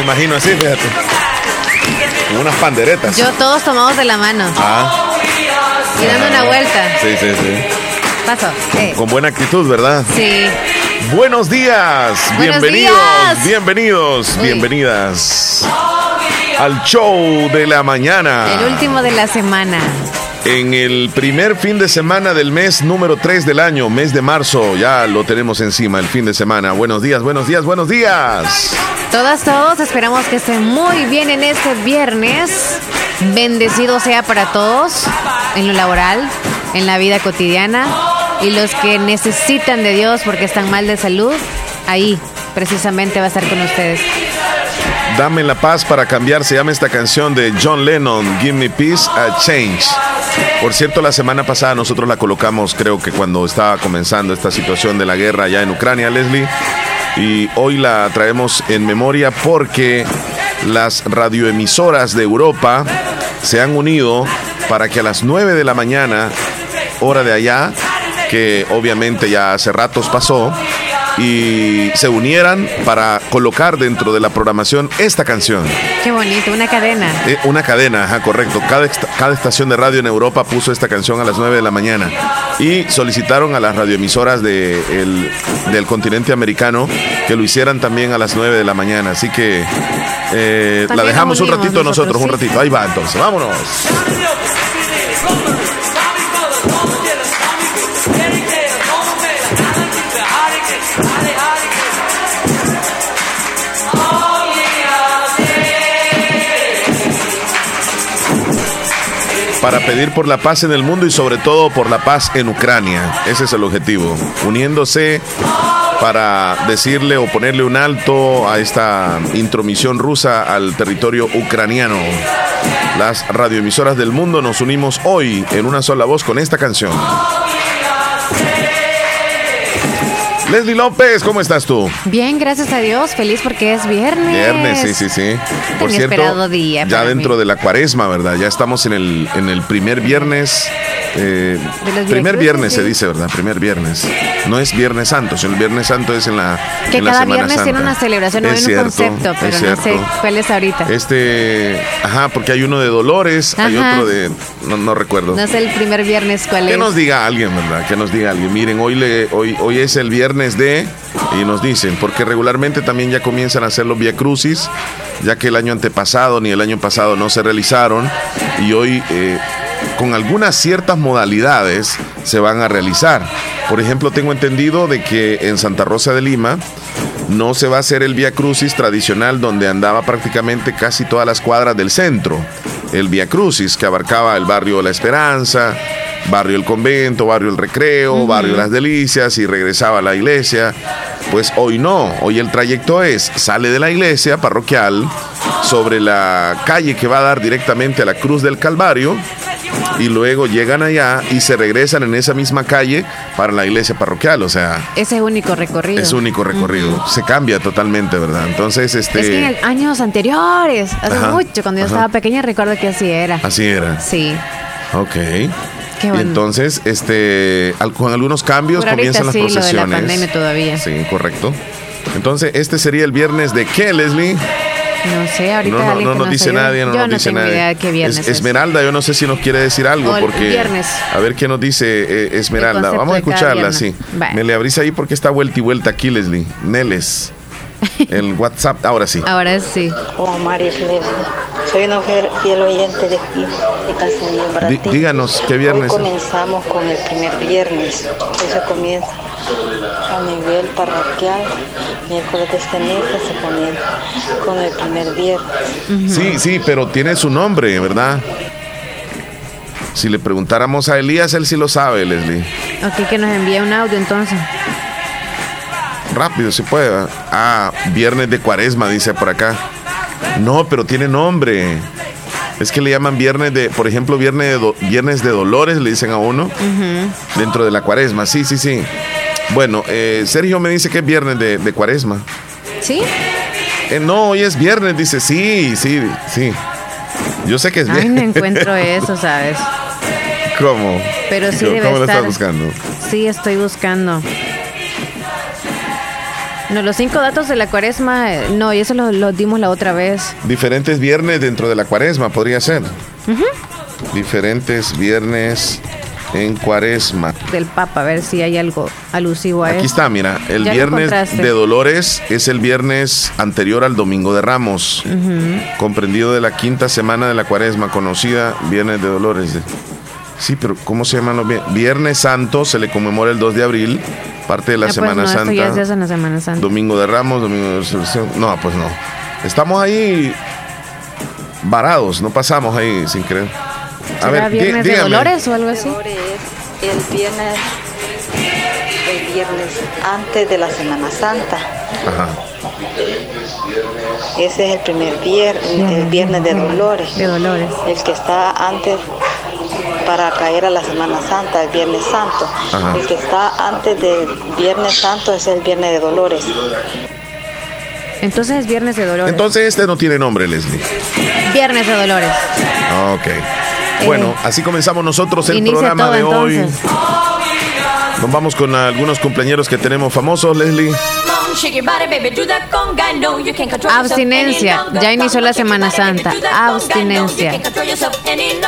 Me imagino así, fíjate. Como unas panderetas. Yo todos tomados de la mano. Ah. Y dando una vuelta. Sí, sí, sí. Paso. Con, con buena actitud, ¿verdad? Sí. Buenos días, Buenos bienvenidos, días. bienvenidos, Uy. bienvenidas al show de la mañana. El último de la semana. En el primer fin de semana del mes número 3 del año, mes de marzo, ya lo tenemos encima, el fin de semana. Buenos días, buenos días, buenos días. Todas, todos, esperamos que estén muy bien en este viernes. Bendecido sea para todos en lo laboral, en la vida cotidiana. Y los que necesitan de Dios porque están mal de salud, ahí precisamente va a estar con ustedes. Dame la paz para cambiar, se llama esta canción de John Lennon, Give Me Peace, a Change. Por cierto, la semana pasada nosotros la colocamos, creo que cuando estaba comenzando esta situación de la guerra allá en Ucrania, Leslie. Y hoy la traemos en memoria porque las radioemisoras de Europa se han unido para que a las 9 de la mañana, hora de allá, que obviamente ya hace ratos pasó, y se unieran para colocar dentro de la programación esta canción. Qué bonito, una cadena. Eh, una cadena, ajá, correcto. Cada, cada estación de radio en Europa puso esta canción a las 9 de la mañana y solicitaron a las radioemisoras de el- del continente americano que lo hicieran también a las 9 de la mañana. Así que eh, la dejamos un ratito nosotros, un nosotros, sí. ratito. Ahí va entonces, vámonos. Para pedir por la paz en el mundo y sobre todo por la paz en Ucrania. Ese es el objetivo. Uniéndose para decirle o ponerle un alto a esta intromisión rusa al territorio ucraniano. Las radioemisoras del mundo nos unimos hoy en una sola voz con esta canción. Leslie López, ¿cómo estás tú? Bien, gracias a Dios. Feliz porque es viernes. Viernes, sí, sí, sí. Por Tan cierto, esperado día ya dentro mí. de la cuaresma, ¿verdad? Ya estamos en el, en el primer viernes. eh, primer viernes se dice, ¿verdad? Primer viernes. No es Viernes Santo, sino el Viernes Santo es en la. Que en cada viernes tiene una celebración, no Es hay un cierto, concepto, pero es no sé cuál es ahorita. Este, ajá, porque hay uno de Dolores, hay otro de, no, no recuerdo. No sé el primer viernes cuál Que es. nos diga alguien, ¿verdad? Que nos diga alguien. Miren, hoy, le, hoy, hoy es el viernes de. Y nos dicen, porque regularmente también ya comienzan a hacer los Via Crucis, ya que el año antepasado ni el año pasado no se realizaron. Y hoy, eh, con algunas ciertas modalidades, se van a realizar. Por ejemplo, tengo entendido de que en Santa Rosa de Lima no se va a hacer el Via Crucis tradicional donde andaba prácticamente casi todas las cuadras del centro. El Via Crucis que abarcaba el barrio La Esperanza, barrio El Convento, barrio El Recreo, barrio Las Delicias y regresaba a la iglesia. Pues hoy no, hoy el trayecto es, sale de la iglesia parroquial sobre la calle que va a dar directamente a la Cruz del Calvario y luego llegan allá y se regresan en esa misma calle para la iglesia parroquial, o sea, Ese único recorrido. es único recorrido. Se cambia totalmente, ¿verdad? Entonces, este. Es que en años anteriores, hace Ajá, mucho, cuando yo ajá. estaba pequeña, recuerdo que así era. Así era. Sí. Ok. Qué Y bueno. entonces, este, al- con algunos cambios Por comienzan las sí, lo de la procesiones. pandemia todavía. Sí, correcto. Entonces, este sería el viernes de qué, Leslie? No sé, ahorita No, no, no nos dice nadie, no Yo nos no dice tengo nadie. idea de qué viernes Es- es. Esmeralda, yo no sé si nos quiere decir algo, O porque. viernes. A ver qué nos dice eh, Esmeralda. Vamos a escucharla, sí. Me le abrís ahí porque está vuelta y vuelta aquí, Leslie. Neles. El WhatsApp, ahora sí. Ahora sí. Y Leslie. Soy una fiel, fiel oyente de aquí, de ti. díganos, ¿qué viernes? Hoy comenzamos con el primer viernes. Eso comienza a nivel parroquial. Miércoles de ceniza se comienza con el primer viernes. Sí, sí, pero tiene su nombre, ¿verdad? Si le preguntáramos a Elías, él sí lo sabe, Leslie. Ok, que nos envíe un audio entonces. Rápido, si puede. Ah, viernes de cuaresma, dice por acá. No, pero tiene nombre. Es que le llaman viernes de, por ejemplo, viernes de, viernes de dolores, le dicen a uno, dentro de la cuaresma. Sí, sí, sí. Bueno, eh, Sergio me dice que es viernes de, cuaresma. ¿Sí? Eh, no, hoy es viernes, dice, sí, sí, sí. Yo sé que es viernes. Ay, no encuentro eso, ¿sabes? ¿Cómo? Pero sí debe ¿Cómo lo estás buscando? Sí, estoy buscando. No, los cinco datos de la cuaresma, eh, no, y eso los dimos la otra vez. Diferentes viernes dentro de la cuaresma, podría ser. Diferentes viernes en cuaresma. Del Papa, a ver si hay algo alusivo a Aquí está, mira, el viernes de Dolores es el viernes anterior al Domingo de Ramos, comprendido de la quinta semana de la cuaresma, conocida Viernes de Dolores. Sí, pero ¿cómo se llaman los viernes? Viernes Santo se le conmemora el 2 de abril, parte de la ah, pues Semana Santa. Domingo de Ramos, Domingo de Resurrección. No, pues no. Estamos ahí varados, no pasamos ahí sin creer. A ver, viernes de Dolores o algo así? El viernes, el viernes antes de la Semana Santa. Ajá. Ese es el primer viernes, el viernes de Dolores. De Dolores. El que está antes para caer a la Semana Santa, el Viernes Santo. El que está antes del Viernes Santo es el Viernes de Dolores. Entonces es Viernes de Dolores. Entonces este no tiene nombre, Leslie. Viernes de Dolores. Ok. Bueno, eh, así comenzamos nosotros el programa de hoy. Nos vamos con algunos cumpleaños que tenemos famosos, Leslie. Abstinencia. Ya inició la Semana Santa. Abstinencia.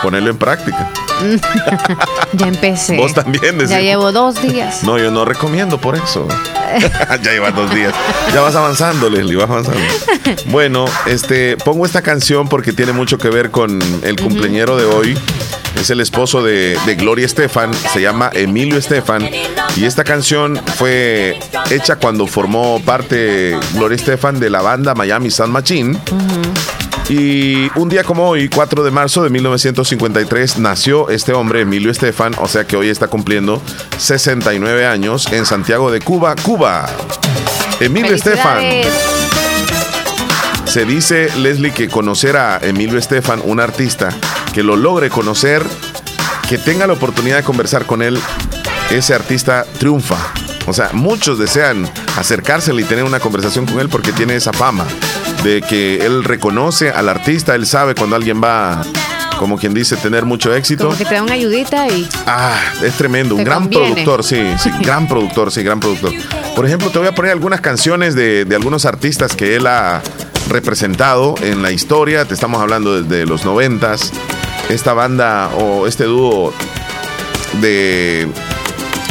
Ponerlo en práctica. ya empecé. Vos también. Ya llevo dos días. No, yo no recomiendo por eso. ya llevas dos días. Ya vas avanzando, Leslie, vas avanzando. Bueno, este, pongo esta canción porque tiene mucho que ver con el cumpleañero de hoy. Es el esposo de, de Gloria Estefan, se llama Emilio Estefan. Y esta canción fue hecha cuando formó parte Gloria Estefan de la banda Miami San Machine. Y un día como hoy, 4 de marzo de 1953, nació este hombre, Emilio Estefan, o sea que hoy está cumpliendo 69 años en Santiago de Cuba, Cuba. Emilio Estefan. Se dice, Leslie, que conocer a Emilio Estefan, un artista, que lo logre conocer, que tenga la oportunidad de conversar con él, ese artista triunfa. O sea, muchos desean acercársele y tener una conversación con él porque tiene esa fama de que él reconoce al artista, él sabe cuando alguien va, como quien dice, tener mucho éxito. Como que te da una ayudita y. Ah, es tremendo, un gran productor, sí, sí, gran productor, sí, gran productor. Por ejemplo, te voy a poner algunas canciones de, de algunos artistas que él ha representado en la historia. Te estamos hablando desde los noventas. Esta banda o este dúo de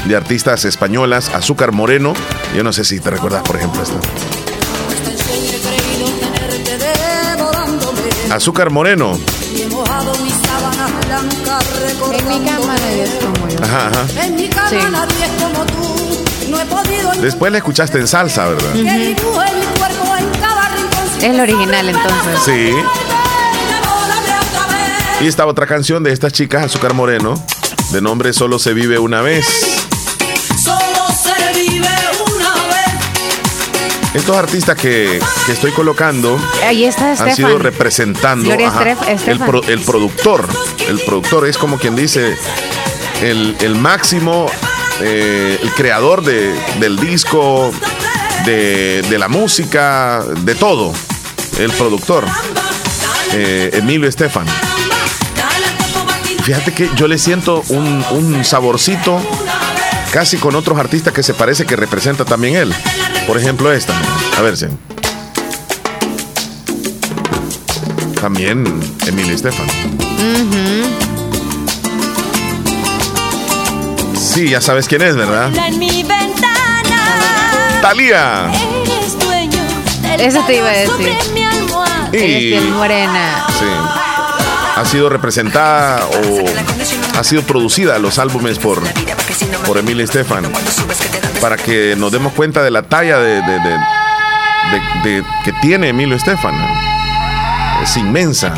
de artistas españolas, Azúcar Moreno. Yo no sé si te recuerdas, por ejemplo, esta. Azúcar Moreno. En mi cama nadie es como yo. Ajá, ajá. Sí. Después la escuchaste en salsa, ¿verdad? Es el original entonces. Sí. Y esta otra canción de estas chicas, Azúcar Moreno, de nombre Solo se vive una vez. Estos artistas que, estoy colocando han sido representando el, productor. El productor es como quien dice el, máximo, eh, el creador del disco, de, la música, de todo. El productor, eh, Emilio Estefan. Fíjate que yo le siento un, un saborcito casi con otros artistas que se parece que representa también él. Por ejemplo, esta. A ver si. También Emilio Estefan. Sí, ya sabes quién es, ¿verdad? Talía. Eso te iba a decir. Y... morena. Sí. Ha sido representada o ha sido producida los álbumes por, por Emilio Estefan para que nos demos cuenta de la talla de, que tiene Emilio Estefan. Es inmensa.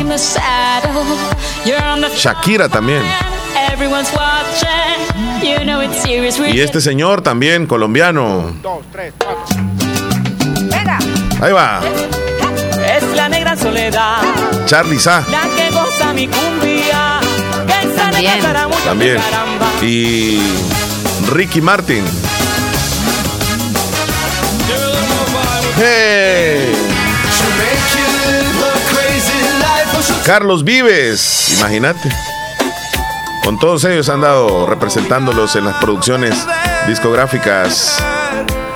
Shakira también. Y este señor también, colombiano. Ahí va. Es la negra soledad. Charlie Sa. La que goza mi cumbia. También. También. Y Ricky Martin. Hey. Carlos Vives, imagínate. Con todos ellos han dado representándolos en las producciones discográficas.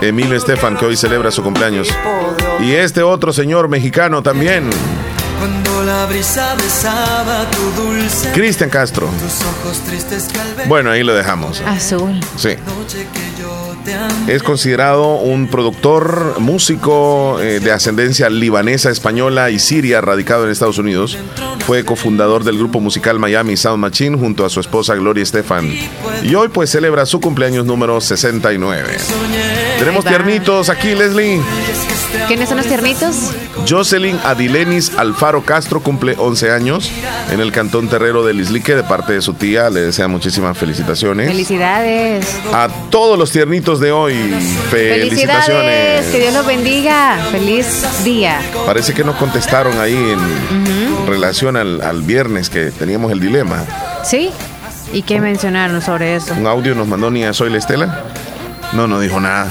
Emilio Estefan, que hoy celebra su cumpleaños. Y este otro señor mexicano también. Cristian Castro. Bueno, ahí lo dejamos. Azul. Sí. Es considerado un productor, músico eh, de ascendencia libanesa, española y siria, radicado en Estados Unidos. Fue cofundador del grupo musical Miami Sound Machine junto a su esposa Gloria Estefan. Y hoy pues celebra su cumpleaños número 69. Tenemos tiernitos aquí, Leslie. ¿Quiénes son los tiernitos? Jocelyn Adilenis Alfaro Castro cumple 11 años en el cantón terrero de Lislique de parte de su tía. Le desea muchísimas felicitaciones. Felicidades. A todos los tiernitos de hoy, felicitaciones. Que Dios los bendiga. Feliz día. Parece que nos contestaron ahí en relación al, al viernes que teníamos el dilema. ¿Sí? ¿Y qué mencionaron sobre eso? Un audio nos mandó Nia Soy la Estela. No, no dijo nada.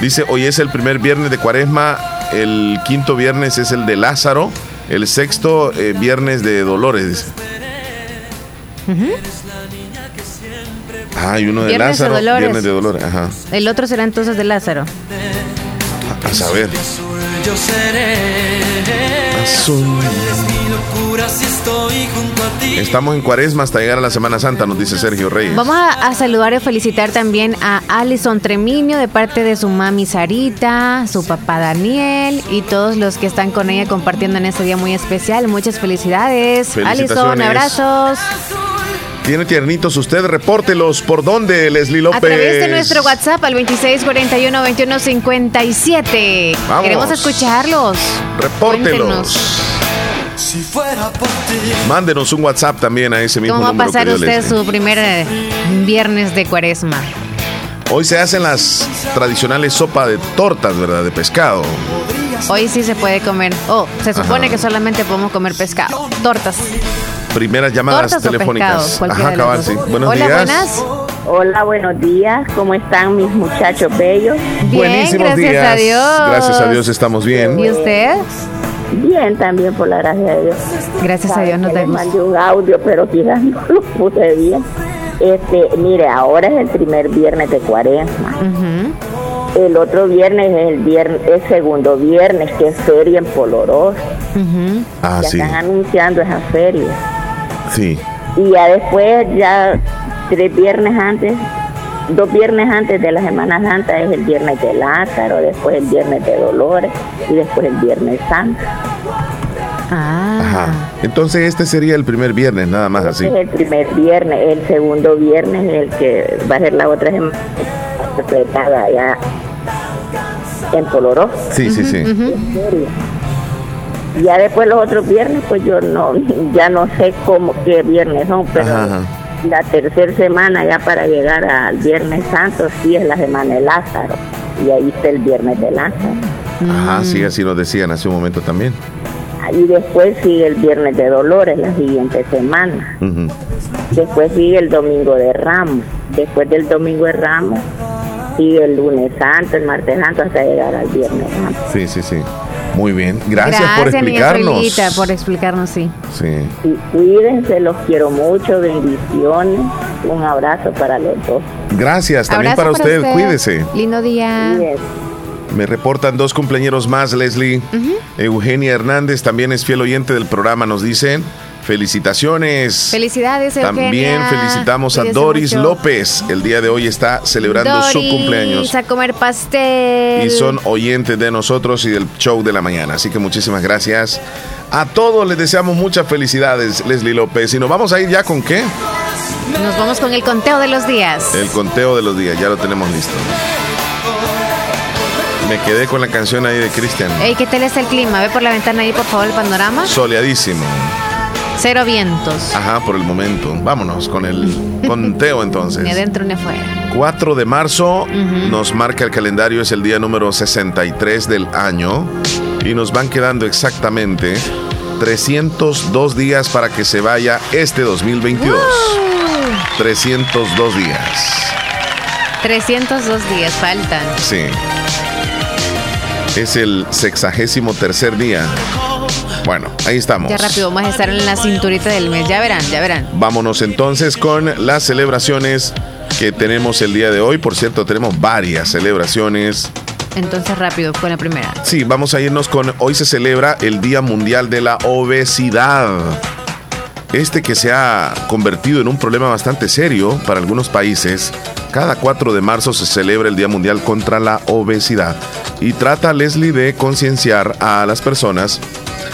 Dice, hoy es el primer viernes de cuaresma, el quinto viernes es el de Lázaro, el sexto eh, viernes de Dolores. dice. Ah, y uno de Viernes de Lázaro, Dolores. viernes de Dolores. Ajá. El otro será entonces de Lázaro. A saber. Yo seré. Azul. Estamos en cuaresma hasta llegar a la Semana Santa, nos dice Sergio Reyes. Vamos a, a saludar y felicitar también a Alison Tremiño de parte de su mami Sarita, su papá Daniel y todos los que están con ella compartiendo en este día muy especial. Muchas felicidades. Alison, abrazos. ¿Tiene tiernitos usted? Repórtelos. ¿Por dónde, Leslie López? A través de nuestro WhatsApp al 2641-2157. Vamos. Queremos escucharlos. Repórtelos. Cuéntenos. Si fuera por ti. Mándenos un WhatsApp también a ese mismo ¿Cómo va a pasar usted Leslie. su primer eh, viernes de cuaresma? Hoy se hacen las tradicionales sopa de tortas, ¿verdad? De pescado. Hoy sí se puede comer. Oh, se supone Ajá. que solamente podemos comer pescado. Tortas. Primeras llamadas Tortas o telefónicas. Ajá, cabal, sí. Buenos Hola, días. buenas. Hola, buenos días. ¿Cómo están mis muchachos bellos? Bien, Buenísimos gracias días. a Dios. Gracias a Dios estamos bien. ¿Y usted? Bien, también por la gracia de Dios. Gracias a Dios nos vemos. mandé un audio, pero quizás no lo puse bien. Este, mire, ahora es el primer viernes de cuaresma. Ujú. El otro viernes es el viernes, el segundo viernes, que es feria en Polorós. Ujú. Ah, ya sí. están anunciando esa feria. Sí. Y ya después, ya tres viernes antes, dos viernes antes de la Semana Santa es el viernes de Lázaro, después el viernes de Dolores y después el viernes Santo. Ah. Ajá. Entonces este sería el primer viernes, nada más así. Este es el primer viernes, el segundo viernes es el que va a ser la otra semana interpretada allá en Poloró. Sí, sí, sí. Ya después los otros viernes, pues yo no, ya no sé cómo qué viernes son, pero Ajá, ajá. la tercera semana ya para llegar al Viernes Santo sí es la semana de Lázaro y ahí está el Viernes de Lázaro. Ajá, sí, así nos decían hace un momento también. Y después sigue el Viernes de Dolores la siguiente semana. Después sigue el Domingo de Ramos. Después del Domingo de Ramos sigue el Lunes Santo, el Martes Santo hasta llegar al Viernes Santo. Sí, sí, sí. Muy bien. Gracias, por explicarnos. Zoilita, por explicarnos, sí. Sí. Y cuídense, los quiero mucho, bendiciones. Un abrazo para los dos. Gracias también Abrazo para usted. Cuídese. Lindo día. Cuídense. Me reportan dos cumpleaños más, Leslie. Eugenia Hernández también es fiel oyente del programa, nos dicen. Felicitaciones. Felicidades, Eugenia. También felicitamos a Doris mucho. López. El día de hoy está celebrando su cumpleaños. a comer pastel. Y son oyentes de nosotros y del show de la mañana. Así que muchísimas gracias. A todos les deseamos muchas felicidades, Leslie López. Y nos vamos a ir ya con qué? Nos vamos con el conteo de los días. El conteo de los días. Ya lo tenemos listo. Me quedé con la canción ahí de Cristian. Ey, ¿qué tal está el clima? Ve por la ventana ahí, por favor, el panorama. Soleadísimo. Cero vientos. Ajá, por el momento. Vámonos con el conteo entonces. Ni adentro ni afuera. 4 de marzo nos marca el calendario, es el día número 63 del año y nos van quedando exactamente 302 días para que se vaya este 2022. 302 días. 302 días faltan. Sí. Es el sexagésimo tercer día. Bueno, ahí estamos. Ya rápido vamos a estar en la cinturita del mes. Ya verán, ya verán. Vámonos entonces con las celebraciones que tenemos el día de hoy. Por cierto, tenemos varias celebraciones. Entonces rápido con la primera. Sí, vamos a irnos con hoy se celebra el Día Mundial de la Obesidad. Este que se ha convertido en un problema bastante serio para algunos países. Cada 4 de marzo se celebra el Día Mundial contra la Obesidad y trata Leslie de concienciar a las personas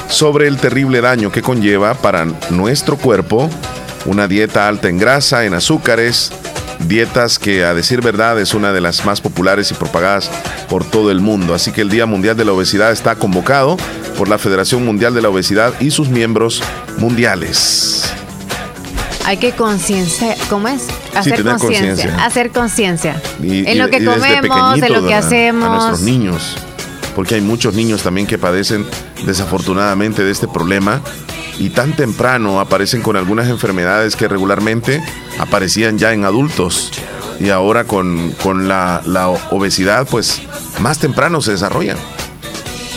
sobre el terrible daño que conlleva para nuestro cuerpo una dieta alta en grasa, en azúcares, dietas que a decir verdad es una de las más populares y propagadas por todo el mundo. Así que el Día Mundial de la Obesidad está convocado por la Federación Mundial de la Obesidad y sus miembros mundiales. Hay que conciencia, ¿cómo es? Hacer conciencia, hacer conciencia. En lo que comemos, en lo que hacemos. A nuestros niños, porque hay muchos niños también que padecen desafortunadamente de este problema y tan temprano aparecen con algunas enfermedades que regularmente aparecían ya en adultos y ahora con, la, la obesidad pues más temprano se desarrollan.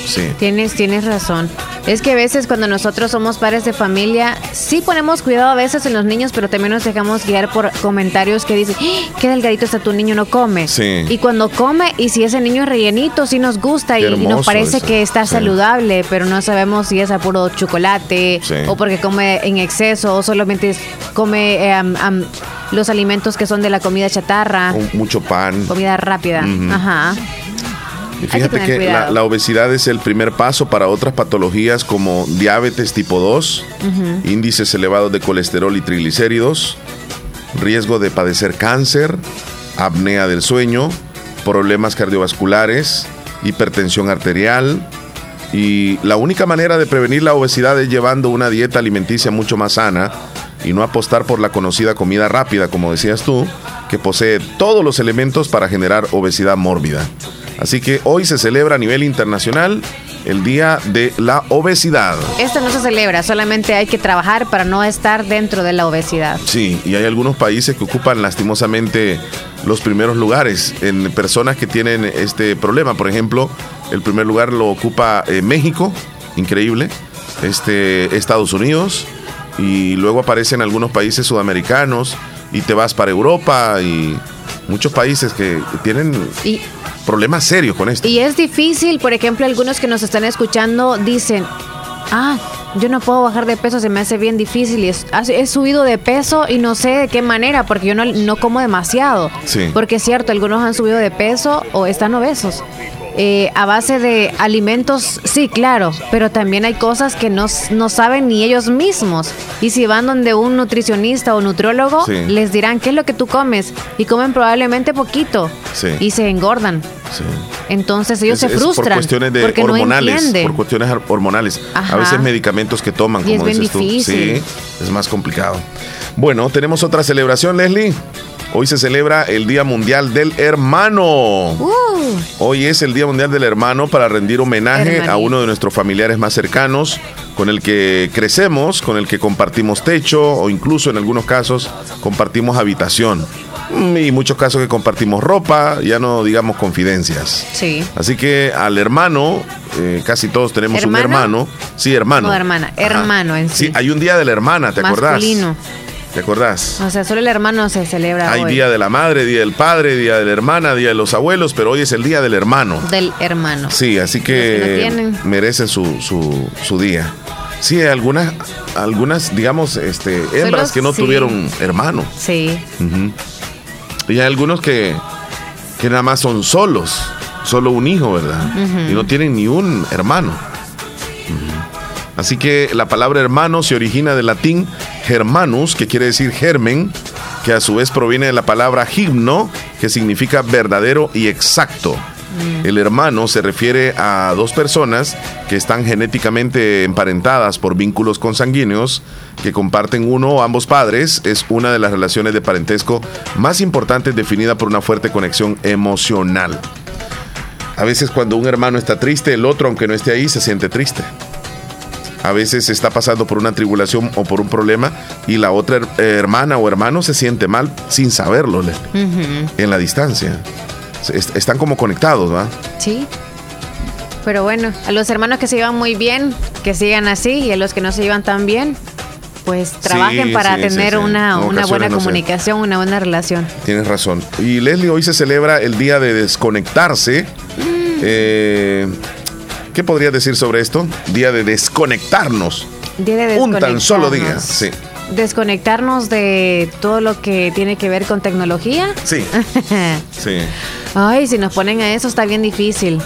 Sí. Tienes, tienes razón. Es que a veces cuando nosotros somos padres de familia, sí ponemos cuidado a veces en los niños, pero también nos dejamos guiar por comentarios que dicen, ¡Ah! qué delgadito está tu niño, no come. Sí. Y cuando come, y si ese niño es rellenito, sí nos gusta y, nos parece que está saludable, pero no sabemos si es a puro chocolate o porque come en exceso o solamente come eh, los alimentos que son de la comida chatarra. Mucho pan. Comida rápida. Ajá. Y fíjate que, la, obesidad es el primer paso para otras patologías como diabetes tipo 2, índices elevados de colesterol y triglicéridos, riesgo de padecer cáncer, apnea del sueño, problemas cardiovasculares, hipertensión arterial. Y la única manera de prevenir la obesidad es llevando una dieta alimenticia mucho más sana y no apostar por la conocida comida rápida, como decías tú, que posee todos los elementos para generar obesidad mórbida. Así que hoy se celebra a nivel internacional el Día de la Obesidad. Esto no se celebra, solamente hay que trabajar para no estar dentro de la obesidad. Sí, y hay algunos países que ocupan lastimosamente los primeros lugares en personas que tienen este problema. Por ejemplo, el primer lugar lo ocupa eh, México, increíble, este, Estados Unidos, y luego aparecen algunos países sudamericanos, y te vas para Europa y muchos países que tienen problemas serios con esto. Y es difícil, por ejemplo, algunos que nos están escuchando dicen, ah, yo no puedo bajar de peso, se me hace bien difícil y he subido de peso y no sé de qué manera, porque yo no, no como demasiado. Sí. Porque es cierto, algunos han subido de peso o están obesos. Eh, a base de alimentos, sí, claro, pero también hay cosas que no, no, saben ni ellos mismos. Y si van donde un nutricionista o nutriólogo, les dirán qué es lo que tú comes y comen probablemente poquito y se engordan. Entonces ellos se frustran. por cuestiones de hormonales. por cuestiones hormonales. A veces medicamentos que toman, como dices tú. Sí, es más complicado. Bueno, tenemos otra celebración, Leslie. Hoy se celebra el Día Mundial del Hermano. Uh. Hoy es el Día Mundial del Hermano para rendir homenaje a uno de nuestros familiares más cercanos, con el que crecemos, con el que compartimos techo o incluso en algunos casos compartimos habitación. Mm, y muchos casos que compartimos ropa, ya no digamos confidencias. Sí. Así que al hermano, eh, casi todos tenemos un hermano. Sí, hermano. No, hermana, hermano en sí. Sí, hay un día de la hermana, ¿te Masculino. acordás? ¿Te acordás? O sea, solo el hermano se celebra. Hay Día de la Madre, Día del Padre, Día de la Hermana, Día de los Abuelos, pero hoy es el Día del Hermano. Del hermano. Sí, así que, merecen su, su, día. Sí, algunas, algunas digamos, este, hembras que no tuvieron hermano. Sí. Y hay algunos que, que nada más son solos, solo un hijo, ¿verdad? Y no tienen ni un hermano. Así que la palabra hermano se origina del latín germanus, que quiere decir germen, que a su vez proviene de la palabra himno, que significa verdadero y exacto. Mm. El hermano se refiere a dos personas que están genéticamente emparentadas por vínculos consanguíneos, que comparten uno o ambos padres. Es una de las relaciones de parentesco más importantes definida por una fuerte conexión emocional. A veces cuando un hermano está triste, el otro, aunque no esté ahí, se siente triste. A veces está pasando por una tribulación o por un problema y la otra hermana o hermano se siente mal sin saberlo en la distancia. Están como conectados, ¿va? Sí. Pero bueno, a los hermanos que se llevan muy bien, que sigan así, y a los que no se llevan tan bien, pues trabajen para tener una, una buena comunicación, una buena relación. Tienes razón. Y Leslie, hoy se celebra el día de desconectarse. Mm. Eh, ¿Qué podrías decir sobre esto? Día de desconectarnos. Día de desconectarnos. Un tan solo día, sí. Desconectarnos de todo lo que tiene que ver con tecnología. Sí. sí. Ay, si nos ponen a eso está bien difícil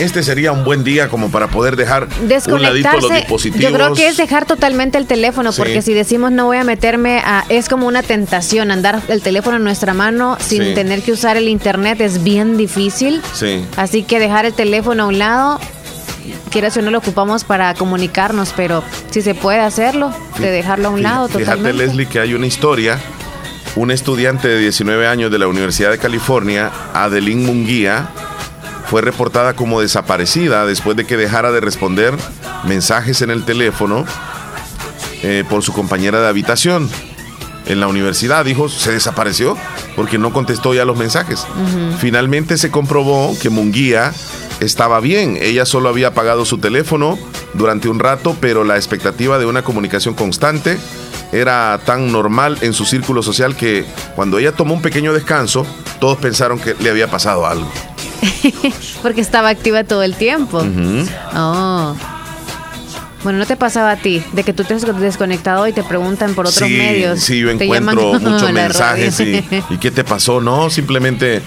este sería un buen día como para poder dejar un ladito los dispositivos. Yo creo que es dejar totalmente el teléfono, porque si decimos no voy a meterme a. Es como una tentación andar el teléfono en nuestra mano sin tener que usar el internet, es bien difícil. Sí. Así que dejar el teléfono a un lado. Quiera si no lo ocupamos para comunicarnos, pero si se puede hacerlo, de dejarlo a un lado totalmente. Fíjate, Leslie, que hay una historia un estudiante de 19 años de la Universidad de California, Adeline Munguía, fue reportada como desaparecida después de que dejara de responder mensajes en el teléfono eh, por su compañera de habitación. En la universidad dijo, se desapareció porque no contestó ya los mensajes. Finalmente se comprobó que Munguía estaba bien. Ella solo había apagado su teléfono durante un rato, pero la expectativa de una comunicación constante era tan normal en su círculo social que cuando ella tomó un pequeño descanso, todos pensaron que le había pasado algo. Porque estaba activa todo el tiempo. Oh. Bueno, ¿no te pasaba a ti de que tú te has desconectado y te preguntan por otros medios? Sí, yo encuentro muchos mensajes y, y, ¿qué te pasó? No, simplemente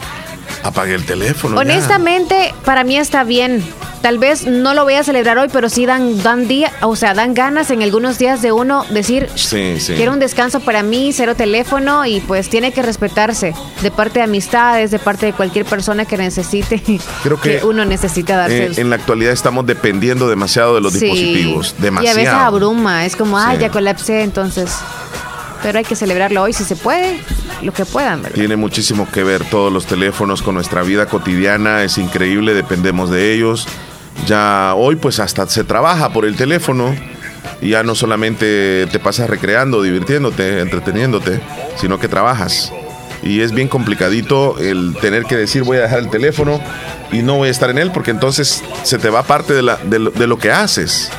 apagué el teléfono. Honestamente, para mí está bien tal vez no lo voy a celebrar hoy, pero sí dan, dan día, o sea, dan ganas en algunos días de uno decir, sí, quiero un descanso para mí, cero teléfono y pues tiene que respetarse de parte de amistades, de parte de cualquier persona que necesite, Creo que, uno necesita darse. Eh, en la actualidad estamos dependiendo demasiado de los dispositivos, demasiado. Y a veces abruma, es como, ah, ya colapsé, entonces pero hay que celebrarlo hoy si se puede, lo que puedan. ¿verdad? Tiene muchísimo que ver todos los teléfonos con nuestra vida cotidiana, es increíble, dependemos de ellos. Ya hoy pues hasta se trabaja por el teléfono y ya no solamente te pasas recreando, divirtiéndote, entreteniéndote, sino que trabajas. Y es bien complicadito el tener que decir voy a dejar el teléfono y no voy a estar en él porque entonces se te va parte de, la, de, lo, que haces.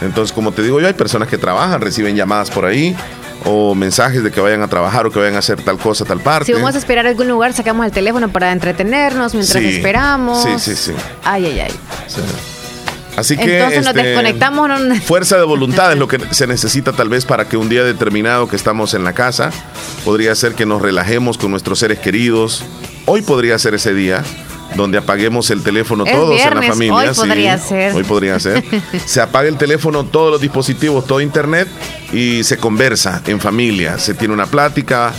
Entonces, como te digo yo, hay personas que trabajan, reciben llamadas por ahí, o mensajes de que vayan a trabajar o que vayan a hacer tal cosa, tal parte. Si vamos a esperar a algún lugar, sacamos el teléfono para entretenernos mientras esperamos. Sí, sí, sí. Ay, ay, ay. Así que Entonces nos este, desconectamos. Fuerza de voluntad es lo que se necesita tal vez para que un día determinado que estamos en la casa, podría ser que nos relajemos con nuestros seres queridos. Hoy podría ser ese día donde apaguemos el teléfono todos en la familia. Hoy podría ser. Hoy podría ser. se apaga el teléfono, todos los dispositivos, todo internet y se conversa en familia. Se tiene una plática,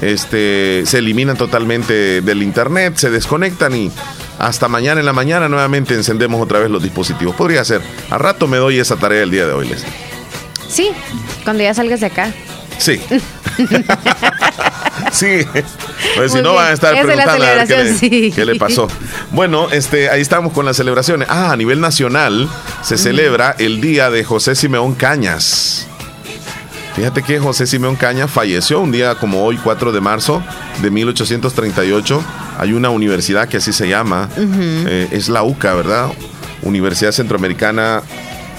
este, se eliminan totalmente del internet, se desconectan y hasta mañana en la mañana nuevamente encendemos otra vez los dispositivos. Podría ser. A rato me doy esa tarea el día de hoy, Leslie. Sí, cuando ya salgas de acá. Sí. sí. Pues si no van a estar preguntando qué, le, pasó. Bueno, este, ahí estamos con las celebraciones. Ah, a nivel nacional se celebra el día de José Simeón Cañas. Fíjate que José Simeón Cañas falleció un día como hoy, 4 de marzo de 1838. Hay una universidad que así se llama, eh, es la UCA, ¿verdad? Universidad Centroamericana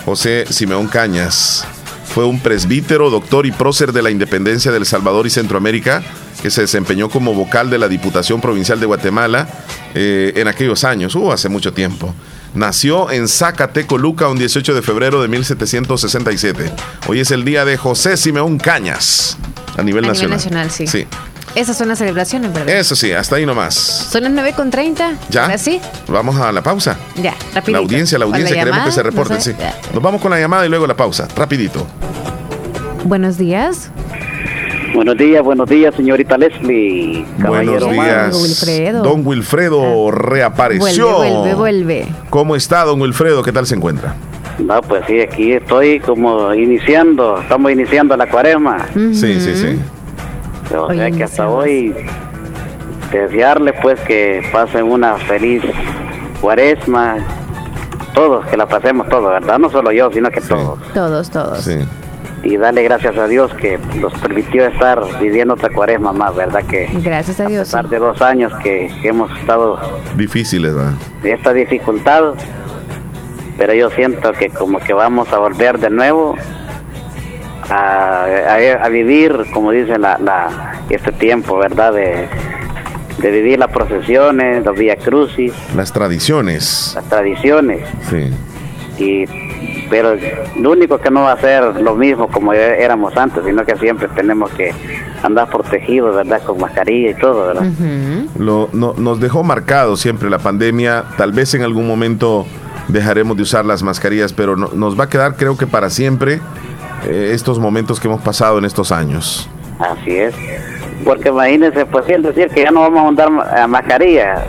José Simeón Cañas. Fue un presbítero, doctor y prócer de la independencia del Salvador y Centroamérica, que se desempeñó como vocal de la Diputación Provincial de Guatemala eh, en aquellos años, uh, hace mucho tiempo. Nació en Zacatecoluca un 18 de febrero de 1767. Hoy es el día de José Simeón Cañas a nivel nacional. Nivel nacional, sí. Sí. Esas son las celebraciones, ¿verdad? Eso sí, hasta ahí nomás. Son las 9.30. ¿Ya? sí? Vamos a la pausa. Ya, rapidito. La audiencia, la audiencia, queremos que se reporten, sí. Nos vamos con la llamada y luego la pausa, rapidito. Buenos días. Buenos días, buenos días, señorita Leslie. Buenos días. Don Wilfredo. Don Wilfredo Ah. reapareció. Vuelve, vuelve, vuelve. ¿Cómo está, don Wilfredo? ¿Qué tal se encuentra? No, pues sí, aquí estoy como iniciando, estamos iniciando la cuaresma. Sí, sí, sí. O Hoy sea que hasta hoy desearles pues que pasen una feliz cuaresma. Todos, que la pasemos todos, ¿verdad? No solo yo, sino que todos. Todos, todos. Sí. Y darle gracias a Dios que nos permitió estar viviendo otra cuaresma más, ¿verdad? Que Gracias a a Dios. pesar de dos años que, que hemos estado Difíciles, ¿verdad? de esta dificultad, pero yo siento que como que vamos a volver de nuevo a, a- a vivir, como dice la, la- este tiempo, ¿verdad? De, de vivir las procesiones, los vía crucis, Las tradiciones. las tradiciones, Sí. y pero lo único que no va a ser lo mismo como e- éramos antes, sino que siempre tenemos que andar protegidos, ¿verdad? Con mascarilla y todo, ¿verdad? Ujú. Lo, no- nos dejó marcado siempre la pandemia. Tal vez en algún momento dejaremos de usar las mascarillas, pero no- nos va a quedar, creo que para siempre, eh, estos momentos que hemos pasado en estos años. Así es. Porque imagínense, pues sí, el decir que ya no vamos a andar eh, mascarilla.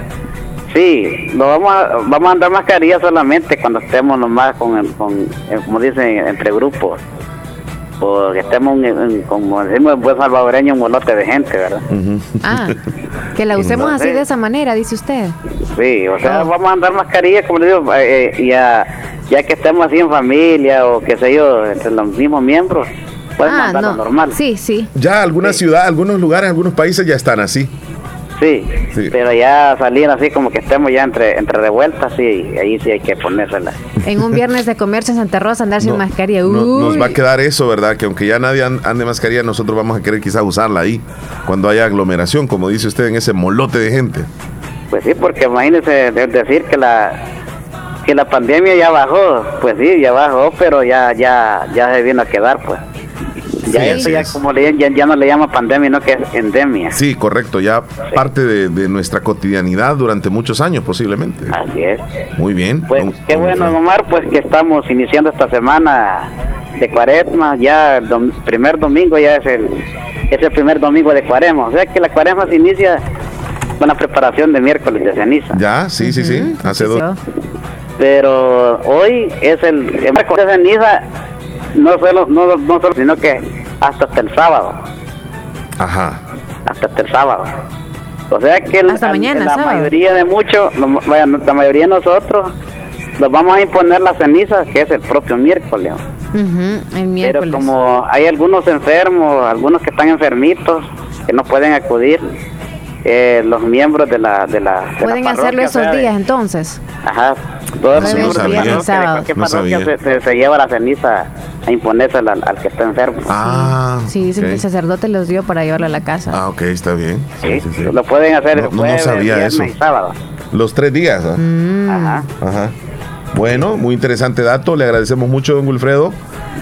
Sí, no vamos a, vamos a andar mascarilla solamente cuando estemos nomás con, el- con eh, como dicen, entre grupos. O que estemos, en- en- como decimos en buen salvadoreño, un molote de gente, ¿verdad? Ah, que la usemos así de esa manera, dice usted. Sí, o sea, Oh. vamos a andar mascarilla, como le digo, eh, eh, ya, ya que estemos así en familia o qué sé yo, entre los mismos miembros, podemos ah, no. normal. Sí, sí. Ya algunas ciudades, algunos lugares, algunos países ya están así. Sí, Sí. pero ya salir así como que estemos ya entre entre revueltas, sí, ahí sí hay que ponérsela. En un viernes de comercio en Santa Rosa andar sin No, mascarilla. no- nos Uy. va a quedar eso, ¿verdad? Que aunque ya nadie an- ande mascarilla, nosotros vamos a querer quizás usarla ahí, cuando haya aglomeración, como dice usted, en ese molote de gente. Pues sí, porque imagínese de- decir que la que la pandemia ya bajó, pues sí, ya bajó, pero ya ya ya se vino a quedar, pues. Ya Sí, eso ya es. como le ya, ya no le llama pandemia, no que es endemia. Sí, correcto, ya parte de, de nuestra cotidianidad durante muchos años posiblemente. Así es. Muy bien. Pues don- qué don bueno. Omar, pues que estamos iniciando esta semana de cuaresma, ya el dom- primer domingo ya es el, es el primer domingo de cuaresma, o sea que la cuaresma se inicia con la preparación de miércoles de ceniza. Ya, sí, sí, sí. Hace dos. Pero hoy es el, el miércoles de ceniza, no solo, no, no solo, sino que hasta hasta el sábado, Ajá. hasta hasta el sábado. O sea que el- Hasta mañana, la sábado. mayoría de muchos, la mayoría de nosotros, nos vamos a imponer las cenizas, que es el propio miércoles. El Pero como hay algunos enfermos, algunos que están enfermitos, que no pueden acudir, eh, los miembros de la de la de la Pueden hacerlo esos días entonces. Ajá, todos los miembros de la parroquia, de No se, se- se lleva la ceniza a imponerse al, al que está enfermo. Ah, Sí, dicen que ok. el sacerdote los dio para llevarlo a la casa. Ah, ok, está bien. Sí, Sí, sí, sí. Lo pueden hacer No- no, no jueves, sabía eso. y sábado. Los tres días. ¿ah? Mm. Ajá. Ajá. Bueno, muy interesante dato. Le agradecemos mucho, don Wilfredo,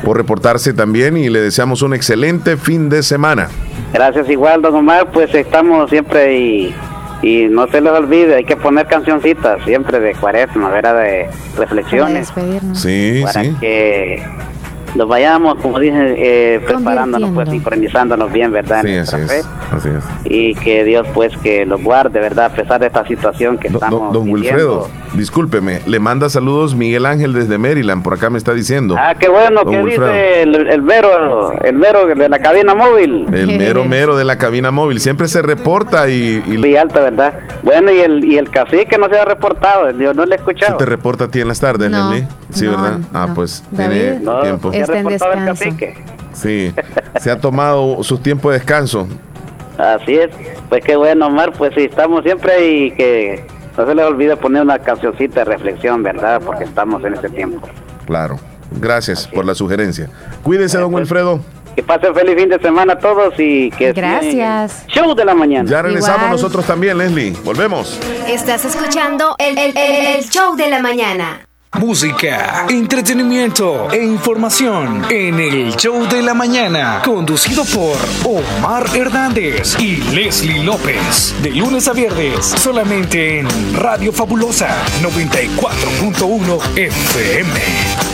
por reportarse también y le deseamos un excelente fin de semana. Gracias igual, don Omar, pues estamos siempre y, y no se les olvide, hay que poner cancioncitas siempre de cuaresma, ¿verdad? De Para reflexiones. despedirnos. Sí, para sí. que nos vayamos, como dicen, eh, preparándonos, pues, sincronizándonos bien, ¿verdad? Sí, en así es. Así es. Y que Dios, pues, que los guarde, ¿verdad? A pesar de esta situación que Do- do- estamos don Wilfredo, viviendo. Discúlpeme, le manda saludos Miguel Ángel desde Maryland, por acá me está diciendo. Ah, qué bueno, que dice el, el Vero, el Vero de la cabina móvil. El mero mero de la cabina móvil, siempre se reporta y, y Muy alta, ¿verdad? Bueno, y el, y el cacique no se ha reportado, yo no le he se escuchado. te reporta a ti en las tardes, No. Sí, no, ¿verdad? Ah, no. pues David. tiene tiempo. ¿se ha Está en el descanso. cacique? Sí, se ha tomado su tiempo de descanso. Así es, pues qué bueno, Omar, pues sí, estamos siempre y que no se les olvide poner una cancioncita de reflexión, ¿verdad? Porque estamos en este tiempo. Claro. Gracias por la sugerencia. Cuídese, don Wilfredo. Que pasen feliz fin de semana a todos y que Gracias. Show de la mañana. Ya regresamos Igual. nosotros también, Leslie. Volvemos. Estás escuchando el, el- el- el show de la mañana. Música, entretenimiento e información en el show de la mañana, conducido por Omar Hernández y Leslie López. De lunes a viernes, solamente en Radio Fabulosa 94.1 FM.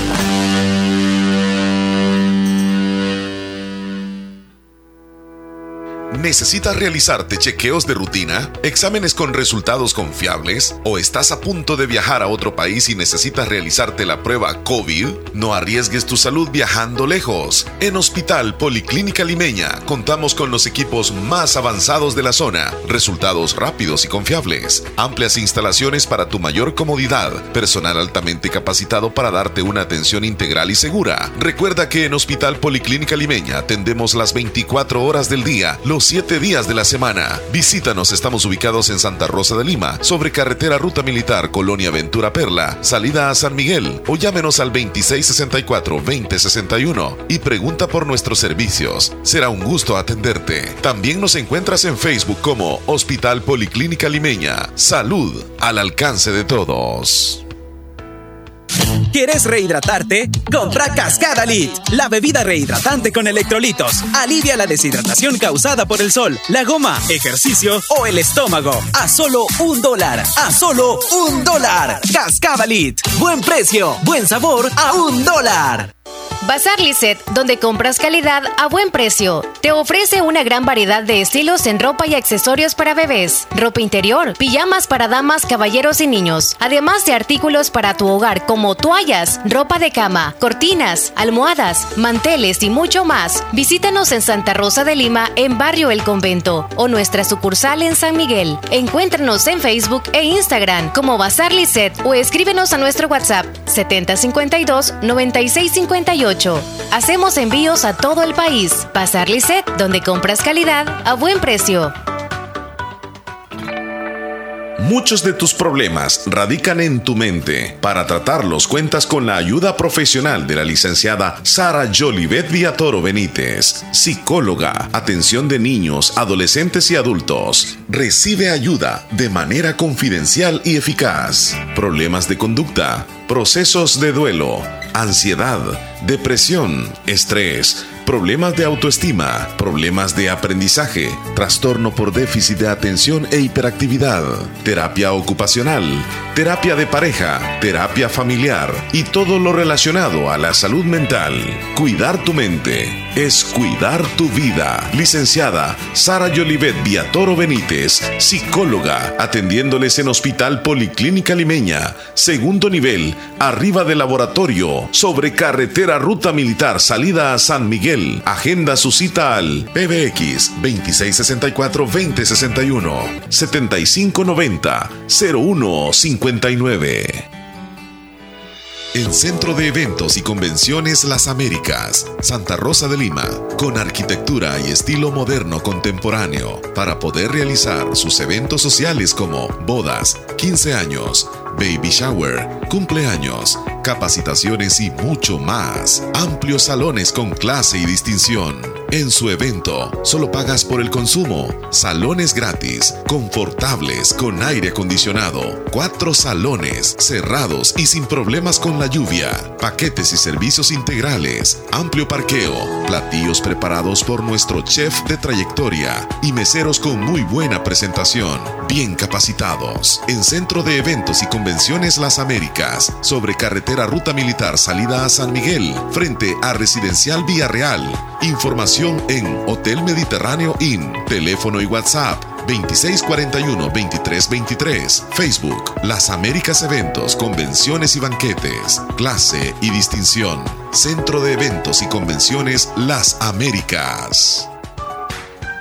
¿Necesitas realizarte chequeos de rutina? ¿Exámenes con resultados confiables? ¿O estás a punto de viajar a otro país y necesitas realizarte la prueba COVID? No arriesgues tu salud viajando lejos. En Hospital Policlínica Limeña contamos con los equipos más avanzados de la zona, resultados rápidos y confiables, amplias instalaciones para tu mayor comodidad, personal altamente capacitado para darte una atención integral y segura. Recuerda que en Hospital Policlínica Limeña atendemos las 24 horas del día, los 7 días de la semana. Visítanos, estamos ubicados en Santa Rosa de Lima, sobre carretera Ruta Militar Colonia Ventura Perla, salida a San Miguel, o llámenos al 2664-2061 y pregunta por nuestros servicios. Será un gusto atenderte. También nos encuentras en Facebook como Hospital Policlínica Limeña. Salud al alcance de todos. ¿Quieres rehidratarte? Compra Cascada Lit, la bebida rehidratante con electrolitos. Alivia la deshidratación causada por el sol, la goma, ejercicio o el estómago. A solo un dólar. A solo un dólar. Cascada Lit. Buen precio, buen sabor a un dólar. Bazar Lisset, donde compras calidad a buen precio. Te ofrece una gran variedad de estilos en ropa y accesorios para bebés, ropa interior, pijamas para damas, caballeros y niños, además de artículos para tu hogar como toallas, ropa de cama, cortinas, almohadas, manteles y mucho más. Visítanos en Santa Rosa de Lima, en Barrio El Convento, o nuestra sucursal en San Miguel. Encuéntranos en Facebook e Instagram como Bazar Lisset o escríbenos a nuestro WhatsApp 7052 9658 Hacemos envíos a todo el país. Pasar Lisset, donde compras calidad a buen precio. Muchos de tus problemas radican en tu mente. Para tratarlos cuentas con la ayuda profesional de la licenciada Sara Jolivet Villatoro Benítez, psicóloga, atención de niños, adolescentes y adultos. Recibe ayuda de manera confidencial y eficaz. Problemas de conducta, procesos de duelo, ansiedad, depresión, estrés, problemas de autoestima, problemas de aprendizaje, trastorno por déficit de atención e hiperactividad, terapia ocupacional, terapia de pareja, terapia familiar y todo lo relacionado a la salud mental. Cuidar tu mente es cuidar tu vida. Licenciada Sara Yolivet Viatoro Benítez, psicóloga, atendiéndoles en Hospital Policlínica Limeña, segundo nivel, arriba del laboratorio, sobre carretera Ruta Militar, salida a San Miguel Agenda su cita al PBX 2664-2061 7590-0159. El Centro de Eventos y Convenciones Las Américas, Santa Rosa de Lima, con arquitectura y estilo moderno contemporáneo, para poder realizar sus eventos sociales como bodas, 15 años, baby shower, cumpleaños, capacitaciones y mucho más. Amplios salones con clase y distinción. En su evento, solo pagas por el consumo. Salones gratis, confortables, con aire acondicionado. Cuatro salones, cerrados y sin problemas con la lluvia. Paquetes y servicios integrales. Amplio parqueo. Platillos preparados por nuestro chef de trayectoria. Y meseros con muy buena presentación. Bien capacitados. En Centro de Eventos y Convenciones Las Américas. Sobre carretera Ruta Militar salida a San Miguel. Frente a Residencial Vía Real. En Hotel Mediterráneo Inn. Teléfono y WhatsApp 2641-2323. Facebook Las Américas Eventos, Convenciones y Banquetes. Clase y distinción. Centro de Eventos y Convenciones Las Américas.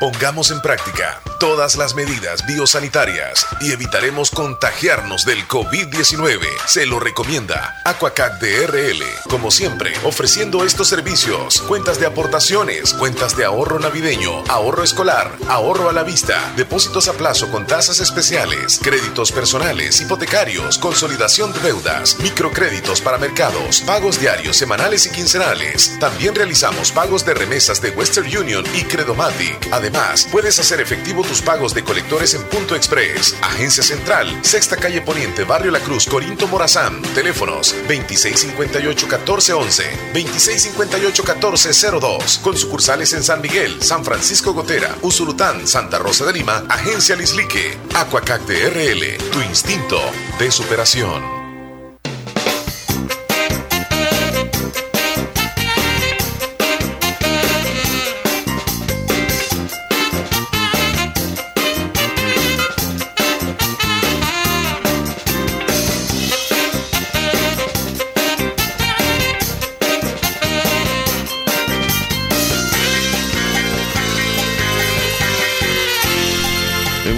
Pongamos en práctica todas las medidas biosanitarias y evitaremos contagiarnos del COVID-19. Se lo recomienda Aquacac DRL. Como siempre, ofreciendo estos servicios: cuentas de aportaciones, cuentas de ahorro navideño, ahorro escolar, ahorro a la vista, depósitos a plazo con tasas especiales, créditos personales, hipotecarios, consolidación de deudas, microcréditos para mercados, pagos diarios, semanales y quincenales. También realizamos pagos de remesas de Western Union y Credomatic. Además, puedes hacer efectivo tus pagos de colectores en Punto Express. Agencia Central, Sexta Calle Poniente, Barrio La Cruz, Corinto Morazán. Teléfonos 2658-1411, 2658-1402. Con sucursales en San Miguel, San Francisco Gotera, Usulután, Santa Rosa de Lima, Agencia Lislique. Aquacac DRL, tu instinto de superación.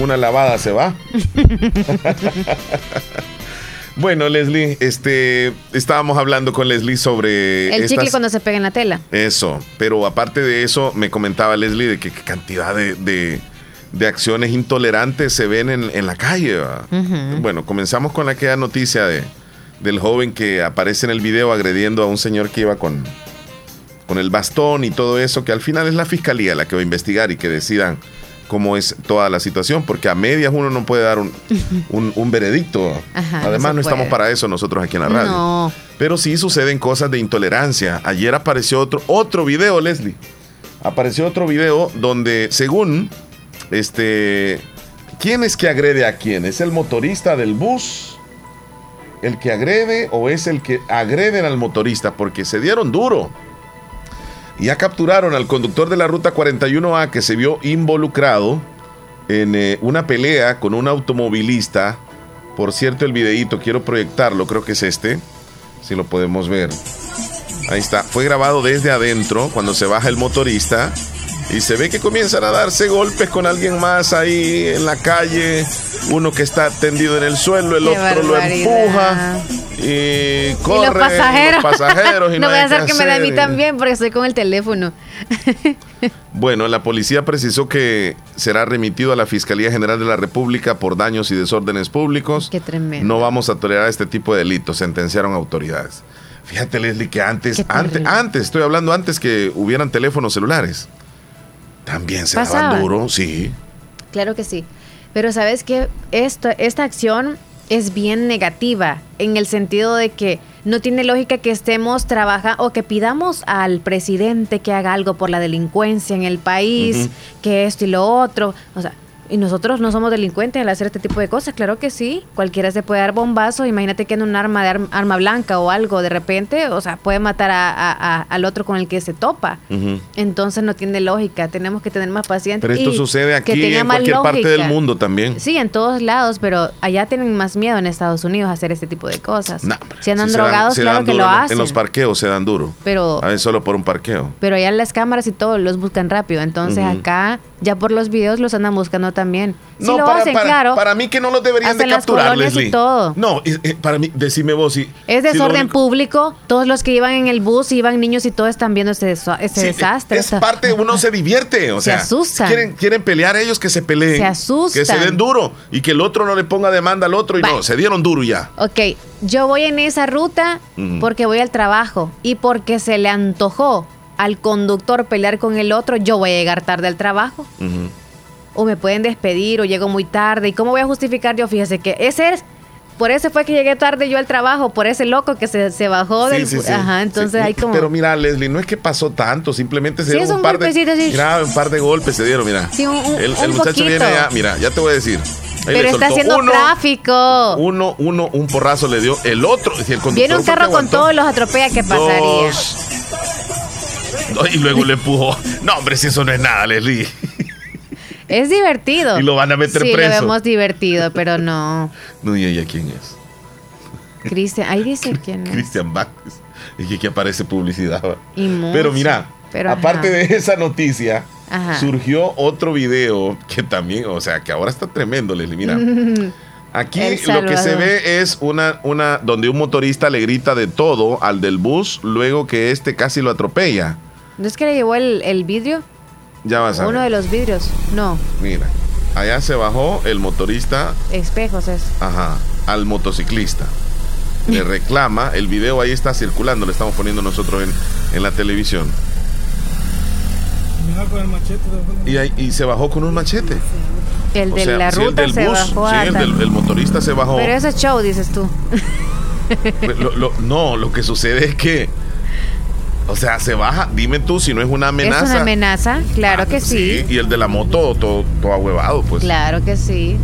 Una lavada se va. Bueno, Leslie, este, estábamos hablando con Leslie sobre... El chicle cuando se pega en la tela. Eso, pero aparte de eso, me comentaba Leslie de que qué cantidad de, acciones intolerantes se ven en, la calle. Bueno, comenzamos con aquella noticia de, del joven que aparece en el video agrediendo a un señor que iba con, con el bastón y todo eso, que al final es la fiscalía la que va a investigar y que decidan cómo es toda la situación, porque a medias uno no puede dar un, un, veredicto. Además, no, estamos para eso nosotros aquí en la radio. Pero sí suceden cosas de intolerancia. Ayer apareció otro, otro video, Leslie. Apareció otro video donde, según este. ¿Quién es que agrede a quién? ¿Es el motorista del bus? ¿El que agrede o es el que agreden al motorista? Porque se dieron duro. Ya capturaron al conductor de la ruta 41A que se vio involucrado en eh, una pelea con un automovilista. Por cierto, el videíto, quiero proyectarlo, creo que es este, si lo podemos ver. Ahí está, fue grabado desde adentro cuando se baja el motorista y se ve que comienzan a darse golpes con alguien más ahí en la calle. Uno que está tendido en el suelo, el otro lo empuja. Y los pasajeros. pasajeros no, voy a hacer que, me da a mí también porque estoy con el teléfono. bueno, la policía precisó que será remitido a la Fiscalía General de la República por daños y desórdenes públicos. Qué tremendo. No vamos a tolerar este tipo de delitos, sentenciaron autoridades. Fíjate, Leslie, que antes, antes, antes, estoy hablando antes que hubieran teléfonos celulares. También se daban duro, sí. Claro que sí. Pero sabes que esta acción es bien negativa en el sentido de que no tiene lógica que estemos trabajando o que pidamos al presidente que haga algo por la delincuencia en el país, que esto y lo otro. O sea, y nosotros no somos delincuentes al hacer este tipo de cosas, claro que sí. Cualquiera se puede dar bombazo, imagínate que en un arma de arma blanca o algo de repente, o sea, puede matar a, al otro con el que se topa. Entonces no tiene lógica, tenemos que tener más paciencia. Pero esto sucede aquí en cualquier parte del mundo también. Sí, en todos lados, pero allá tienen más miedo en Estados Unidos a hacer este tipo de cosas. si andan drogados, claro que lo hacen. En los parqueos se dan duro. Pero, a veces solo por un parqueo. Pero allá las cámaras y todo los buscan rápido. Entonces acá ya por los videos los andan buscando también. no, para, claro. Para mí que no los deberían de capturar, Leslie. Y todo. No, para mí, decime vos si... Es desorden público. Todos los que iban en el bus, iban niños y todos están viendo ese, ese desastre. Es parte, uno se divierte. O sea, se asustan. Quieren, quieren pelear ellos que se peleen. Se asustan. Que se den duro. Y que el otro no le ponga demanda al otro. Y no, se dieron duro ya. Ok, yo voy en esa ruta porque voy al trabajo y porque se le antojó al conductor pelear con el otro, yo voy a llegar tarde al trabajo. O me pueden despedir o llego muy tarde. ¿Y cómo voy a justificar yo? Fíjese que ese es... Por eso fue que llegué tarde yo al trabajo, por ese loco que se, bajó del... Ajá, entonces hay como... Pero mira, Leslie, no es que pasó tanto, simplemente se dieron un, par de... Mira, un par de golpes se dieron, mira. Sí, un, el, el muchacho viene ya, mira, ya te voy a decir. Pero está haciendo tráfico. Uno, uno, un porrazo le dio. El otro, el Viene un carro con todos los atropella, ¿qué pasaría? Y luego le empujó. No, hombre, si eso no es nada, Leslie. Es divertido. Y lo van a meter sí, preso. lo vemos divertido, pero no. No, y ella quién es. Cristian, ahí dice quién es. Cristian Vázquez. Y que aquí aparece publicidad. pero mira, aparte de esa noticia, surgió otro video que también, o sea, que ahora está tremendo, Leslie. Mira. Aquí lo que se ve es una, una donde un motorista le grita de todo al del bus luego que este casi lo atropella. ¿No es que le llevó el, el vidrio? Ya vas a Uno de los vidrios, no. Mira, allá se bajó el motorista. Espejos es. Ajá, al motociclista. Le reclama, el video ahí está circulando, le estamos poniendo nosotros en, en la televisión. Con el machete. Y, y se bajó con un machete. El de la ruta se bajó. Sí, el, del, el motorista se bajó. Pero eso es show, dices tú. no, lo que sucede es que o sea, se baja. Dime tú si no es una amenaza. Es una amenaza, claro que sí. Y el de la moto todo, todo ahuevado, pues. Claro que sí.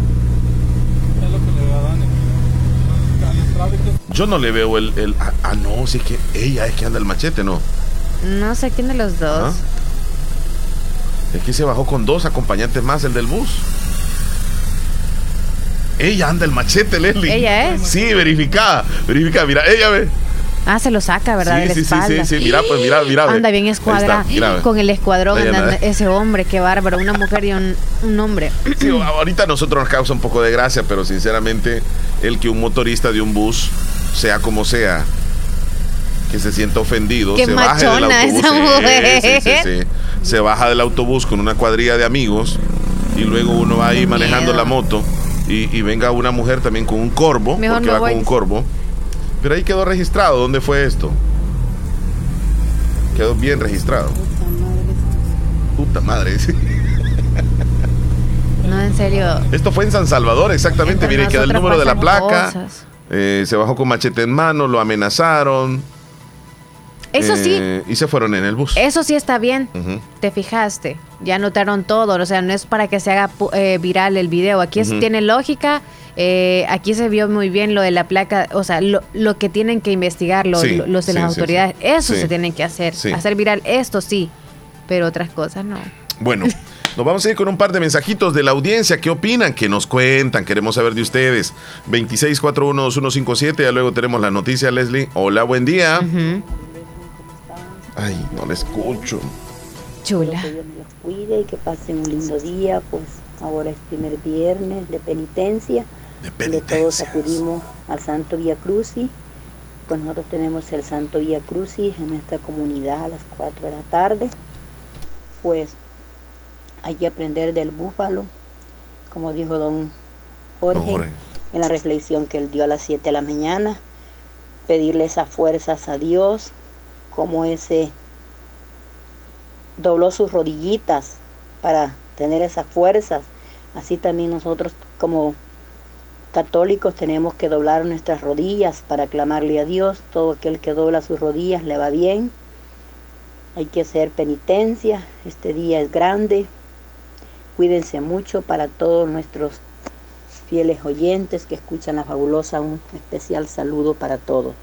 Yo no le veo el. el ah, ah, no, si es que ella es que anda el machete, ¿no? No sé quién de los dos. Es que se bajó con dos acompañantes más, el del bus. Ella anda el machete, Leslie. Ella es. Sí, verificada. Verificada. Mira, ella ve. Ah, se lo saca, ¿verdad? Sí, de la sí, espalda. sí, sí, mira, pues mira, mira. Anda bien escuadrado. Con el escuadrón andando, ese hombre, qué bárbaro. Una mujer y un, un hombre. Sí, ahorita a nosotros nos causa un poco de gracia, pero sinceramente, el que un motorista de un bus, sea como sea, que se sienta ofendido, Qué se baje del autobús. Esa mujer. Sí, sí, sí, se baja del autobús con una cuadrilla de amigos y luego uno va ahí manejando la moto y, y, venga una mujer también con un corvo, Mejor porque no va voy. con un corvo. Pero ahí quedó registrado. ¿Dónde fue esto? Quedó bien registrado. Puta madre. No, en serio. Esto fue en San Salvador, exactamente. Mire, quedó el número de la placa. eh, se bajó con machete en mano, lo amenazaron. Eso sí. eh, Y se fueron en el bus. Eso sí está bien. Te fijaste. Ya notaron todo. O sea, no es para que se haga eh, viral el video. Aquí es- Ujú. tiene lógica. eh, aquí se vio muy bien lo de la placa. O sea, lo, lo que tienen que investigar lo- Sí, lo- los de sí, las autoridades. sí. Eso se tienen que hacer. Hacer viral esto sí. Pero otras cosas no. Bueno, nos vamos a ir con un par de mensajitos de la audiencia. ¿Qué opinan? ¿Qué nos cuentan? Queremos saber de ustedes. 26412157. Ya luego tenemos la noticia, Leslie. Hola, buen día. Ay, no le escucho. Chula. Que Dios los cuide y que pasen un lindo día. Pues ahora es primer viernes de penitencia. De todos acudimos al Santo Vía Crucis. Pues nosotros tenemos el Santo Vía Crucis en nuestra comunidad a las 4 de la tarde. Pues hay que aprender del búfalo, como dijo don Jorge, Jorge. en la reflexión que él dio a las 7 de la mañana. Pedirle esas fuerzas a Dios, como ese dobló sus rodillitas para tener esas fuerzas. Así también nosotros como católicos tenemos que doblar nuestras rodillas para clamarle a Dios. Todo aquel que dobla sus rodillas le va bien. Hay que hacer penitencia. Este día es grande. Cuídense mucho para todos nuestros fieles oyentes que escuchan la fabulosa. Un especial saludo para todos.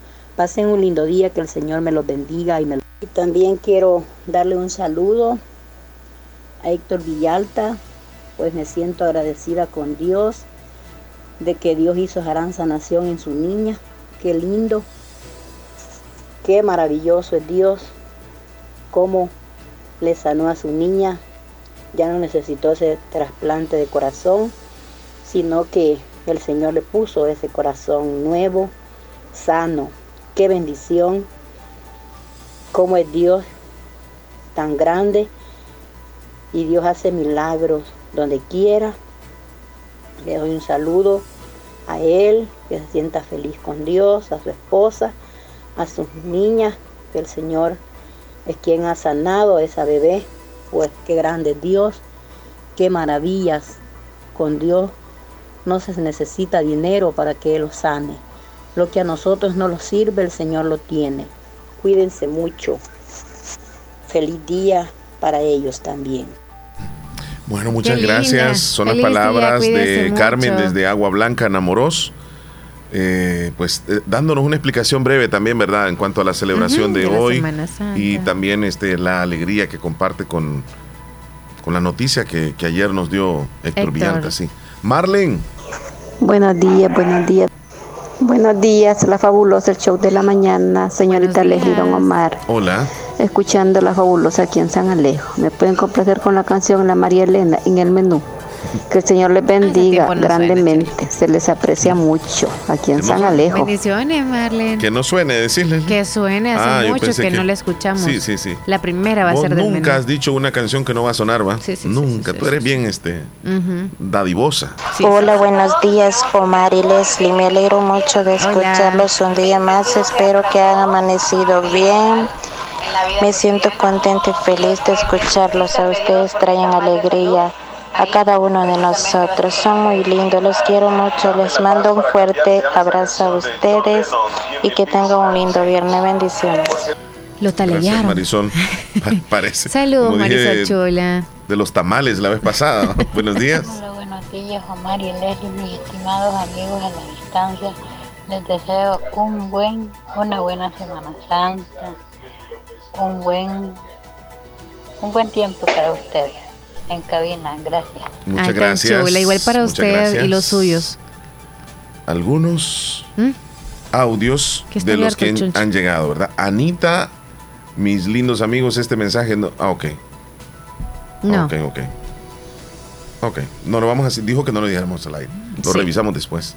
Pasen un lindo día, que el Señor me los bendiga y me y también quiero darle un saludo a Héctor Villalta, pues me siento agradecida con Dios de que Dios hizo gran sanación en su niña. Qué lindo, qué maravilloso es Dios, cómo le sanó a su niña. Ya no necesitó ese trasplante de corazón, sino que el Señor le puso ese corazón nuevo, sano. Qué bendición, cómo es Dios tan grande y Dios hace milagros donde quiera. Le doy un saludo a él, que se sienta feliz con Dios, a su esposa, a sus niñas, que el Señor es quien ha sanado a esa bebé. Pues qué grande Dios, qué maravillas con Dios. No se necesita dinero para que Él lo sane. Lo que a nosotros no nos sirve, el Señor lo tiene. Cuídense mucho. Feliz día para ellos también. Bueno, muchas Qué gracias. Son las Feliz palabras de mucho. Carmen desde Agua Blanca, Namoros. Eh, pues eh, dándonos una explicación breve también, ¿verdad? En cuanto a la celebración de, de la hoy y también este la alegría que comparte con, con la noticia que, que ayer nos dio Héctor, Héctor. Villalta. Sí. Marlene, Buenos días, buenos días. Buenos días, la fabulosa, el show de la mañana, señorita Leslie Don Omar. hola. Escuchando la fabulosa aquí en San Alejo. Me pueden complacer con la canción La María Elena en el menú. Que el Señor les bendiga tiempo no suena, grandemente. Se les aprecia mucho aquí en San suena. Alejo. Bendiciones, Marlene. Que no suene, decirle. Que suene, hace Ah, yo mucho pensé que, que- no la escuchamos. Sí, sí, sí. La primera va a ser del nunca menú. has dicho una canción que no va a sonar, ¿va? nunca. Tú eres bien este Ujú. dadivosa. Hola, buenos días, Omar y Leslie. Me alegro mucho de escucharlos un día más. Espero que hayan amanecido bien. Me siento contenta y feliz de escucharlos. A ustedes traen alegría a cada uno de nosotros. Son muy lindos, los quiero mucho. Les mando un fuerte abrazo a ustedes y que tengan un lindo viernes. Bendiciones. Lo talearon. Marisol. Pa- parece. Saludos, como dije, Marisol Chula. De los tamales la vez pasada. Buenos días. Hola, buenos días, Omar y Leslie, mis estimados amigos a la distancia. Les deseo un buen, una buena Semana Santa, un buen, un buen tiempo para ustedes en cabina. Gracias. Muchas Ay, gracias. chula. Igual para Muchas usted gracias. y los suyos. Algunos ¿Mm? audios de los que han llegado, ¿verdad? Anita, mis lindos amigos, este mensaje no. Ah, ok. No. Ok, ok. Ok. No lo vamos a decir. Dijo que no lo dijéramos al aire. Lo revisamos después.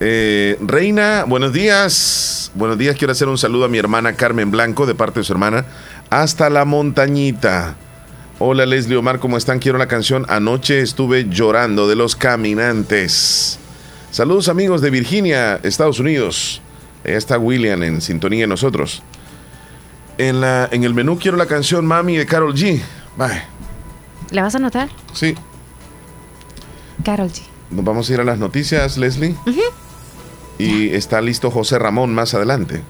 Eh, Reina, buenos días. Buenos días. Quiero hacer un saludo a mi hermana Carmen Blanco de parte de su hermana. Hasta la montañita. Hola Leslie Omar, ¿cómo están? Quiero la canción Anoche estuve llorando de los caminantes. Saludos amigos de Virginia, Estados Unidos. Ahí está William en sintonía de nosotros. En, la, en el menú quiero la canción Mami de Carol G. Bye. ¿La vas a anotar? Sí. Carol G. Nos vamos a ir a las noticias, Leslie. Y está listo José Ramón más adelante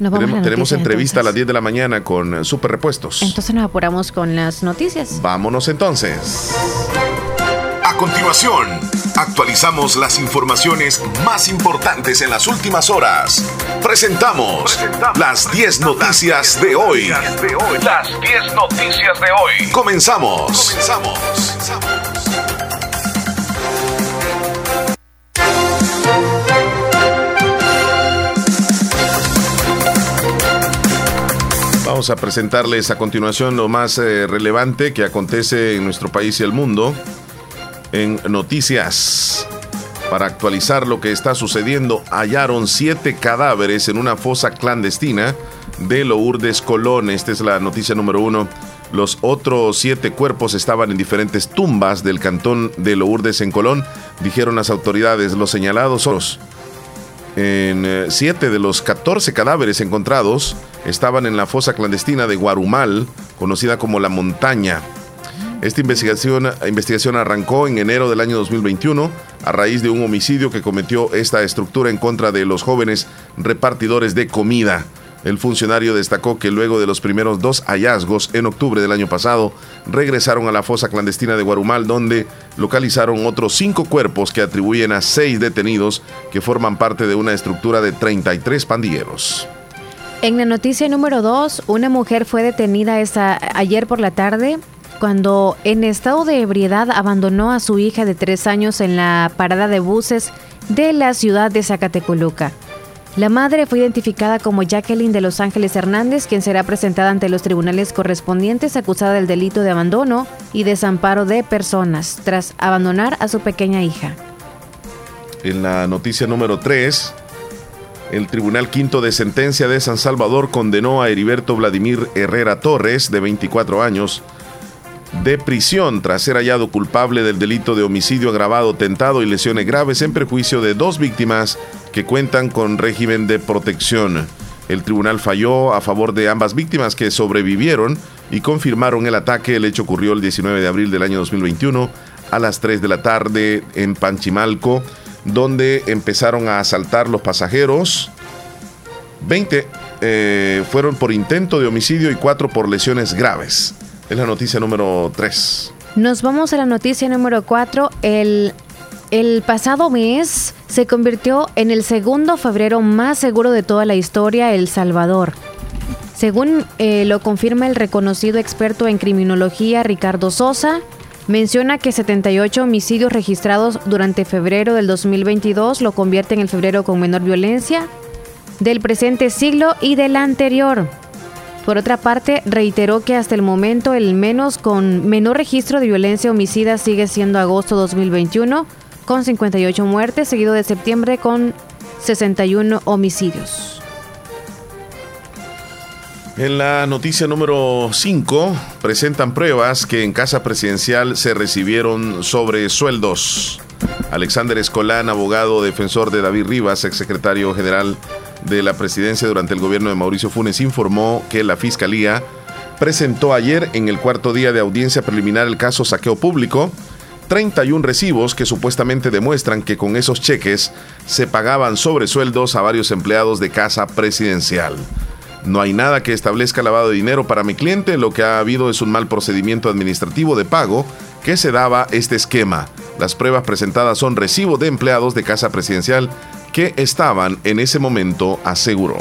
tenemos, entrevista a las 10 de la mañana con Super Repuestos. Entonces nos apuramos con las noticias. Vámonos entonces. A continuación, actualizamos las informaciones más importantes en las últimas horas. Presentamos, las 10 noticias, de hoy. Las 10 noticias de hoy. Comenzamos. Comenzamos. A presentarles a continuación lo más eh, relevante que acontece en nuestro país y el mundo en noticias. Para actualizar lo que está sucediendo, hallaron siete cadáveres en una fosa clandestina de Lourdes Colón. Esta es la noticia número uno. Los otros siete cuerpos estaban en diferentes tumbas del cantón de Lourdes en Colón, dijeron las autoridades. Los señalados son en eh, siete de los 14 cadáveres encontrados estaban en la fosa clandestina de Guarumal, conocida como La Montaña. Esta investigación, investigación arrancó en enero del año 2021 a raíz de un homicidio que cometió esta estructura en contra de los jóvenes repartidores de comida. El funcionario destacó que luego de los primeros dos hallazgos en octubre del año pasado, regresaron a la fosa clandestina de Guarumal, donde localizaron otros cinco cuerpos que atribuyen a seis detenidos que forman parte de una estructura de 33 pandilleros. En la noticia número 2, una mujer fue detenida ayer por la tarde cuando en estado de ebriedad abandonó a su hija de tres años en la parada de buses de la ciudad de Zacatecoluca. La madre fue identificada como Jacqueline de Los Ángeles Hernández, quien será presentada ante los tribunales correspondientes acusada del delito de abandono y desamparo de personas tras abandonar a su pequeña hija. En la noticia número 3, el Tribunal Quinto de Sentencia de San Salvador condenó a Heriberto Vladimir Herrera Torres, de 24 años, de prisión tras ser hallado culpable del delito de homicidio agravado, tentado y lesiones graves en perjuicio de dos víctimas que cuentan con régimen de protección. El tribunal falló a favor de ambas víctimas que sobrevivieron y confirmaron el ataque. El hecho ocurrió el 19 de abril del año 2021 a las 3 de la tarde en Panchimalco, donde empezaron a asaltar los pasajeros. 20 eh, fueron por intento de homicidio y 4 por lesiones graves. Es la noticia número 3. Nos vamos a la noticia número 4. El, el pasado mes se convirtió en el segundo febrero más seguro de toda la historia, El Salvador. Según eh, lo confirma el reconocido experto en criminología Ricardo Sosa, menciona que 78 homicidios registrados durante febrero del 2022 lo convierten en el febrero con menor violencia del presente siglo y del anterior. Por otra parte, reiteró que hasta el momento el menos con menor registro de violencia homicida sigue siendo agosto 2021, con 58 muertes, seguido de septiembre con 61 homicidios. En la noticia número 5, presentan pruebas que en casa presidencial se recibieron sobre sueldos. Alexander Escolán, abogado defensor de David Rivas, exsecretario general de la presidencia durante el gobierno de Mauricio Funes informó que la Fiscalía presentó ayer en el cuarto día de audiencia preliminar el caso saqueo público 31 recibos que supuestamente demuestran que con esos cheques se pagaban sobresueldos a varios empleados de casa presidencial. No hay nada que establezca lavado de dinero para mi cliente, lo que ha habido es un mal procedimiento administrativo de pago que se daba este esquema. Las pruebas presentadas son recibo de empleados de casa presidencial que estaban en ese momento, aseguró.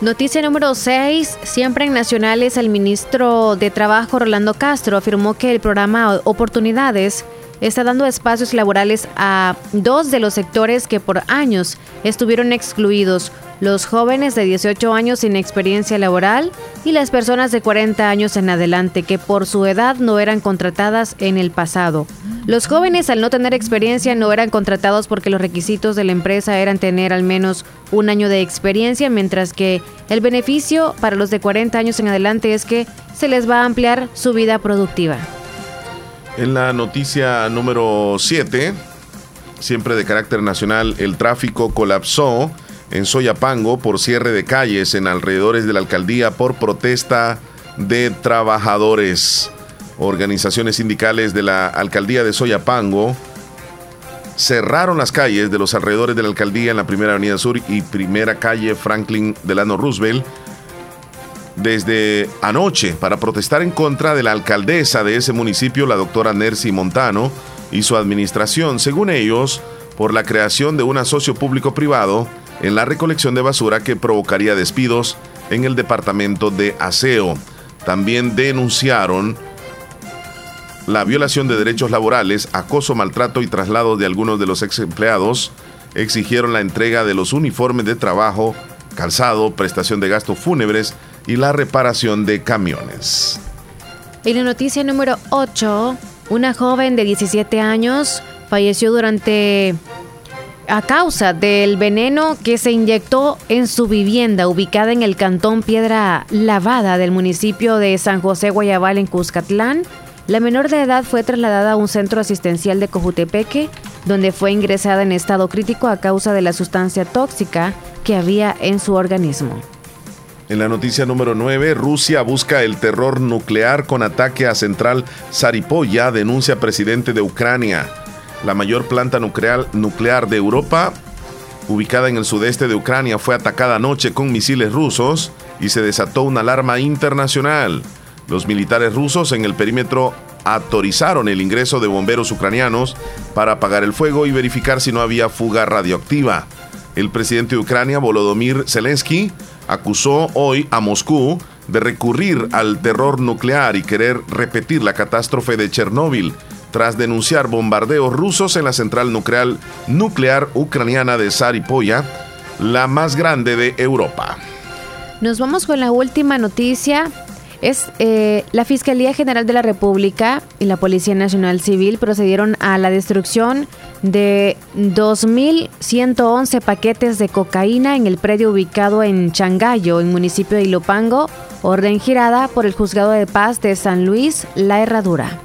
Noticia número 6. Siempre en Nacionales, el ministro de Trabajo, Rolando Castro, afirmó que el programa Oportunidades está dando espacios laborales a dos de los sectores que por años estuvieron excluidos, los jóvenes de 18 años sin experiencia laboral y las personas de 40 años en adelante que por su edad no eran contratadas en el pasado. Los jóvenes al no tener experiencia no eran contratados porque los requisitos de la empresa eran tener al menos un año de experiencia, mientras que el beneficio para los de 40 años en adelante es que se les va a ampliar su vida productiva. En la noticia número 7, siempre de carácter nacional, el tráfico colapsó en Soyapango por cierre de calles en alrededores de la alcaldía por protesta de trabajadores. Organizaciones sindicales de la alcaldía de Soyapango cerraron las calles de los alrededores de la alcaldía en la primera avenida sur y primera calle Franklin Delano Roosevelt desde anoche para protestar en contra de la alcaldesa de ese municipio, la doctora Nercy Montano, y su administración, según ellos, por la creación de un asocio público-privado en la recolección de basura que provocaría despidos en el departamento de aseo. También denunciaron la violación de derechos laborales, acoso, maltrato y traslado de algunos de los ex empleados. Exigieron la entrega de los uniformes de trabajo, calzado, prestación de gastos fúnebres y la reparación de camiones. En la noticia número 8, una joven de 17 años falleció durante a causa del veneno que se inyectó en su vivienda ubicada en el cantón Piedra Lavada del municipio de San José Guayabal en Cuscatlán. La menor de edad fue trasladada a un centro asistencial de Cojutepeque, donde fue ingresada en estado crítico a causa de la sustancia tóxica que había en su organismo. En la noticia número 9, Rusia busca el terror nuclear con ataque a central Zaripoya, denuncia presidente de Ucrania. La mayor planta nuclear, nuclear de Europa, ubicada en el sudeste de Ucrania, fue atacada anoche con misiles rusos y se desató una alarma internacional. Los militares rusos en el perímetro autorizaron el ingreso de bomberos ucranianos para apagar el fuego y verificar si no había fuga radioactiva. El presidente de Ucrania, Volodymyr Zelensky, acusó hoy a Moscú de recurrir al terror nuclear y querer repetir la catástrofe de Chernóbil tras denunciar bombardeos rusos en la central nuclear, nuclear ucraniana de Saripoya, la más grande de Europa. Nos vamos con la última noticia. Es eh, la Fiscalía General de la República y la Policía Nacional Civil procedieron a la destrucción de 2.111 paquetes de cocaína en el predio ubicado en Changayo, en municipio de Ilopango, orden girada por el Juzgado de Paz de San Luis, La Herradura.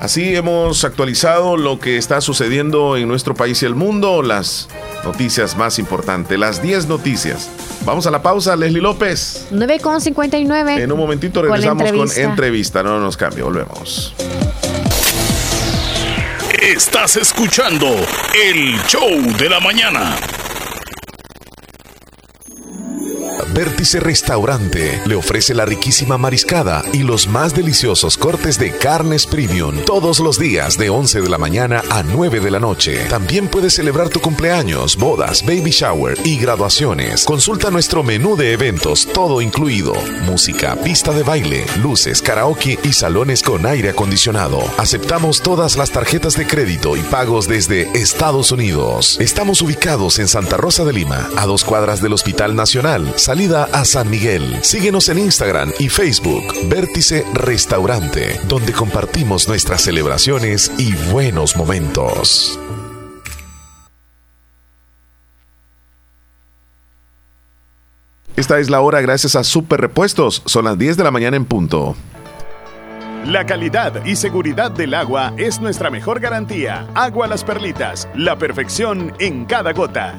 Así hemos actualizado lo que está sucediendo en nuestro país y el mundo, las noticias más importantes, las 10 noticias. Vamos a la pausa, Leslie López. 9.59. En un momentito regresamos con entrevista. No nos cambie, volvemos. Estás escuchando el show de la mañana. Vértice Restaurante le ofrece la riquísima mariscada y los más deliciosos cortes de carnes premium todos los días de 11 de la mañana a 9 de la noche. También puedes celebrar tu cumpleaños, bodas, baby shower y graduaciones. Consulta nuestro menú de eventos, todo incluido. Música, pista de baile, luces, karaoke y salones con aire acondicionado. Aceptamos todas las tarjetas de crédito y pagos desde Estados Unidos. Estamos ubicados en Santa Rosa de Lima, a dos cuadras del Hospital Nacional, salida a San Miguel. Síguenos en Instagram y Facebook, Vértice Restaurante, donde compartimos nuestras celebraciones y buenos momentos. Esta es la hora gracias a Super Repuestos. Son las 10 de la mañana en punto. La calidad y seguridad del agua es nuestra mejor garantía. Agua Las Perlitas, la perfección en cada gota.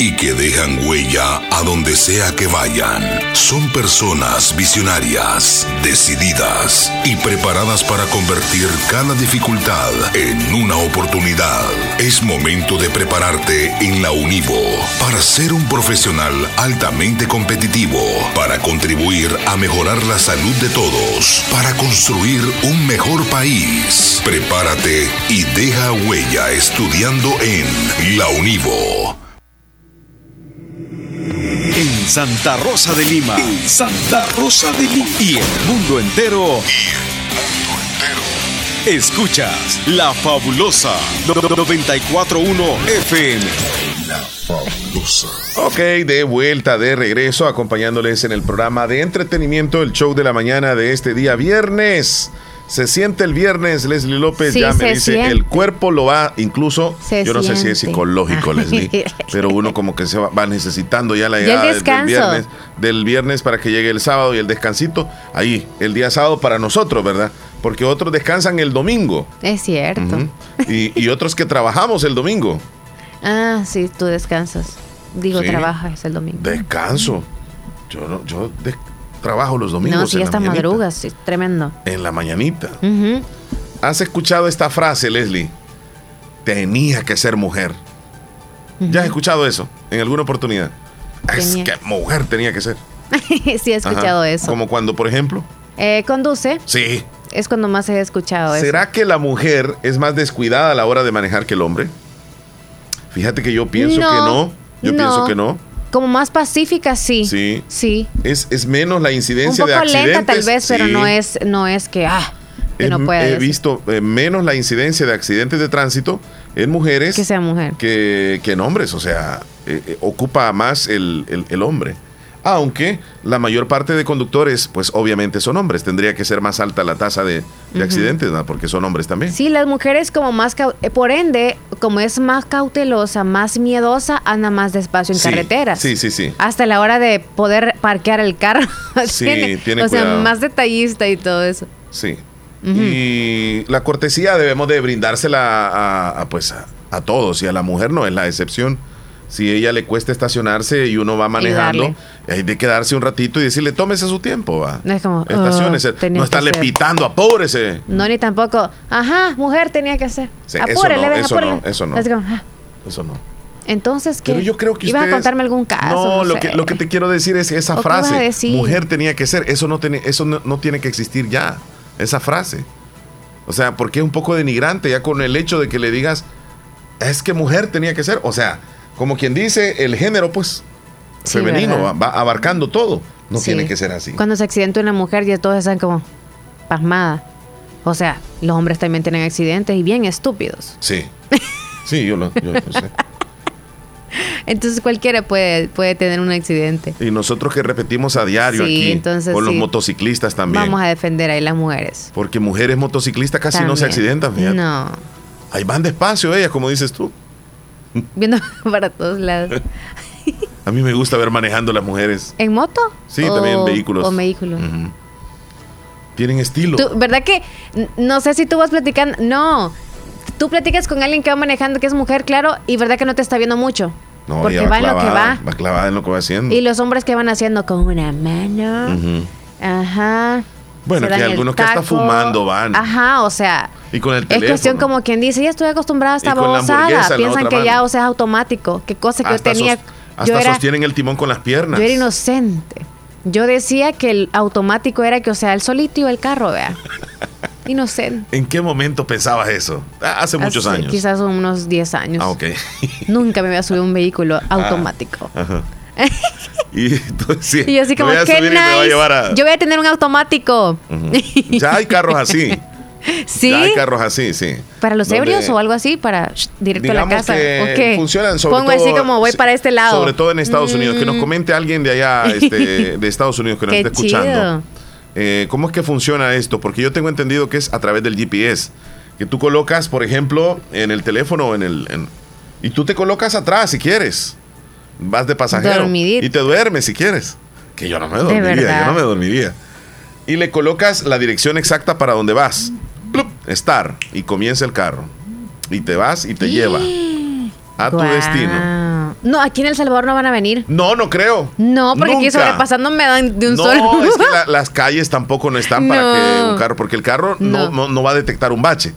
y que dejan huella a donde sea que vayan. Son personas visionarias, decididas y preparadas para convertir cada dificultad en una oportunidad. Es momento de prepararte en la Univo para ser un profesional altamente competitivo, para contribuir a mejorar la salud de todos, para construir un mejor país. Prepárate y deja huella estudiando en la Univo. En Santa Rosa de Lima. En Santa Rosa de Lima. Y el mundo entero. Escuchas La Fabulosa 941 FM. La Fabulosa. Ok, de vuelta, de regreso, acompañándoles en el programa de entretenimiento, el show de la mañana de este día viernes. Se siente el viernes, Leslie López ya me dice, el cuerpo lo va, incluso, yo no sé si es psicológico, Leslie, pero uno como que se va, necesitando ya la llegada del, viernes, del viernes para que llegue el sábado y el descansito, ahí, el día sábado para nosotros, ¿verdad? Porque otros descansan el domingo. Es cierto. y, otros que trabajamos el domingo. Ah, sí, tú descansas. Digo, trabajas el domingo. Descanso. Yo no, yo trabajo los domingos. No, sí, hasta madrugas, sí, tremendo. En la mañanita. ¿Has escuchado esta frase, Leslie? Tenía que ser mujer. ¿Ya has escuchado eso en alguna oportunidad? Es que mujer tenía que ser. sí, he escuchado eso. Como cuando, por ejemplo. Eh, conduce. Sí. Es cuando más he escuchado eso. ¿Será que la mujer es más descuidada a la hora de manejar que el hombre? Fíjate que yo pienso que no. Yo pienso que no. Como más pacífica, sí. Sí. Sí. Es, es menos la incidencia de accidentes. lenta tal vez, pero no es, no es que, ah, que no pueda He visto eh, menos la incidencia de accidentes de tránsito en mujeres. Que sea mujer. Que, en hombres, o sea, eh, eh, ocupa más el, el, el hombre aunque la mayor parte de conductores, pues obviamente son hombres. Tendría que ser más alta la tasa de, accidentes, ¿no? porque son hombres también. Sí, las mujeres como más, eh, por ende, como es más cautelosa, más miedosa, anda más despacio en carreteras. Sí, sí, sí. Hasta la hora de poder parquear el carro. sí, tiene, O sea, más detallista y todo eso. Sí. Y la cortesía debemos de brindársela a, pues a todos y a la mujer no es la excepción si ella le cuesta estacionarse y uno va manejando, hay de quedarse un ratito y decirle, tómese su tiempo, va. No es como, Estaciones, oh, no estarle pitando, apúrese. No, ni tampoco, ajá, mujer tenía que hacer. Sí, eso no, eso no, eso no. Ah". Eso no. Entonces, ¿qué? Pero yo creo que ¿Ibas a contarme algún caso? No, lo, que, lo que te quiero decir es esa frase, mujer tenía que ser, eso no, tiene, eso no, tiene que existir ya, esa frase. O sea, porque es un poco denigrante ya con el hecho de que le digas, es que mujer tenía que ser, o sea, como quien dice, el género, pues, femenino, va, abarcando todo. No tiene que ser así. Cuando se accidenta una mujer, ya todos están como pasmada. O sea, los hombres también tienen accidentes y bien estúpidos. Sí. Sí, yo lo, sé. Entonces cualquiera puede, puede tener un accidente. Y nosotros que repetimos a diario aquí, entonces, con los motociclistas también. Vamos a defender ahí las mujeres. Porque mujeres motociclistas casi no se accidentan, fíjate. No. Ahí van despacio ellas, como dices tú. Viendo para todos lados. A mí me gusta ver manejando las mujeres. ¿En moto? Sí, también en vehículos. O vehículos. Tienen estilo. ¿Verdad que no sé si tú vas platicando? No. tú platicas con alguien que va manejando que es mujer, claro, y verdad que no te está viendo mucho. No, porque va en lo que va. Va clavada en lo que va haciendo. Y los hombres que van haciendo con una mano. Ajá. Bueno, que algunos que hasta fumando van. Ajá, o sea, Y con el es cuestión como quien dice, ya estoy acostumbrada a esta babosada. Piensan que ya, o sea, es automático. Qué cosa que hasta yo tenía. hasta yo era, sostienen el timón con las piernas. yo era inocente. Yo decía que el automático era que, o sea, el solito iba el carro, vea. Inocente. ¿En qué momento pensabas eso? Ah, Hace muchos Hace años. Quizás unos 10 años. Ah, ok. Nunca me había subido un vehículo automático. Ajá. Y, yo así como, voy qué nice. llevar a- Yo voy a tener un automático. Ya hay carros así. ¿Sí? Ya hay carros así, sí. ¿Para los Donde- ebrios o algo así? ¿Para directo a la casa? que funcionan sobre Pongo todo, así como voy para este lado. Sobre todo en Estados Unidos. Que nos Mm. comente alguien de allá, este, de Estados Unidos, que nos Qué esté escuchando. Eh, ¿Cómo es que funciona esto? Porque yo tengo entendido que es a través del GPS. Que tú colocas, por ejemplo, en el teléfono en el... en- y tú te colocas atrás si quieres. Vas de pasajero. Dormidito. Y te duermes si quieres. Que yo no me dormiría, yo no me dormiría. Y le colocas la dirección exacta para donde vas. Plup, Estar. Y comienza el carro. Y te vas y te lleva a tu destino. No, aquí en El Salvador no van a venir. No, no creo. No, porque aquí Nunca. sobrepasando me dan de un no, solo. es que la- las calles tampoco no están para No. que un carro, porque el carro no, No. no, va a detectar un bache.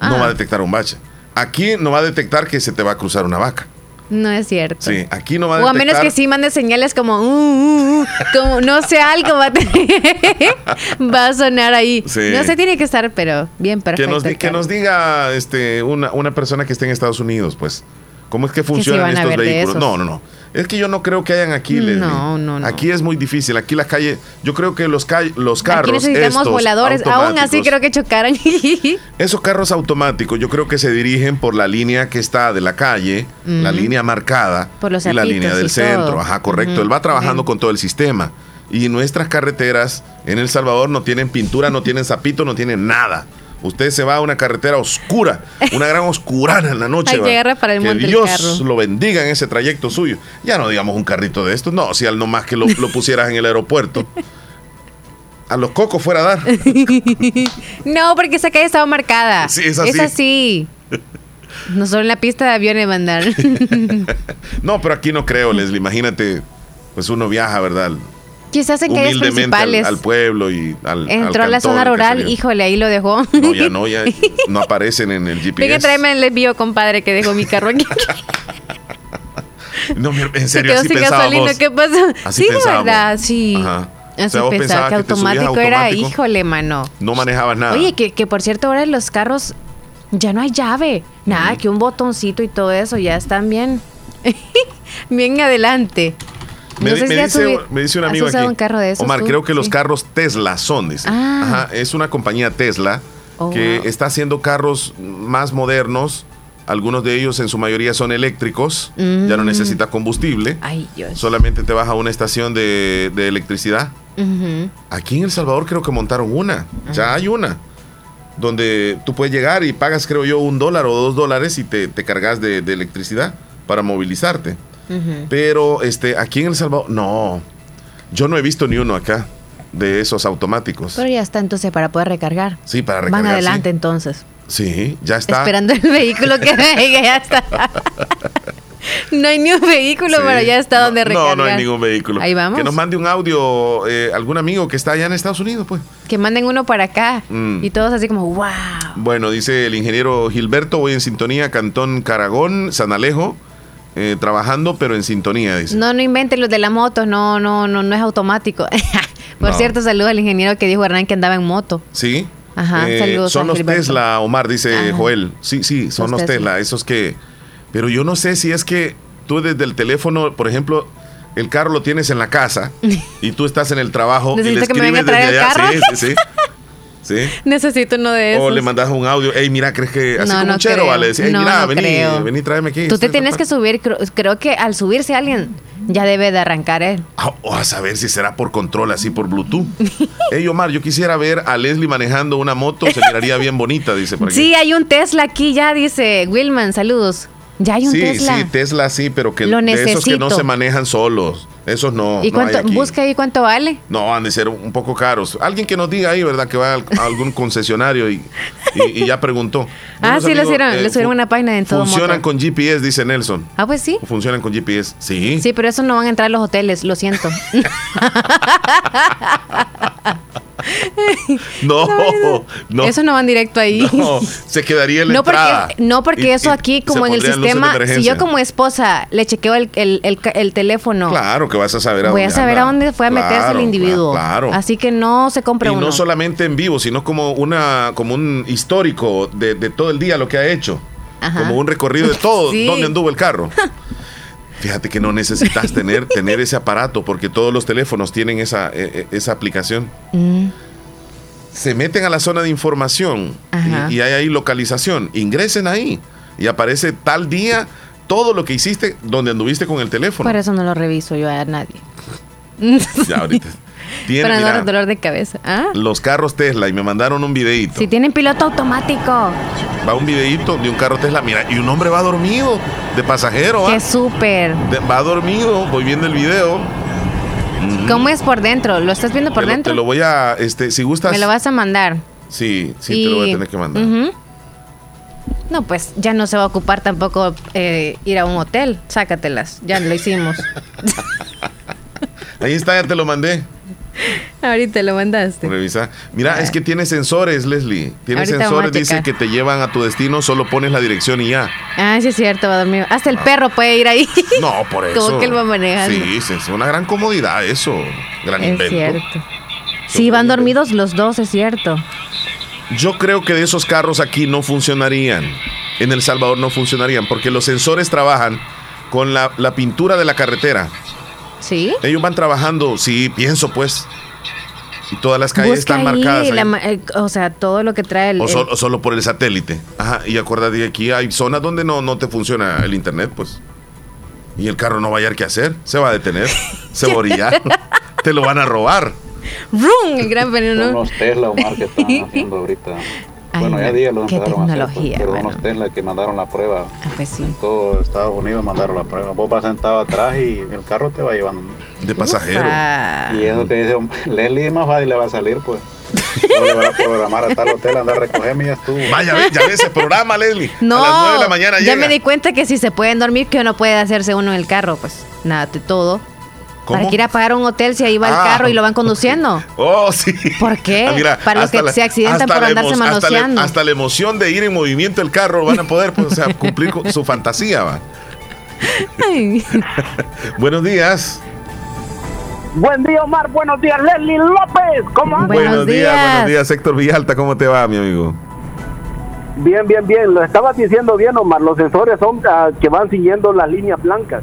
No Ah. va a detectar un bache. Aquí no va a detectar que se te va a cruzar una vaca. No es cierto. Sí, aquí no va a O a detectar. menos que sí mande señales como, uh, uh, uh, como no sé, algo va a, tener- va a sonar ahí. Sí. No sé, tiene que estar, pero bien perfecto. que nos, que nos diga este, una, una persona que esté en Estados Unidos, pues, cómo es que funcionan estos vehículos. No, no, no. Es que yo no creo que hayan aquí, Leslie. No, no, no. Aquí es muy difícil. Aquí la calle, yo creo que los, ca- los carros. Aquí necesitamos estos voladores. Aún así creo que chocaran. Esos carros automáticos yo creo que se dirigen por la línea que está de la calle, la línea marcada Por los y la línea del centro. todo. Ajá, correcto. Él va trabajando con todo el sistema. Y nuestras carreteras en El Salvador no tienen pintura, no tienen zapito, no tienen nada. Usted se va a una carretera oscura, una gran oscurana en la noche. Hay que para el que monte Dios carro. lo bendiga en ese trayecto suyo. Ya no digamos un carrito de estos. No, si al nomás que lo, lo pusieras en el aeropuerto. A los cocos fuera a dar. no, porque esa calle estaba marcada. Sí, es así. Es así. No solo en la pista de aviones mandar. No, pero aquí no creo, Leslie. Imagínate, pues uno viaja, ¿verdad? Quizás en calles Humildemente al, principales. al pueblo y al. Entró al a la zona rural, híjole, ahí lo dejó. No, ya no, ya no aparecen en el GPS. Venga, tráeme el envío, compadre, que dejó mi carro aquí. No, en Se serio, así pensábamos. gasolina, ¿qué pasó? Así sí, pensábamos. verdad, sí. Ajá. Así O sea, pensaba que que subías automático era, automático. híjole, mano. No manejabas nada. Oye, que, que por cierto, ahora los carros ya no hay llave. Nada, que un botoncito y todo eso ya están bien. bien adelante. Me, no sé me si has dice, me dice un amigo aquí. un carro de esos Omar, tú? creo que los Sí. carros Tesla son, dice. Ah. Ajá, es una compañía Tesla Oh, que wow. está haciendo carros más modernos. Algunos de ellos en su mayoría son eléctricos. Ya no Mm. necesita combustible. Ay, Dios. Solamente te vas a una estación de, de electricidad. Aquí en El Salvador creo que montaron una. Ya hay una. Donde tú puedes llegar y pagas, creo yo, un dólar o dos dólares y te, te cargas de, de electricidad para movilizarte. Pero este, aquí en El Salvador, no. Yo no he visto ni uno acá de esos automáticos. Pero ya está entonces para poder recargar. Sí, para recargar. Van sí. adelante entonces. Sí, ya está. Esperando el vehículo que venga, ya está. no hay ni un vehículo, Sí. pero ya está donde recargar. No, no hay ningún vehículo. Ahí vamos. Que nos mande un audio eh, algún amigo que está allá en Estados Unidos, pues. Que manden uno para acá. Mm. Y todos así como, wow. Bueno, dice el ingeniero Gilberto, voy en sintonía, Cantón Caragón, San Alejo, eh, trabajando, pero en sintonía, dice. No, no inventen los de la moto, no, no, no, no es automático. Por No. cierto, saludos al ingeniero que dijo Hernán que andaba en moto. Sí. Ajá, Eh, saludos Son los Gilberto. Tesla, Omar, dice Ajá. Joel. Sí, sí, son Los los, Tesla. Esos que... Pero yo no sé si es que tú desde el teléfono, por ejemplo, el carro lo tienes en la casa y tú estás en el trabajo y le escribes desde allá. Sí, sí, sí. Sí. Necesito uno de esos. O le mandas un audio, hey, mira, ¿crees que así No, como no un chero, creo. vale? Hey, No, mira, vení, creo. vení, tráeme aquí. Tú te tienes que subir, creo, creo que al subirse alguien ya debe de arrancar él. Ah, O a saber si será por control, así por Bluetooth. Hey, Omar, yo quisiera ver a Leslie manejando una moto, se miraría bien bonita, dice por aquí. Sí, hay un Tesla aquí ya, dice Wilman, saludos. Ya hay un sí, Tesla. sí, Tesla sí, pero que Lo de esos que no se manejan solos. Esos no. ¿Y no hay cuánto, aquí. busca ahí cuánto vale? No, han de ser un poco caros. Alguien que nos diga ahí, ¿verdad? Que va a algún concesionario y, y- y ya preguntó. Ah, sí, amigos, subieron, eh, subieron una página en todo Funcionan con GPS, dice Nelson. Ah, pues sí. Funcionan con GPS. Sí. Sí, pero eso no van a entrar a los hoteles, lo siento. No, no. Eso no van directo ahí. No, se quedaría en la No porque, entrada. no porque Y- eso aquí, como en el sistema, si yo como esposa le chequeo el, el- el teléfono, Claro que vas a saber a voy a dónde saber anda. a dónde fue a meterse Claro, el individuo. Claro. Así que no se compre y uno. no solamente en vivo, sino como una como un histórico de, de todo el día lo que ha hecho. Ajá. Como un recorrido de todo, Sí. dónde anduvo el carro. Fíjate que no necesitas tener, tener ese aparato porque todos los teléfonos tienen esa, eh, eh, esa aplicación. Mm, Se meten a la zona de información y, y hay ahí localización. Ingresen ahí y aparece tal día todo lo que hiciste donde anduviste con el teléfono. por eso no lo reviso yo a nadie. Ya ahorita. Tiene, Para no mira, dar dolor de cabeza. ¿Ah? los carros Tesla y me mandaron un videíto. Si tienen piloto automático, Va un videíto de un carro Tesla, mira, y un hombre va dormido, de pasajero, ¿va? que súper. Va dormido, voy viendo el video. ¿Cómo es por dentro? ¿Lo estás viendo por te, lo, dentro? te lo voy a, este, si gustas. Me lo vas a mandar. Sí, sí, te lo voy a tener que mandar. No, pues ya no se va a ocupar tampoco eh, ir a un hotel. Sácatelas, ya lo hicimos. Ahí está, ya te lo mandé. Ahorita lo mandaste. Revisa. Mira, es que tiene sensores, Leslie. Tiene Ahorita sensores, dice que te llevan a tu destino, solo pones la dirección y ya. Ah, sí es cierto, va a dormir. Hasta el perro puede ir ahí. No, por eso. Como que él va manejando. Sí, sí, es una gran comodidad eso. Gran es invento. cierto. Sí, van dormidos los dos, es cierto. Yo creo que de esos carros aquí no funcionarían. En El Salvador no funcionarían porque los sensores trabajan con la, la pintura de la carretera. ¿Sí? Ellos van trabajando, sí, pienso pues. Y todas las calles Busca están ahí marcadas. ahí. la ma- eh, o sea, todo lo que trae el... o, el- sol- o solo por el satélite. Ajá, y acuérdate que aquí hay zonas donde no, no te funciona el internet, pues. Y el carro no va a hallar qué hacer. Se va a detener. Se va a orillar. te lo van a robar. ¡Rum! El gran veneno. Son los Tesla, Omar, que están haciendo ahorita. Ay, bueno, ya no, días lo qué empezaron a hacer, pues, tecnología, bueno. Tesla que mandaron la prueba. pues sí. En todo Estados Unidos mandaron la prueba. Vos vas sentado atrás y el carro te va llevando. De pasajero. Y eso que dice, Leslie es más fácil le va a salir, pues. No le va a programar a tal hotel, anda a recogerme y ya estuvo. Vaya, ya ves ese programa, Leslie. No, a las 9 de la mañana ya llega. me di cuenta que si se pueden dormir, que no puede hacerse uno en el carro, pues nada, de todo. ¿Cómo? Para que ir a pagar un hotel si ahí va Ah, el carro y lo van conduciendo. Oh, sí. ¿Por qué? Ah, mira, Para los que la- se accidentan por andarse emo- hasta la- manoseando. Hasta la emoción de ir en movimiento el carro van a poder pues, o sea, cumplir con su fantasía, va. Ay. Buenos días. Buen día, Omar. Buenos días, Leslie López. ¿Cómo andas? buenos días. buenos días, Héctor Villalta, ¿cómo te va, mi amigo? Bien, bien, bien. Lo estabas diciendo bien, Omar. Los sensores son ah, que van siguiendo las líneas blancas.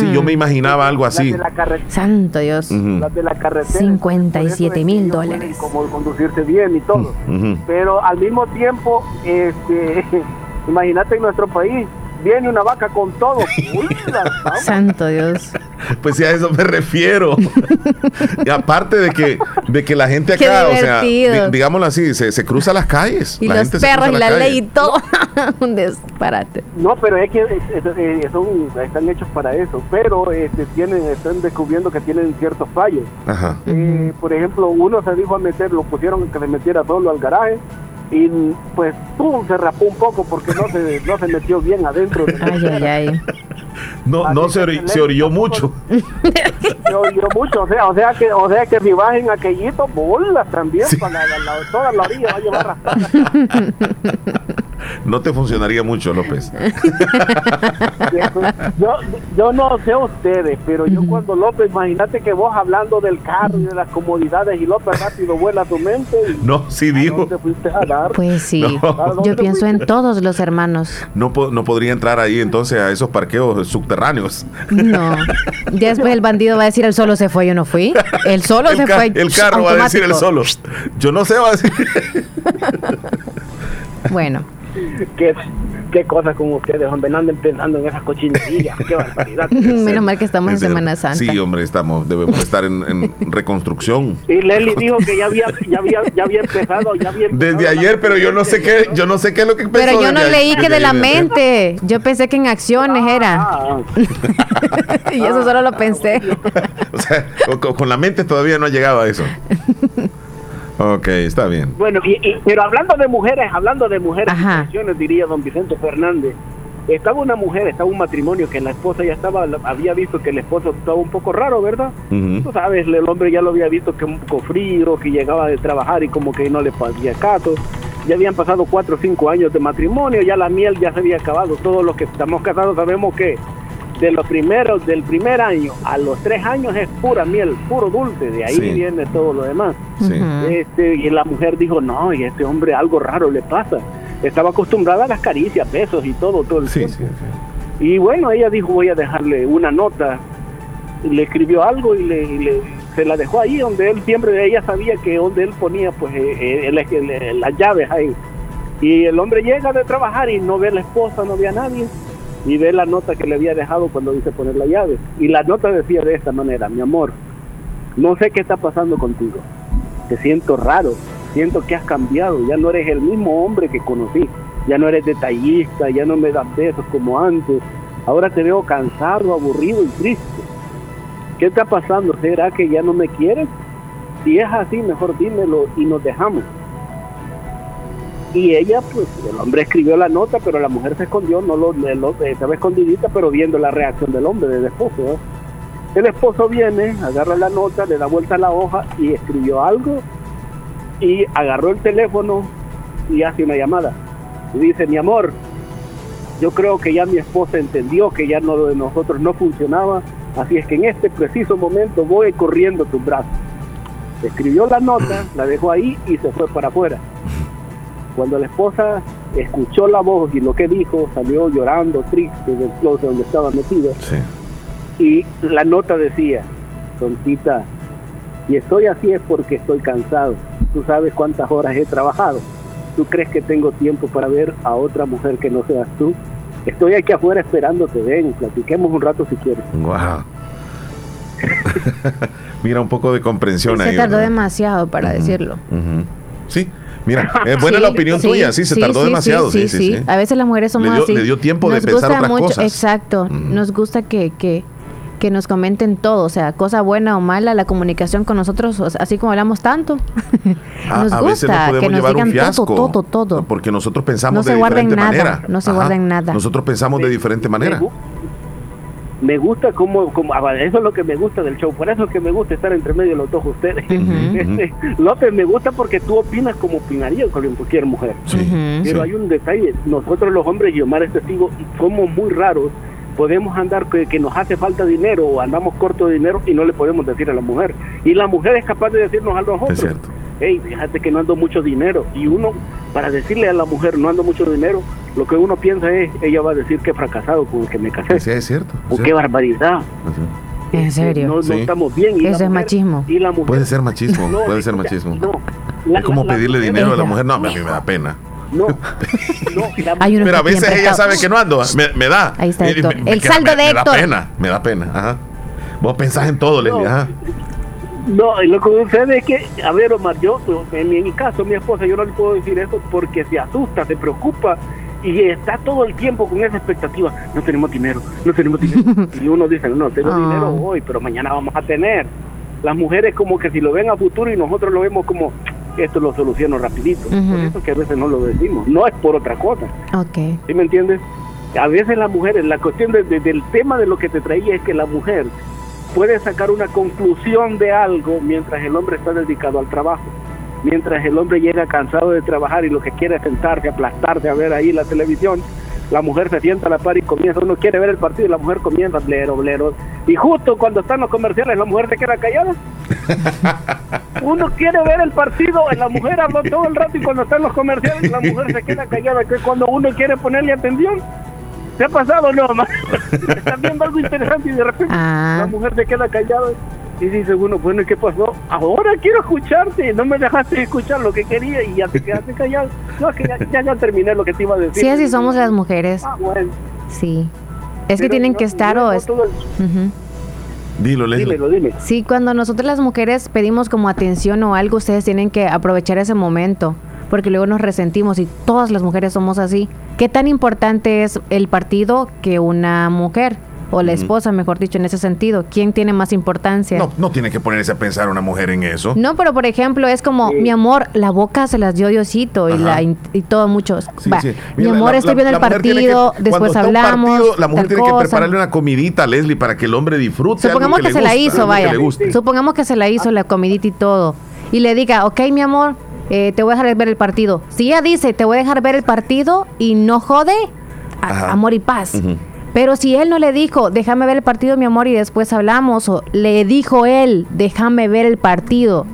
Sí, yo me imaginaba algo así. Las de la, Santo Dios. Las de la carretera. 57 mil dólares. Como conducirse bien y todo. Pero al mismo tiempo, este, imagínate en nuestro país, viene una vaca con todo. Uy, Santo Dios. Pues sí, a eso me refiero. y aparte de que, de que la gente acá, o sea, di- digámoslo así, se, se cruza las calles. Y la los gente perros y la ley y todo. Un disparate. No, pero es que eh, eh, son, están hechos para eso, pero este, tienen, están descubriendo que tienen ciertos fallos. Ajá. Eh, por ejemplo, uno se dijo a meter, lo pusieron que se metiera solo al garaje y pues pum, se rapó un poco porque no se, no se metió bien adentro. Ay, ay, ay. No, no se, ori- se orilló mucho. Se oyó mucho, o sea, o sea que, o sea que si bajen aquellito, bolas también, para la, la- toda la orilla va a llevar. No te funcionaría mucho, López. Yo, yo no sé ustedes, pero yo cuando López, imagínate que vos hablando del carro y de las comodidades y López rápido vuela a tu mente y No, sí dijo. Pues sí. No. Yo pienso en todos los hermanos. No, no podría entrar ahí entonces a esos parqueos subterráneos. No. Ya después el bandido va a decir, el solo se fue, yo no fui. El solo el, se fue. el carro va a decir el solo. Yo no sé, va a decir. Bueno, qué, qué cosas con ustedes, hombre, no anden pensando en esas cochinerías, qué barbaridad. Menos mal que estamos en Es Semana Santa. Sí, hombre, estamos, debemos estar en, en reconstrucción. Y Leli dijo que ya había, ya había, ya había empezado, ya había empezado Desde ayer, pero yo no sé qué, yo no sé qué es lo que pensó Pero yo no desde leí que de la mente. Yo pensé que en acciones era. y eso solo lo pensé. O sea, con, con la mente todavía no ha llegado a eso. Ok, está bien. Bueno, y, y- pero hablando de mujeres, hablando de mujeres, situaciones, diría don Vicente Fernández, estaba una mujer, estaba un matrimonio que la esposa ya estaba, había visto que el esposo estaba un poco raro, ¿verdad? Tú sabes, el hombre ya lo había visto que un poco frío, que llegaba de trabajar y como que no le hacía caso. Ya habían pasado cuatro o cinco años de matrimonio, ya la miel ya se había acabado. Todos los que estamos casados sabemos que de los primeros, del primer año a los tres años es pura miel, puro dulce, de ahí Sí. viene todo lo demás. Sí. Este, y la mujer dijo, no, y este hombre algo raro le pasa. Estaba acostumbrada a las caricias, besos y todo, todo el tiempo. Y bueno, ella dijo, voy a dejarle una nota. Y le escribió algo y, le, y le- se la dejó ahí donde él siempre, ella sabía que donde él ponía pues eh, eh, el- el- el- las llaves ahí. Y el hombre llega de trabajar y no ve a la esposa, no ve a nadie. Y ve la nota que le había dejado cuando dice poner la llave. Y la nota decía de esta manera, mi amor, no sé qué está pasando contigo. Te siento raro, siento que has cambiado, ya no eres el mismo hombre que conocí, ya no eres detallista, ya no me das besos como antes, ahora te veo cansado, aburrido y triste. ¿Qué está pasando? ¿Será que ya no me quieres? Si es así, mejor dímelo y nos dejamos. Y ella, pues, el hombre escribió la nota, pero la mujer se escondió, no lo, lo- estaba escondidita, pero viendo la reacción del hombre, del esposo. El esposo viene, agarra la nota, le da vuelta a la hoja y escribió algo y agarró el teléfono y hace una llamada. Y dice, mi amor, yo creo que ya mi esposa entendió que ya no de nosotros no funcionaba, así es que en este preciso momento voy corriendo tus brazos. Escribió la nota, la dejó ahí y se fue para afuera. Cuando la esposa escuchó la voz y lo que dijo, salió llorando, triste del closet donde estaba metido. Y la nota decía, tontita, y estoy así es porque estoy cansado. Tú sabes cuántas horas he trabajado. ¿Tú crees que tengo tiempo para ver a otra mujer que no seas tú? Estoy aquí afuera esperándote, ven, platiquemos un rato si quieres. Wow. Mira un poco de comprensión Se ahí. tardó ¿verdad? demasiado para decirlo. Ujú. Sí, mira, es buena Sí, la opinión sí, tuya, sí, se sí, tardó sí, demasiado. Sí, sí, sí. A veces las mujeres somos Le dio- así. le dio tiempo de pensar gusta otras mucho, cosas. Exacto. Nos gusta que, que, que nos comenten todo, o sea, cosa buena o mala, la comunicación con nosotros, o sea, así como hablamos tanto. A, nos a veces gusta nos podemos que nos un digan fiasco. todo, todo, todo. Porque nosotros pensamos No se de diferente nada, manera. no se guarden nada. Nosotros pensamos de diferente manera. Me gusta como, como ah, eso es lo que me gusta del show, por eso es que me gusta estar entre medio de los dos ustedes. Este, López, me gusta porque tú opinas como opinaría con cualquier mujer. Pero hay un detalle, nosotros los hombres, y Omar es testigo, somos muy raros, podemos andar que, que nos hace falta dinero o andamos corto de dinero y no le podemos decir a la mujer. Y la mujer es capaz de decirnos a nosotros, hey, fíjate que no ando mucho dinero. Y uno, para decirle a la mujer no ando mucho dinero, lo que uno piensa es, ella va a decir que he fracasado con el que me casé. Sí, es cierto. O qué barbaridad. En serio. No, no Sí. estamos bien. Y la Eso es machismo. Y la mujer, Puede ser machismo, No, puede ser machismo. la- es como la- pedirle dinero a la mujer. No, a mí me da pena. No, no, la Hay Pero a veces ella sabe que no ando. Me, me da. Ahí está Héctor. me- me El queda- saldo me- de Me da Héctor. pena, me da pena. Ajá. Vos pensás en todo, Leslie. Ajá. No, lo que sucede es que, a ver, Omar, yo, en mi, en mi caso, mi esposa, yo no le puedo decir eso porque se asusta, se preocupa y está todo el tiempo con esa expectativa. No tenemos dinero, no tenemos dinero. y uno dice, no, tengo Ah. dinero hoy, pero mañana vamos a tener. Las mujeres como que si lo ven a futuro y nosotros lo vemos como, esto lo soluciono rapidito. Por eso que a veces no lo decimos. No es por otra cosa. Ok. ¿Sí me entiendes? A veces las mujeres, la cuestión de- de- del tema de lo que te traía es que la mujer puede sacar una conclusión de algo mientras el hombre está dedicado al trabajo. Mientras el hombre llega cansado de trabajar y lo que quiere es sentarse, aplastarse a ver ahí la televisión, la mujer se sienta a la par y comienza, uno quiere ver el partido y la mujer comienza, blero, blero. Y justo cuando están los comerciales, la mujer se queda callada. Uno quiere ver el partido, la mujer habla todo el rato y cuando están los comerciales, la mujer se queda callada, que es cuando uno quiere ponerle atención. ¿Te ha pasado o no, ma? Está viendo algo interesante y de repente Ah. la mujer se queda callada y dice uno, bueno, ¿y qué pasó? ahora quiero escucharte, no me dejaste escuchar lo que quería y ya te quedaste callado. No, que ya, ya, terminé lo que te iba a decir. Sí, así somos las mujeres. Ah, bueno. Sí. Es que tienen que estar o... Es... Dilo, Dímelo, dime. Sí, cuando nosotros las mujeres pedimos como atención o algo, ustedes tienen que aprovechar ese momento, porque luego nos resentimos y todas las mujeres somos así. ¿Qué tan importante es el partido que una mujer? o la esposa, mejor dicho, en ese sentido. ¿Quién tiene más importancia? No, no tiene que ponerse a pensar una mujer en eso. No, pero por ejemplo, es como, mi amor, la boca se las dio Diosito y, la, y todo mucho. mi amor, estoy viendo el partido, después hablamos. la mujer tiene que prepararle una comidita a Leslie para que el hombre disfrute. Supongamos que, se la hizo, vaya. Supongamos que se la hizo la comidita y todo. Y le diga, ok, mi amor, eh, te voy a dejar ver el partido. Si ella dice, te voy a dejar ver el partido y no jode, amor y paz. Pero si él no le dijo, déjame ver el partido, mi amor, y después hablamos, o le dijo él, déjame ver el partido,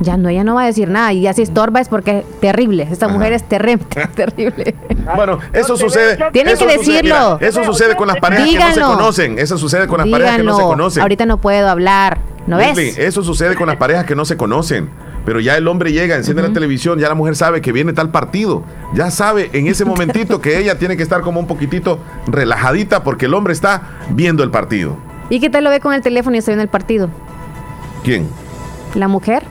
ya no, ella no va a decir nada. Y así estorba es porque es terrible. Esta mujer es terrible. terrible. Bueno, eso sucede. Tienen que decirlo. eso sucede con las parejas que no se conocen. Eso sucede con las parejas que no se conocen. Ahorita no puedo hablar. ¿No ves? Eso sucede con las parejas que no se conocen. Pero ya el hombre llega, enciende la televisión, ya la mujer sabe que viene tal partido. Ya sabe en ese momentito que ella tiene que estar como un poquitito relajadita porque el hombre está viendo el partido. ¿Y qué tal lo ve con el teléfono y está viendo el partido? ¿Quién? ¿La mujer?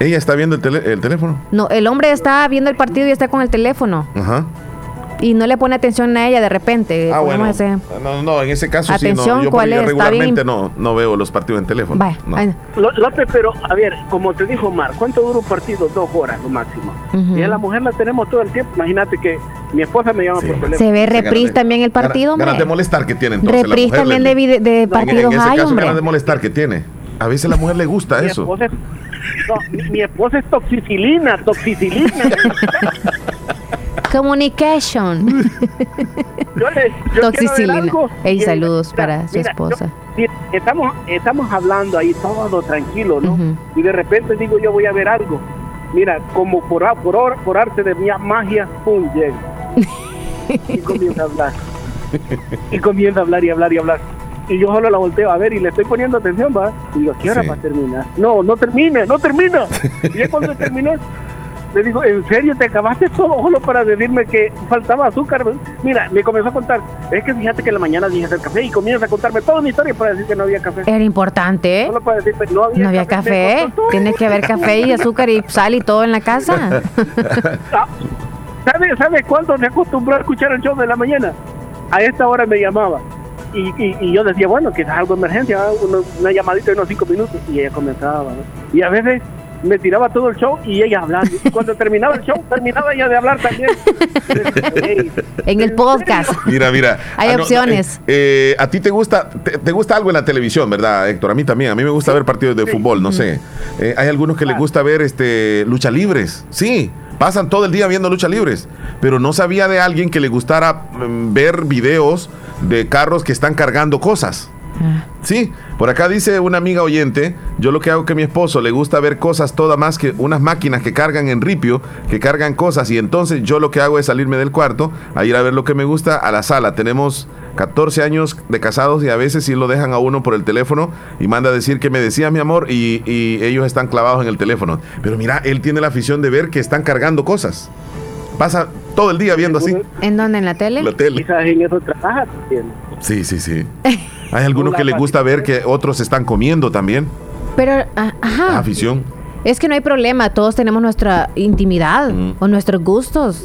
¿Ella está viendo el, el teléfono? No, el hombre está viendo el partido y está con el teléfono. Ajá y no le pone atención a ella de repente. Ah, bueno. No, no, en ese caso atención, sí, no. Yo, ¿cuál es? regularmente no, no veo los partidos en teléfono. Vaya, López, pero a ver, como te dijo Mar, ¿cuánto dura un partido? Dos horas lo máximo. Y a la mujer la tenemos todo el tiempo. Imagínate que mi esposa me llama por teléfono. Se ve repris también el partido, Ganas de molestar que tiene entonces Repris también de, de, partidos en, ese hay, caso, hombre. ganas de molestar que tiene. A veces a la mujer le gusta eso. Esposa no, mi, esposa es toxicilina, toxicilina. Communication. yo le, Toxicilina. Hey, saludos para su esposa. estamos, estamos hablando ahí todo tranquilo, ¿no? Y de repente digo, yo voy a ver algo. Mira, como por, por, por arte de mi magia, pum, llega. y comienza a hablar. Y comienza a hablar y hablar y hablar. Y yo solo la volteo a ver y le estoy poniendo atención, ¿va? Y digo, ¿qué hora va a terminar? No, no termine, no termina. y ya cuando terminó, le digo, ¿en serio te acabaste todo solo para decirme que faltaba azúcar? Mira, me comenzó a contar, es que fíjate que en la mañana dije hacer café y comienza a contarme toda mi historia para decir que no había café. Era importante. Solo para decirme, no había, no había café. Tiene que haber café y azúcar y sal y todo en la casa. Ah, ¿Sabes sabe cuándo me acostumbró a escuchar el show de la mañana? A esta hora me llamaba. Y, y, yo decía, bueno, que es algo de emergencia, una, llamadita de unos cinco minutos. Y ella comenzaba, ¿no? Y a veces me tiraba todo el show y ella hablando. Y cuando terminaba el show, terminaba ella de hablar también. en el podcast. Mira, mira. Hay ah, opciones. Eh, eh, a ti te gusta, te, gusta algo en la televisión, ¿verdad, Héctor? A mí también. A mí me gusta ver partidos de fútbol, no sé. Eh, hay algunos que les gusta ver este lucha libres. Sí. Pasan todo el día viendo lucha libres, pero no sabía de alguien que le gustara mm, ver videos de carros que están cargando cosas. Ah. Sí, por acá dice una amiga oyente, yo lo que hago que mi esposo le gusta ver cosas todas más que unas máquinas que cargan en ripio, que cargan cosas y entonces yo lo que hago es salirme del cuarto a ir a ver lo que me gusta a la sala. Tenemos 14 años de casados y a veces sí lo dejan a uno por el teléfono y manda a decir que me decía mi amor y, ellos están clavados en el teléfono. Pero mira, él tiene la afición de ver que están cargando cosas. Pasa todo el día viendo así. ¿En dónde? ¿En la tele? La tele. Quizás en eso trabaja Sí, sí, sí. Hay algunos que les gusta ver que otros están comiendo también. Pero, ah, ajá. Afición. Es que no hay problema, todos tenemos nuestra intimidad o nuestros gustos.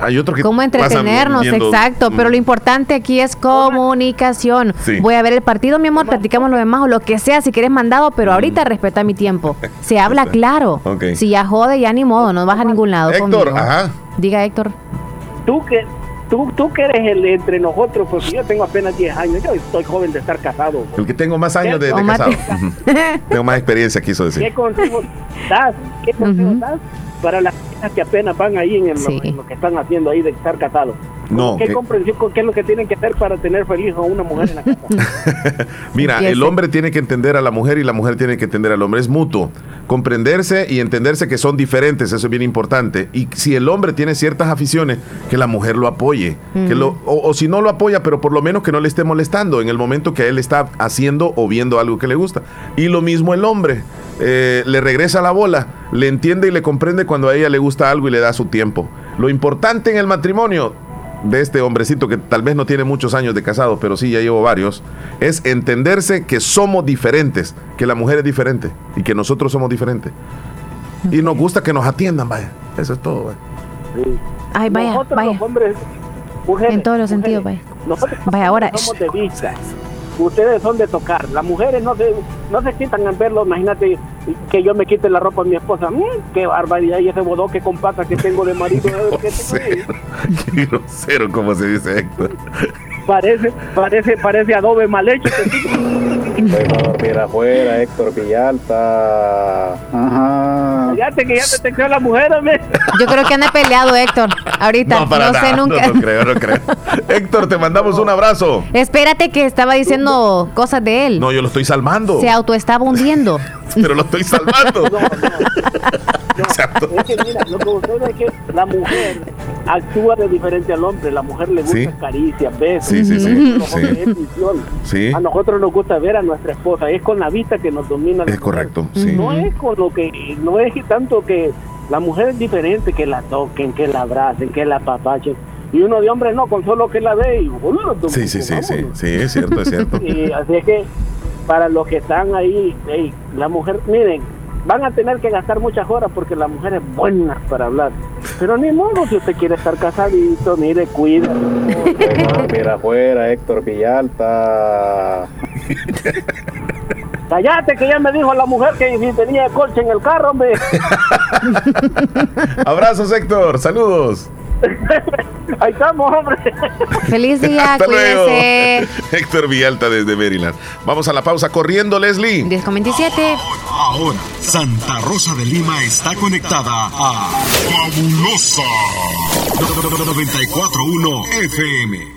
Hay otros que Cómo entretenernos, exacto. Pero lo importante aquí es comunicación. Voy a ver el partido, mi amor, platicamos lo demás o lo que sea, si quieres mandado, pero ahorita respeta mi tiempo. Se habla claro. Si ya jode, ya ni modo, no vas a ningún lado. Héctor, ajá. Diga, Héctor. Tú que Tú, tú que eres el entre nosotros, porque yo tengo apenas 10 años, yo estoy joven de estar casado. El que tengo más años de, casado. tengo más experiencia, quiso decir. ¿Qué consejos das? ¿Qué consejos das para las personas que apenas van ahí en, lo, que están haciendo ahí de estar casados? No, ¿Qué comprensión qué es lo que tienen que hacer para tener feliz a una mujer en la casa? Mira, el hombre tiene que entender a la mujer y la mujer tiene que entender al hombre. Es mutuo. Comprenderse y entenderse que son diferentes, eso es bien importante. Y si el hombre tiene ciertas aficiones, que la mujer lo apoye. que lo, o, si no lo apoya, pero por lo menos que no le esté molestando en el momento que él está haciendo o viendo algo que le gusta. Y lo mismo el hombre eh, le regresa la bola, le entiende y le comprende cuando a ella le gusta algo y le da su tiempo. Lo importante en el matrimonio de este hombrecito que tal vez no tiene muchos años de casado, pero sí ya llevo varios, es entenderse que somos diferentes, que la mujer es diferente y que nosotros somos diferentes. Y nos gusta que nos atiendan, vaya. Eso es todo, vaya. Ay, vaya, Nosotros vaya. los hombres, mujeres, En todos los mujeres, sentidos, vaya. Nosotros Vaya, ahora. somos de. Ustedes son de tocar. Las mujeres no se, no se quitan en verlo. Imagínate que yo me quite la ropa de mi esposa. Mm, qué barbaridad. Y ese bodoque con patas que tengo de marido. ¿eh? ¿Qué grosero, como se dice Héctor. Parece, parece, parece adobe mal hecho. Dormir afuera, Héctor Villalta. Ajá. Fíjate que ya te texteó la mujer, hombre. Yo creo que anda peleado, Héctor. Ahorita. No, para sé nada, nunca. No, no creo, no creo. Héctor, te mandamos un abrazo. Espérate que estaba diciendo cosas de él. No, yo lo estoy salvando. Se auto estaba hundiendo. Pero lo estoy salvando. Es que mira, lo que sucede es que la mujer actúa de diferente al hombre. La mujer le gusta Sí. caricias, besos. Sí, sí, sí, sí. A nosotros nos gusta ver a nuestra esposa. Es con la vista que nos domina. la Es correcto, sí. No es con lo que, no es tanto que la mujer es diferente, que la toquen, que la abracen, que la apapachen. Y uno de hombre no, con solo que la ve y boludo, Sí, sí, sí, sí. Sí, es cierto, es cierto. y así es que para los que están ahí, ey, la mujer, miren, van a tener que gastar muchas horas porque la mujer es buena para hablar. Pero ni modo, si usted quiere estar casadito, mire, cuida. Dormir afuera, Héctor Villalta. Cállate, que ya me dijo la mujer que si tenía colcha en el carro, hombre. Abrazos, Héctor. Saludos. Ahí estamos, hombre. Feliz día, Hasta luego. Héctor Villalta desde Maryland. Vamos a la pausa corriendo, Leslie. 10 con 27. Ahora, Santa Rosa de Lima está conectada a Fabulosa 941 FM.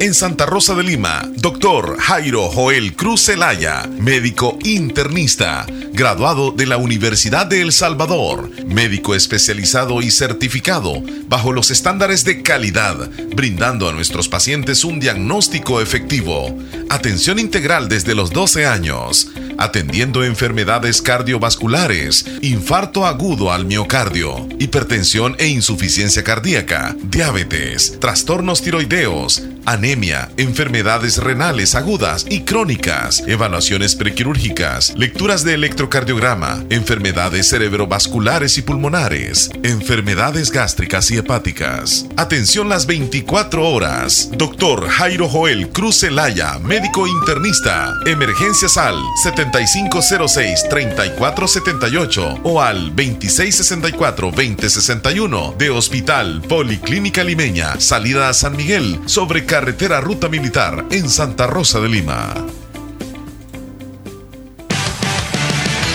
En Santa Rosa de Lima, doctor Jairo Joel Cruz Zelaya, médico internista, graduado de la Universidad de El Salvador, médico especializado y certificado bajo los estándares de calidad, brindando a nuestros pacientes un diagnóstico efectivo, atención integral desde los 12 años, atendiendo enfermedades cardiovasculares, infarto agudo al miocardio, hipertensión e insuficiencia cardíaca, diabetes, trastornos tiroideos, anemia, enfermedades renales agudas y crónicas, evaluaciones prequirúrgicas, lecturas de electrocardiograma, enfermedades cerebrovasculares y pulmonares, enfermedades gástricas y hepáticas. Atención las 24 horas. Doctor Jairo Joel Cruz Zelaya, médico internista. Emergencias al 7506-3478 o al 2664-2061 de Hospital Policlínica Limeña, salida a San Miguel, sobre carretera Ruta Militar en Santa Rosa de Lima.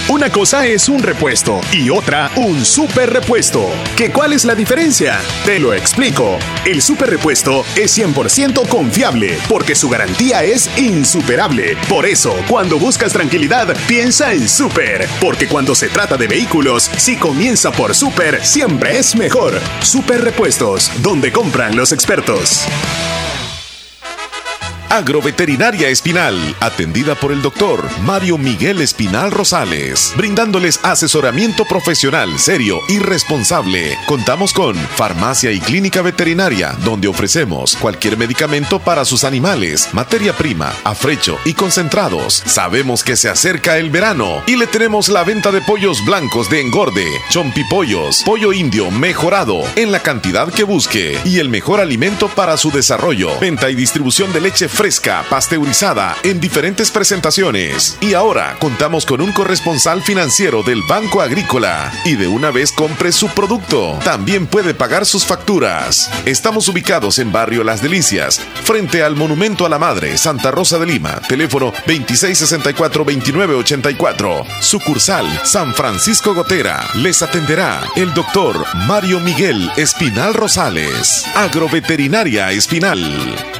Una cosa es un repuesto y otra un super repuesto. ¿Qué cuál es la diferencia? Te lo explico. El super repuesto es 100% confiable porque su garantía es insuperable. Por eso, cuando buscas tranquilidad, piensa en super. Porque cuando se trata de vehículos, si comienza por super, siempre es mejor. Super repuestos, donde compran los expertos. Agroveterinaria Espinal, atendida por el doctor Mario Miguel Espinal Rosales, brindándoles asesoramiento profesional, serio y responsable. Contamos con farmacia y clínica veterinaria, donde ofrecemos cualquier medicamento para sus animales, materia prima, afrecho y concentrados. Sabemos que se acerca el verano y le tenemos la venta de pollos blancos de engorde, chompipollos, pollo indio mejorado en la cantidad que busque y el mejor alimento para su desarrollo. Venta y distribución de leche fresca, pasteurizada en diferentes presentaciones. Y ahora contamos con un corresponsal financiero del Banco Agrícola. Y de una vez compre su producto, también puede pagar sus facturas. Estamos ubicados en Barrio Las Delicias, frente al Monumento a la Madre, Santa Rosa de Lima. Teléfono 2664-2984. Sucursal San Francisco Gotera. Les atenderá el doctor Mario Miguel Espinal Rosales. Agroveterinaria Espinal.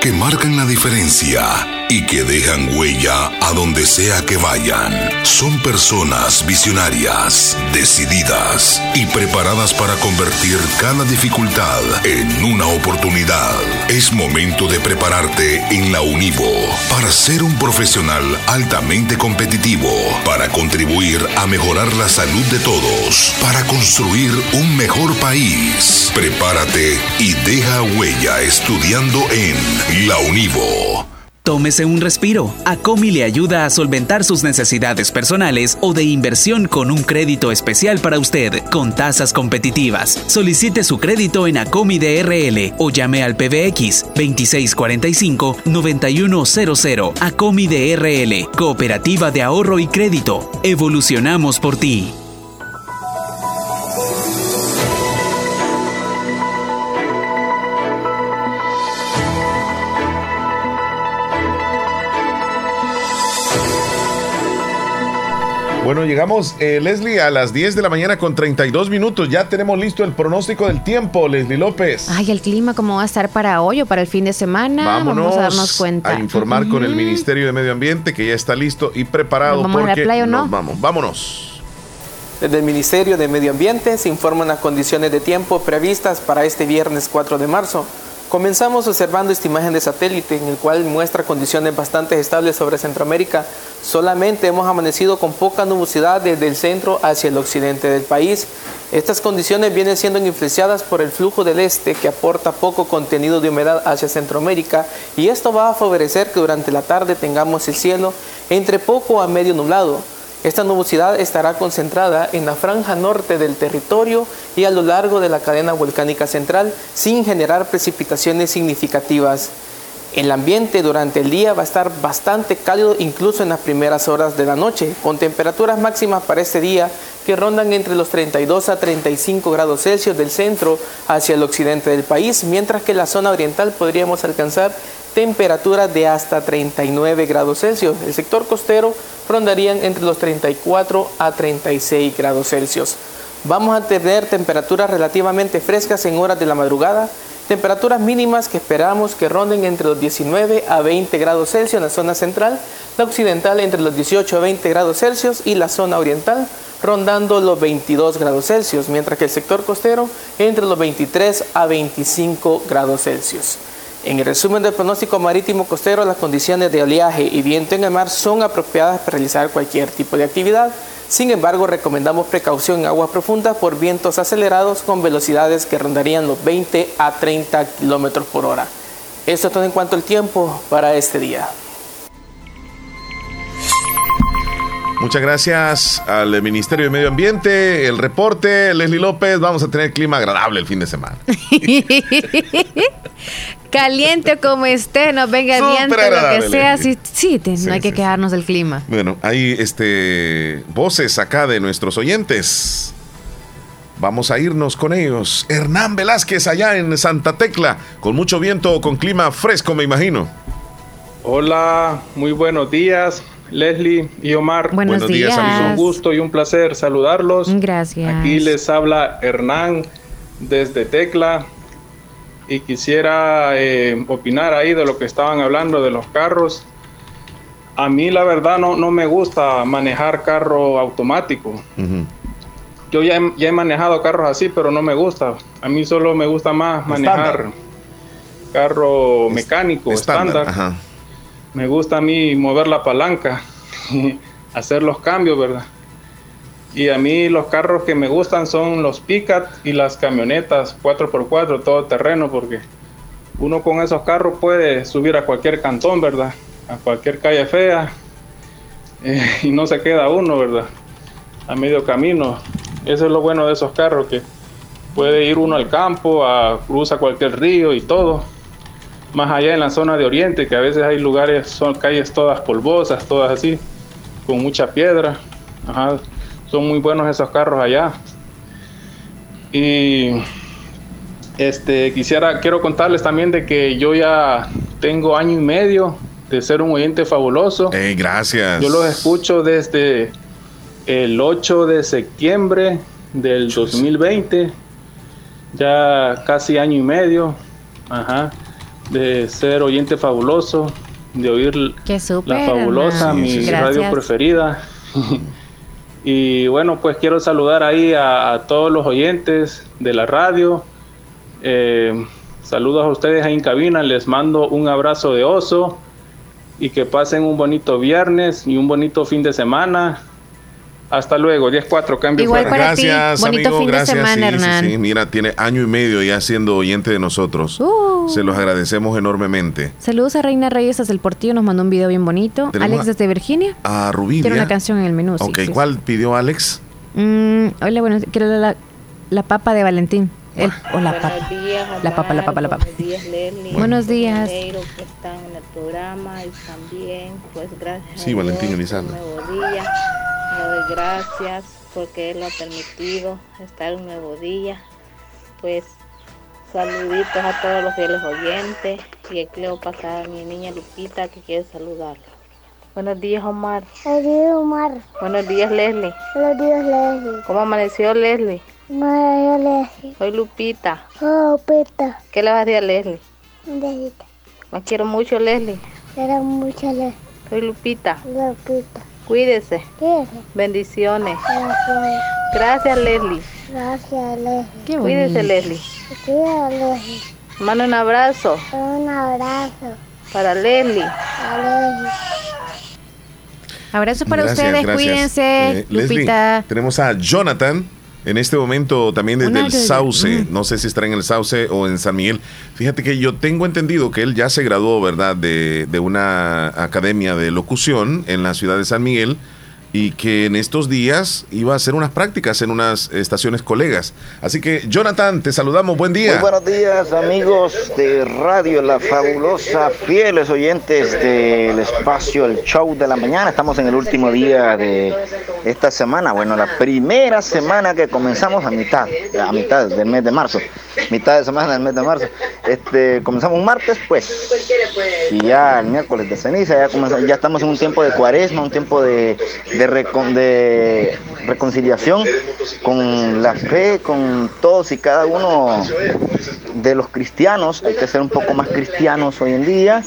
que marcan la diferencia y que dejan huella a donde sea que vayan. Son personas visionarias, decididas y preparadas para convertir cada dificultad en una oportunidad. Es momento de prepararte en la Univo para ser un profesional altamente competitivo, para contribuir a mejorar la salud de todos, para construir un mejor país. Prepárate y deja huella estudiando en la Univo. Tómese un respiro. Acomi le ayuda a solventar sus necesidades personales o de inversión con un crédito especial para usted, con tasas competitivas. Solicite su crédito en Acomi DRL o llame al PBX 2645-9100. Acomi DRL, Cooperativa de Ahorro y Crédito. Evolucionamos por ti. Bueno, llegamos, eh, Leslie, a las 10 de la mañana con 32 minutos. Ya tenemos listo el pronóstico del tiempo, Leslie López. Ay, el clima, ¿cómo va a estar para hoy o para el fin de semana? Vámonos Vamos a darnos cuenta. a informar con el Ministerio de Medio Ambiente que ya está listo y preparado. ¿Nos vamos a la porque playa o no? nos vamos, vámonos. Desde el Ministerio de Medio Ambiente se informan las condiciones de tiempo previstas para este viernes 4 de marzo. Comenzamos observando esta imagen de satélite en el cual muestra condiciones bastante estables sobre Centroamérica. Solamente hemos amanecido con poca nubosidad desde el centro hacia el occidente del país. Estas condiciones vienen siendo influenciadas por el flujo del este que aporta poco contenido de humedad hacia Centroamérica y esto va a favorecer que durante la tarde tengamos el cielo entre poco a medio nublado. Esta nubosidad estará concentrada en la franja norte del territorio y a lo largo de la cadena volcánica central sin generar precipitaciones significativas. El ambiente durante el día va a estar bastante cálido incluso en las primeras horas de la noche, con temperaturas máximas para este día que rondan entre los 32 a 35 grados Celsius del centro hacia el occidente del país, mientras que en la zona oriental podríamos alcanzar temperaturas de hasta 39 grados Celsius. El sector costero rondarían entre los 34 a 36 grados Celsius. Vamos a tener temperaturas relativamente frescas en horas de la madrugada, temperaturas mínimas que esperamos que ronden entre los 19 a 20 grados Celsius en la zona central, la occidental entre los 18 a 20 grados Celsius y la zona oriental rondando los 22 grados Celsius, mientras que el sector costero entre los 23 a 25 grados Celsius. En el resumen del pronóstico marítimo costero, las condiciones de oleaje y viento en el mar son apropiadas para realizar cualquier tipo de actividad. Sin embargo, recomendamos precaución en aguas profundas por vientos acelerados con velocidades que rondarían los 20 a 30 kilómetros por hora. Esto es todo en cuanto al tiempo para este día. Muchas gracias al Ministerio de Medio Ambiente, el reporte, Leslie López. Vamos a tener clima agradable el fin de semana. Caliente o como esté, nos venga viento, lo que sea. Sí, sí, te- no hay que quejarnos del clima. Bueno, hay este voces acá de nuestros oyentes. Vamos a irnos con ellos. Hernán Velázquez allá en Santa Tecla, con mucho viento, con clima fresco, me imagino. Hola, muy buenos días, Leslie y Omar. Buenos Buenos días, días. Un gusto y un placer saludarlos. Gracias. Aquí les habla Hernán desde Tecla y quisiera eh, opinar ahí de lo que estaban hablando de los carros. A mí la verdad no, no me gusta manejar carro automático. Yo ya he, ya he manejado carros así, pero no me gusta. A mí solo me gusta más manejar carro mecánico estándar. Ajá. Me gusta a mí mover la palanca, hacer los cambios, ¿verdad? Y a mí los carros que me gustan son los pickup y las camionetas 4x4, todo terreno, porque uno con esos carros puede subir a cualquier cantón, ¿verdad? A cualquier calle fea eh, y no se queda uno, ¿verdad? A medio camino. Eso es lo bueno de esos carros, que puede ir uno al campo, a cruza cualquier río y todo. Más allá en la zona de Oriente, que a veces hay lugares, son calles todas polvosas, todas así, con mucha piedra. Ajá, son muy buenos esos carros allá. Y este quisiera, quiero contarles también de que yo ya tengo año y medio de ser un oyente fabuloso. Hey, gracias. Yo los escucho desde el 8 de septiembre del 2020, ya casi año y medio, ajá, de ser oyente fabuloso, de oír la fabulosa, mi Gracias. radio preferida. y bueno, pues quiero saludar ahí a, a todos los oyentes de la radio. Eh, saludos a ustedes ahí en cabina, les mando un abrazo de oso y que pasen un bonito viernes y un bonito fin de semana. Hasta luego, 10-4, cambio Igual para ti. Gracias, Bonito amigo, fin de gracias. semana, Sí, sí, Hernán. sí. Mira, tiene año y medio ya siendo oyente de nosotros. Uh. Se los agradecemos enormemente. Saludos a Reina Reyes desde el Portillo, nos mandó un video bien bonito. Tenemos Alex a- desde Virginia. A Rubí. Tiene una canción en el menú. Ok, sí, ¿cuál pidió Alex? Mm, hola, bueno, quiero la, la papa de Valentín. El- o la papa. La papa, la papa, la papa. Buenos días, Leslie. Buenos días. alegro que están en el programa y también, pues gracias. Sí, a Valentín Elizalde. nuevo día. Le doy gracias porque Él ha permitido estar un nuevo día. Pues saluditos a todos los fieles oyentes y aquí le voy a pasar a mi niña Lupita que quiere saludarlo. Buenos días, Omar. Buenos días, Omar. Buenos días, Leslie. Buenos días, Leslie. ¿Cómo amaneció, Leslie? María Leslie. Soy Lupita. Oh, Pita. ¿Qué le vas a decir a Leslie? Besita. Me quiero mucho, Leslie. Era mucho Leslie. Soy Lupita. Lupita. Cuídese. Bendiciones. Gracias. Gracias, Leslie. Gracias, Leslie. Qué Cuídese. Leslie. Cuida, Leslie. Manda un abrazo Un abrazo. para Leslie. A Leslie. Abrazo para Gracias, ustedes, gracias. cuídense. Eh, Leslie, Lupita. tenemos a Jonathan. En este momento también desde Una el Sauce, mm. no sé si estará en el Sauce o en San Miguel. Fíjate que yo tengo entendido que él ya se graduó, ¿verdad?, de, de una academia de locución en la ciudad de San Miguel y que en estos días iba a hacer unas prácticas en unas estaciones colegas. Así que, Jonathan, te saludamos, buen día. Muy buenos días amigos de Radio La Fabulosa, fieles oyentes del espacio El Show de la Mañana. Estamos en el último día de esta semana, bueno, la primera semana que comenzamos a mitad, a mitad del mes de marzo, mitad de semana del mes de marzo. Este, comenzamos un martes, pues, y ya el miércoles de ceniza, ya, comenzamos- ya estamos en un tiempo de cuaresma, un tiempo de, de, de reconciliación con la fe, con todos y cada uno de los cristianos. Hay que ser un poco más cristianos hoy en día.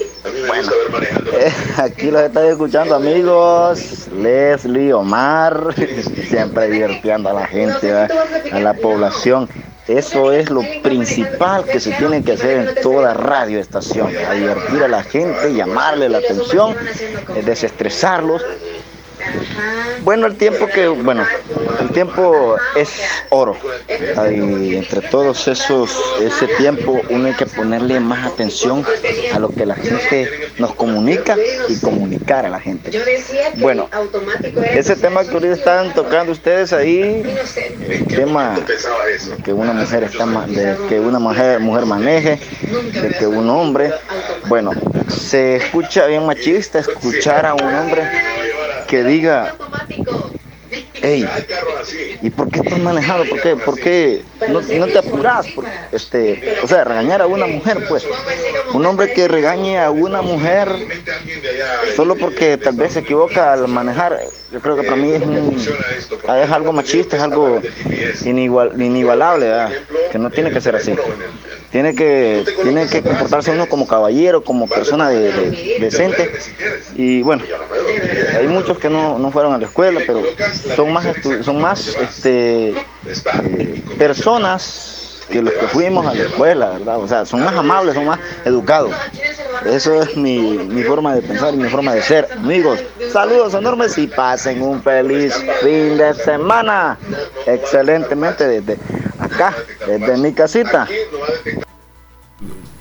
Eh, aquí los estoy escuchando amigos, Leslie, Omar, siempre divirtiendo a la gente, a la población. Eso es lo principal que se tiene que hacer en toda radioestación, a divertir a la gente, llamarle la atención, eh, desestresarlos. Bueno, el tiempo que, bueno, el tiempo es oro. Y entre todos esos, ese tiempo uno hay que ponerle más atención a lo que la gente nos comunica y comunicar a la gente. Bueno, ese tema que ahorita están tocando ustedes ahí, el tema que una mujer está de que una mujer, mujer maneje, de que un hombre, bueno, se escucha bien machista escuchar a un hombre que diga, hey, ¿y por qué estás manejando? ¿Por qué, por qué no, no te apuras? Este, o sea, regañar a una mujer, pues, un hombre que regañe a una mujer solo porque tal vez se equivoca al manejar, yo creo que para mí es, un- es algo machista, es algo inigual, inigualable, que no tiene que ser así. Tiene que, tiene que comportarse uno como caballero, como persona de- decente. Y bueno, hay muchos que no, no fueron a la escuela, pero son más, estu- son más este, eh, personas que los que fuimos a la escuela, ¿verdad? O sea, son más amables, son más educados. Eso es mi, mi forma de pensar y mi forma de ser. Amigos, saludos enormes y pasen un feliz fin de semana. Excelentemente desde acá, desde mi casita.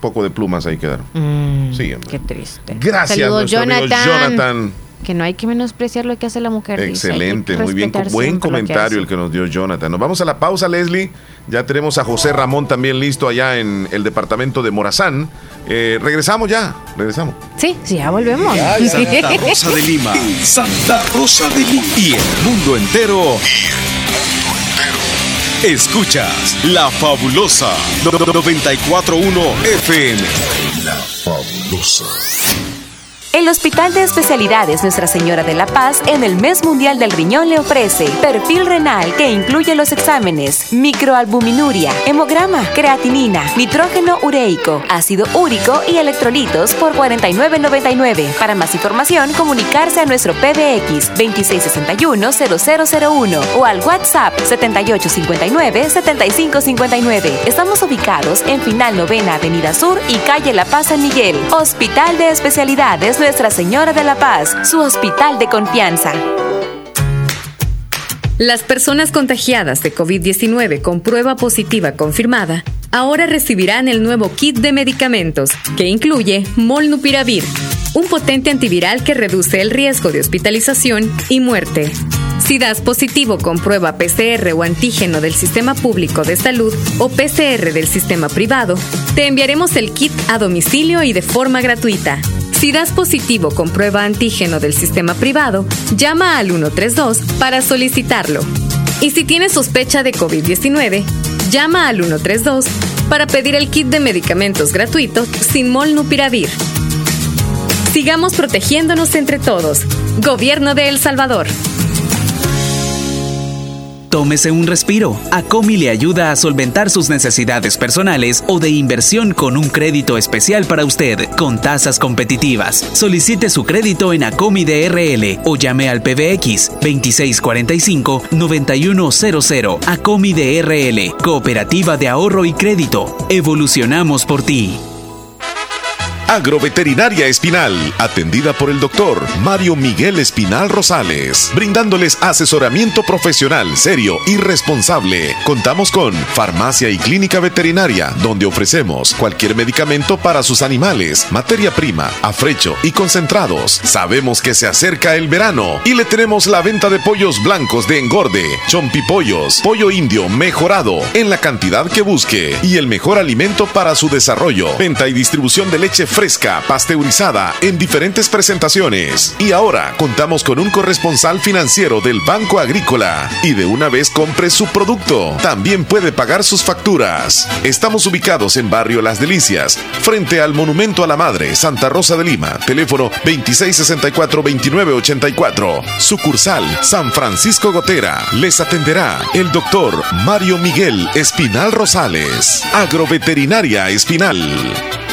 poco de plumas ahí quedaron. Mm, sí. Qué triste. Gracias, Saludos. Jonathan. Que no hay que menospreciar lo que hace la mujer. Excelente, muy bien. Buen que comentario el que nos dio Jonathan. Nos vamos a la pausa, Leslie. Ya tenemos a José Ramón también listo allá en el departamento de Morazán. Eh, regresamos ya, regresamos. Sí, sí, ya volvemos. Santa Rosa de Lima. Santa Rosa de Lima. Y el mundo entero. Escuchas La Fabulosa 941 FM. La Fabulosa. El Hospital de Especialidades Nuestra Señora de la Paz en el Mes Mundial del Riñón le ofrece perfil renal que incluye los exámenes microalbuminuria, hemograma, creatinina, nitrógeno ureico, ácido úrico y electrolitos por 49.99. Para más información, comunicarse a nuestro PBX 2661-0001 o al WhatsApp 7859-7559. Estamos ubicados en Final Novena Avenida Sur y Calle La Paz San Miguel. Hospital de Especialidades Nuestra Señora de la Paz, su hospital de confianza. Las personas contagiadas de COVID-19 con prueba positiva confirmada ahora recibirán el nuevo kit de medicamentos que incluye Molnupiravir, un potente antiviral que reduce el riesgo de hospitalización y muerte. Si das positivo con prueba PCR o antígeno del sistema público de salud o PCR del sistema privado, te enviaremos el kit a domicilio y de forma gratuita. Si das positivo con prueba antígeno del sistema privado, llama al 132 para solicitarlo. Y si tienes sospecha de COVID-19, llama al 132 para pedir el kit de medicamentos gratuitos sin molnupiravir. Sigamos protegiéndonos entre todos. Gobierno de El Salvador. Tómese un respiro. Acomi le ayuda a solventar sus necesidades personales o de inversión con un crédito especial para usted, con tasas competitivas. Solicite su crédito en Acomi DRL o llame al PBX 2645-9100. Acomi DRL, Cooperativa de Ahorro y Crédito. Evolucionamos por ti. Agroveterinaria Espinal, atendida por el doctor Mario Miguel Espinal Rosales, brindándoles asesoramiento profesional, serio y responsable. Contamos con farmacia y clínica veterinaria, donde ofrecemos cualquier medicamento para sus animales, materia prima, afrecho y concentrados. Sabemos que se acerca el verano y le tenemos la venta de pollos blancos de engorde, chompipollos, pollo indio mejorado en la cantidad que busque y el mejor alimento para su desarrollo. Venta y distribución de leche fresca, pasteurizada en diferentes presentaciones. Y ahora contamos con un corresponsal financiero del Banco Agrícola. Y de una vez compre su producto, también puede pagar sus facturas. Estamos ubicados en Barrio Las Delicias, frente al Monumento a la Madre, Santa Rosa de Lima. Teléfono 2664-2984. Sucursal San Francisco Gotera. Les atenderá el doctor Mario Miguel Espinal Rosales. Agroveterinaria Espinal.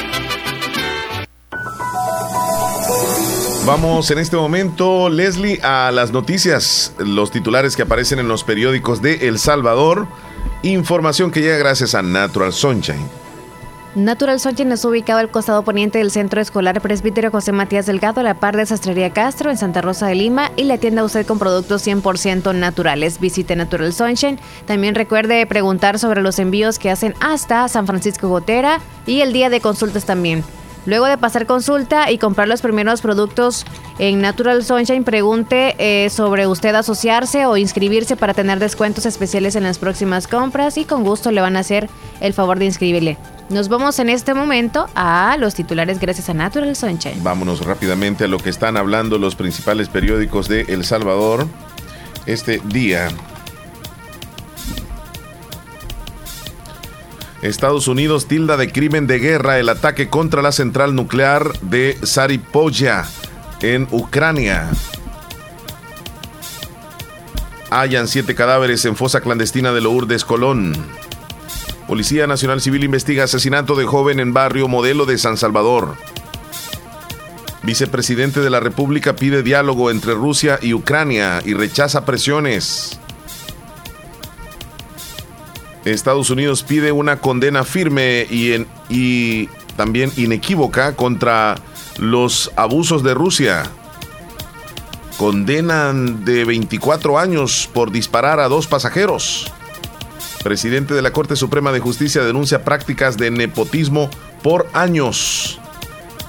Vamos en este momento, Leslie, a las noticias, los titulares que aparecen en los periódicos de El Salvador. Información que llega gracias a Natural Sunshine. Natural Sunshine está ubicado al costado poniente del Centro Escolar Presbítero José Matías Delgado, a la par de Sastrería Castro, en Santa Rosa de Lima, y le atiende a usted con productos 100% naturales. Visite Natural Sunshine. También recuerde preguntar sobre los envíos que hacen hasta San Francisco Gotera y el día de consultas también. Luego de pasar consulta y comprar los primeros productos en Natural Sunshine, pregunte eh, sobre usted asociarse o inscribirse para tener descuentos especiales en las próximas compras y con gusto le van a hacer el favor de inscribirle. Nos vamos en este momento a los titulares gracias a Natural Sunshine. Vámonos rápidamente a lo que están hablando los principales periódicos de El Salvador este día. Estados Unidos tilda de crimen de guerra el ataque contra la central nuclear de Zaripoya en Ucrania. Hallan siete cadáveres en fosa clandestina de Lourdes, Colón. Policía Nacional Civil investiga asesinato de joven en barrio modelo de San Salvador. Vicepresidente de la República pide diálogo entre Rusia y Ucrania y rechaza presiones. Estados Unidos pide una condena firme y, y también inequívoca contra los abusos de Rusia. Condenan de 24 años por disparar a dos pasajeros. Presidente de la Corte Suprema de Justicia denuncia prácticas de nepotismo por años.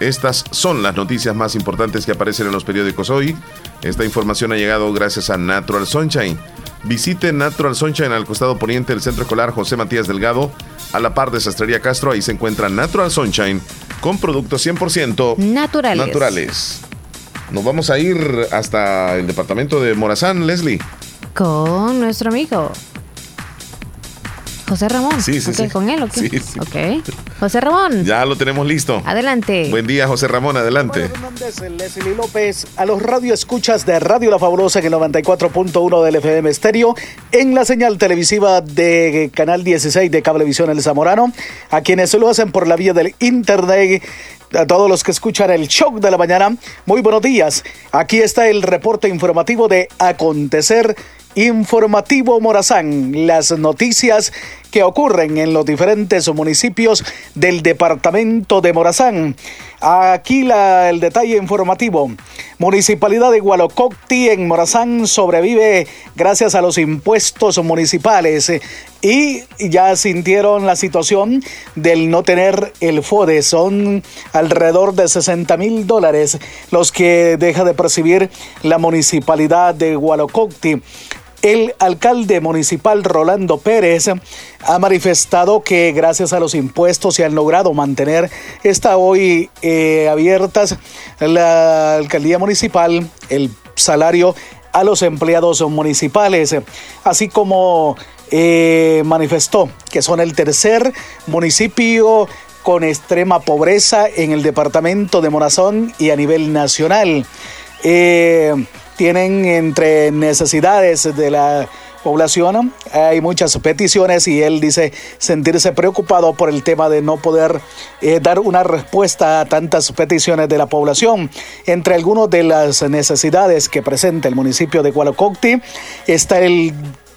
Estas son las noticias más importantes que aparecen en los periódicos hoy. Esta información ha llegado gracias a Natural Sunshine. Visite Natural Sunshine al costado poniente del Centro Escolar José Matías Delgado, a la par de Sastrería Castro. Ahí se encuentra Natural Sunshine con productos 100% Naturales. naturales. Nos vamos a ir hasta el departamento de Morazán, Leslie. Con nuestro amigo. José Ramón. Sí, sí, Ok, sí. ¿Con él o qué? Sí, sí. Ok. José Ramón. Ya lo tenemos listo. Adelante. Buen día, José Ramón, adelante. Hernández, Leslie López, a los radioescuchas de Radio La Fabulosa en el 94.1 del FM Estéreo, en la señal televisiva de Canal 16 de Cablevisión El Zamorano, a quienes lo hacen por la vía del Internet, a todos los que escuchan el show de la mañana, muy buenos días. Aquí está el reporte informativo de Acontecer Informativo Morazán, las noticias que ocurren en los diferentes municipios del departamento de Morazán. Aquí el detalle informativo. Municipalidad de Gualococti en Morazán sobrevive gracias a los impuestos municipales y ya sintieron la situación del no tener el FODE. Son alrededor de 60 mil dólares los que deja de percibir la municipalidad de Gualococti. El alcalde municipal Rolando Pérez ha manifestado que gracias a los impuestos se han logrado mantener está hoy eh, abiertas la alcaldía municipal, el salario a los empleados municipales, así como eh, manifestó que son el tercer municipio con extrema pobreza en el departamento de Morazón y a nivel nacional. Eh, tienen entre necesidades de la población, hay muchas peticiones y él dice sentirse preocupado por el tema de no poder eh, dar una respuesta a tantas peticiones de la población. Entre algunas de las necesidades que presenta el municipio de Cualococti está el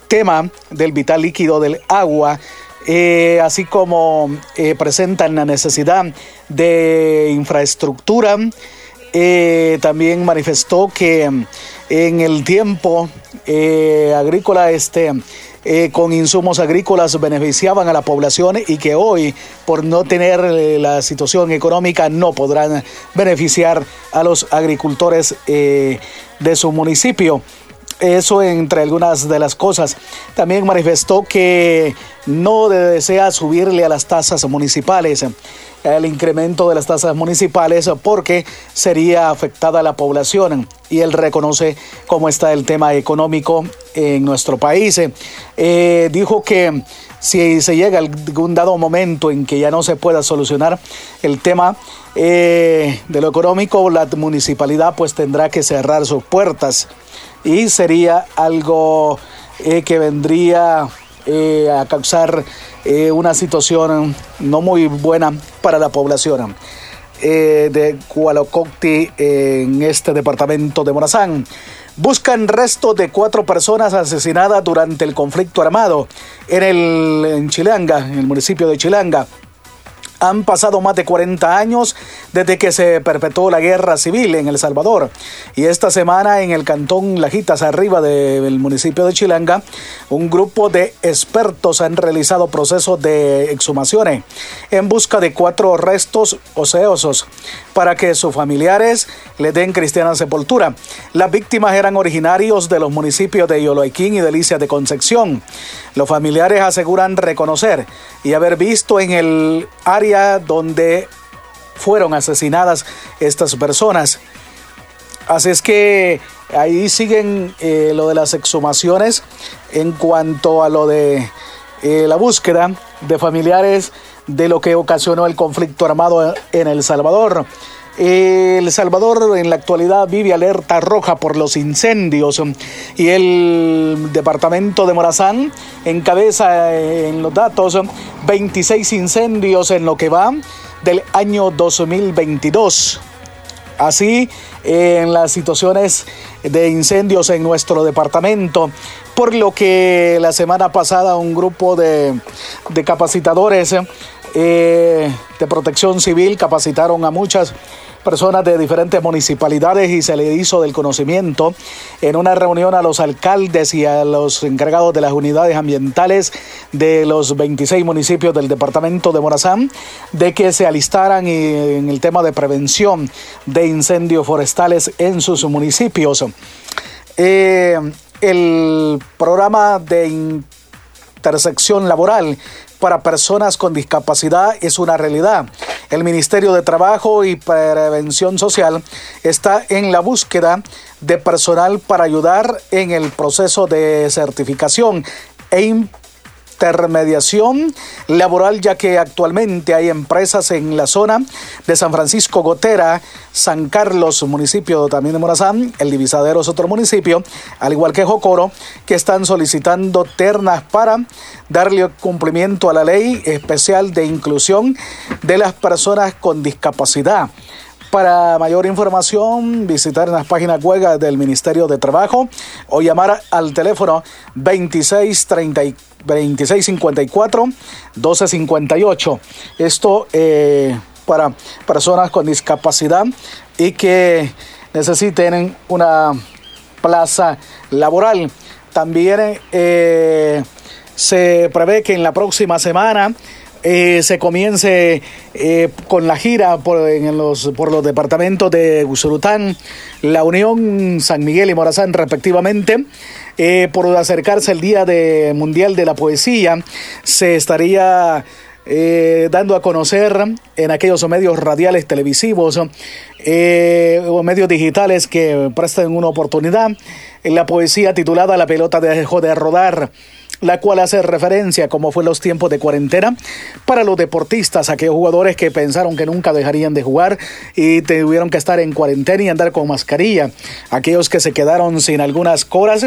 tema del vital líquido del agua, eh, así como eh, presentan la necesidad de infraestructura. Eh, también manifestó que en el tiempo eh, agrícola este eh, con insumos agrícolas beneficiaban a la población y que hoy por no tener eh, la situación económica no podrán beneficiar a los agricultores de su municipio. Eso entre algunas de las cosas. También manifestó que no desea subirle a las tasas municipales el incremento de las tasas municipales porque sería afectada la población y él reconoce cómo está el tema económico en nuestro país. Eh, dijo que si se llega a algún dado momento en que ya no se pueda solucionar el tema eh, de lo económico, la municipalidad pues tendrá que cerrar sus puertas y sería algo eh, que vendría a causar eh, una situación no muy buena para la población eh, de Cualococti en este departamento de Morazán. Buscan restos de cuatro personas asesinadas durante el conflicto armado en, el, Chilanga, en el municipio de Chilanga. Han pasado más de 40 años desde que se perpetuó la guerra civil en El Salvador. Y esta semana en el cantón Lajitas, arriba del municipio de Chilanga, un grupo de expertos han realizado procesos de exhumaciones en busca de cuatro restos oseosos para que sus familiares le den cristiana sepultura. Las víctimas eran originarios de los municipios de Yoloiquín y Delicia de Concepción. Los familiares aseguran reconocer y haber visto en el área donde fueron asesinadas estas personas. Así es que ahí siguen eh, lo de las exhumaciones en cuanto a lo de eh, la búsqueda de familiares de lo que ocasionó el conflicto armado en El Salvador. El Salvador en la actualidad vive alerta roja por los incendios y el departamento de Morazán encabeza en los datos 26 incendios en lo que va del año 2022. Así, en las situaciones de incendios en nuestro departamento, por lo que la semana pasada un grupo de, de capacitadores de protección civil capacitaron a muchas personas de diferentes municipalidades y se le hizo del conocimiento en una reunión a los alcaldes y a los encargados de las unidades ambientales de los 26 municipios del departamento de Morazán de que se alistaran en el tema de prevención de incendios forestales en sus municipios. Eh, el programa de intersección laboral para personas con discapacidad es una realidad. El Ministerio de Trabajo y Prevención Social está en la búsqueda de personal para ayudar en el proceso de certificación e intermediación laboral, ya que actualmente hay empresas en la zona de San Francisco Gotera, San Carlos, municipio también de Morazán, el Divisadero es otro municipio, al igual que Jocoro, que están solicitando ternas para darle cumplimiento a la ley especial de inclusión de las personas con discapacidad. Para mayor información, visitar las páginas web del Ministerio de Trabajo o llamar al teléfono 2634 2654 1258. Esto eh, para personas con discapacidad y que necesiten una plaza laboral. También eh, se prevé que en la próxima semana eh, se comience con la gira por, en los, por los departamentos de Usurután, La Unión, San Miguel y Morazán respectivamente. Eh, por acercarse el Día Mundial de la Poesía, se estaría eh, dando a conocer en aquellos medios radiales televisivos eh, o medios digitales que presten una oportunidad la poesía titulada La pelota dejó de rodar la cual hace referencia a cómo fue los tiempos de cuarentena para los deportistas, aquellos jugadores que pensaron que nunca dejarían de jugar y tuvieron que estar en cuarentena y andar con mascarilla, aquellos que se quedaron sin algunas coras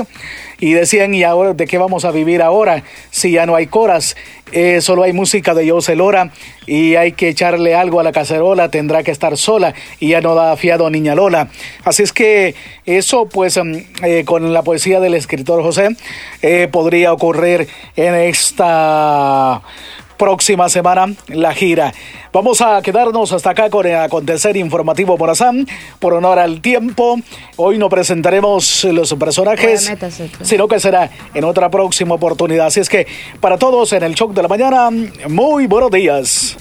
y decían, ¿y ahora de qué vamos a vivir ahora si ya no hay coras? Eh, solo hay música de José Lora y hay que echarle algo a la cacerola, tendrá que estar sola y ya no da fiado a Niña Lola. Así es que eso, pues, mm, eh, con la poesía del escritor José, eh, podría ocurrir en esta próxima semana la gira. Vamos a quedarnos hasta acá con el acontecer informativo Morazán. Por honor al tiempo, hoy no presentaremos los personajes, sino que será en otra próxima oportunidad. Así es que para todos en el shock de la mañana, muy buenos días.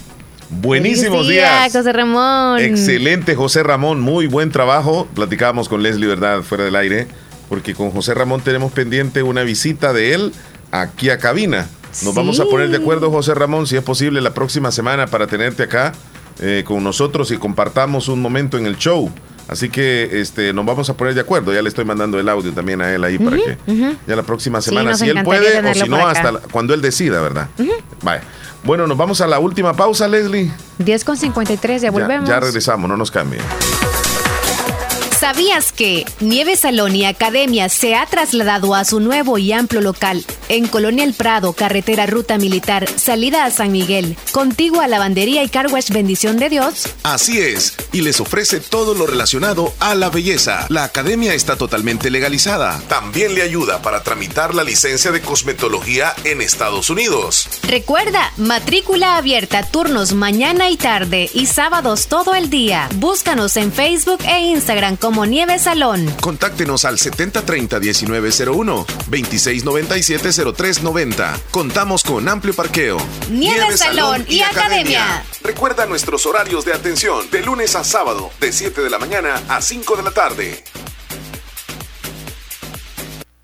Buenísimos días, José Ramón. Excelente, José Ramón. Muy buen trabajo. Platicábamos con Leslie, ¿verdad? Fuera del aire. Porque con José Ramón tenemos pendiente una visita de él aquí a cabina. Nos vamos a poner de acuerdo, José Ramón, si es posible la próxima semana para tenerte acá eh, con nosotros y compartamos un momento en el show. Así que este, nos vamos a poner de acuerdo. Ya le estoy mandando el audio también a él ahí para que ya la próxima semana, si él puede o si no, hasta cuando él decida, ¿verdad? Vale. Bueno, nos vamos a la última pausa, Leslie. 10 con 53, ya volvemos. Ya, ya regresamos, no nos cambien. ¿Sabías que Nieve Salón y Academia se ha trasladado a su nuevo y amplio local en Colonia El Prado, carretera Ruta Militar, salida a San Miguel, contigo a Lavandería y Carwash Bendición de Dios? Así es, y les ofrece todo lo relacionado a la belleza. La academia está totalmente legalizada. También le ayuda para tramitar la licencia de cosmetología en Estados Unidos. Recuerda, matrícula abierta, turnos mañana y tarde y sábados todo el día. Búscanos en Facebook e Instagram como Nieve Salón. Contáctenos al 7030-1901, 2697-0390. Contamos con amplio parqueo. Nieve, Salón y Academia. Recuerda nuestros horarios de atención de lunes a sábado, de 7 de la mañana a 5 de la tarde.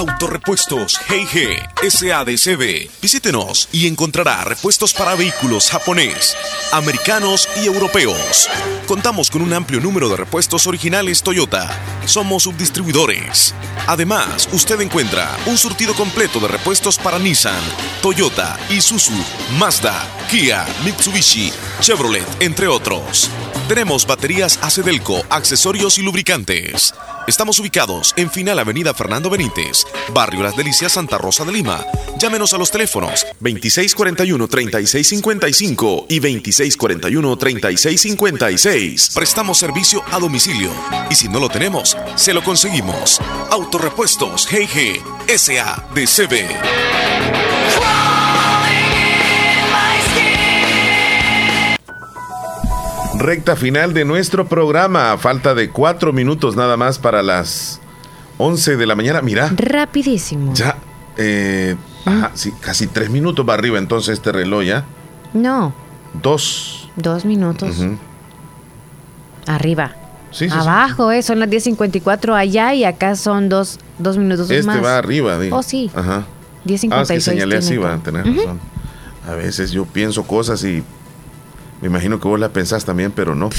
Autorepuestos GG SADCB. Visítenos y encontrará repuestos para vehículos japonés, americanos y europeos. Contamos con un amplio número de repuestos originales Toyota. Somos subdistribuidores. Además, usted encuentra un surtido completo de repuestos para Nissan, Toyota, Isuzu, Mazda, Kia, Mitsubishi, Chevrolet, entre otros. Tenemos baterías Acedelco, accesorios y lubricantes. Estamos ubicados en Final Avenida Fernando Benítez, Barrio Las Delicias, Santa Rosa de Lima. Llámenos a los teléfonos 2641-3655 y 2641-3656. Prestamos servicio a domicilio y si no lo tenemos, se lo conseguimos. Autorepuestos GG SADCB. Recta final de nuestro programa. Falta de cuatro minutos nada más para las 11 de la mañana. Mira. Rapidísimo. Ya. Eh, ajá, sí, casi tres minutos va arriba entonces este reloj ya. No, Dos. dos minutos. Arriba. Sí, sí. Abajo, eh, son las 10.54 allá y acá son dos, dos minutos Este más. va arriba. Oh, sí. Ajá. 10.56. Ah, es que señalé así, va, tenés Ujú. razón. A veces yo pienso cosas y me imagino que vos las pensás también, pero no.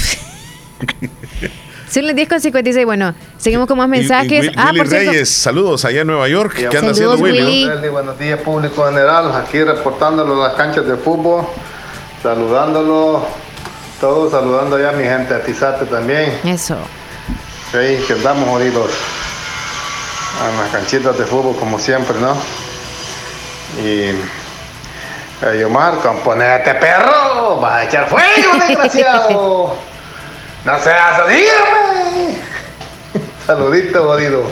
Son las 10.56. Bueno, seguimos con más Y- y mensajes. Will- ah, Willy por cierto. Reyes, saludos allá en Nueva York. ¿Qué anda haciendo Saludos, Willy? Willy. Buenos días, público general. Aquí reportándolo las canchas de fútbol, saludándolo, todos saludando ya a mi gente a Tizate también. Eso. Sí, que andamos jodidos en las canchitas de fútbol como siempre, ¿no? Y eh, Omar, componete perro, va a echar fuego, desgraciado. No seas así. Saludito, jodido.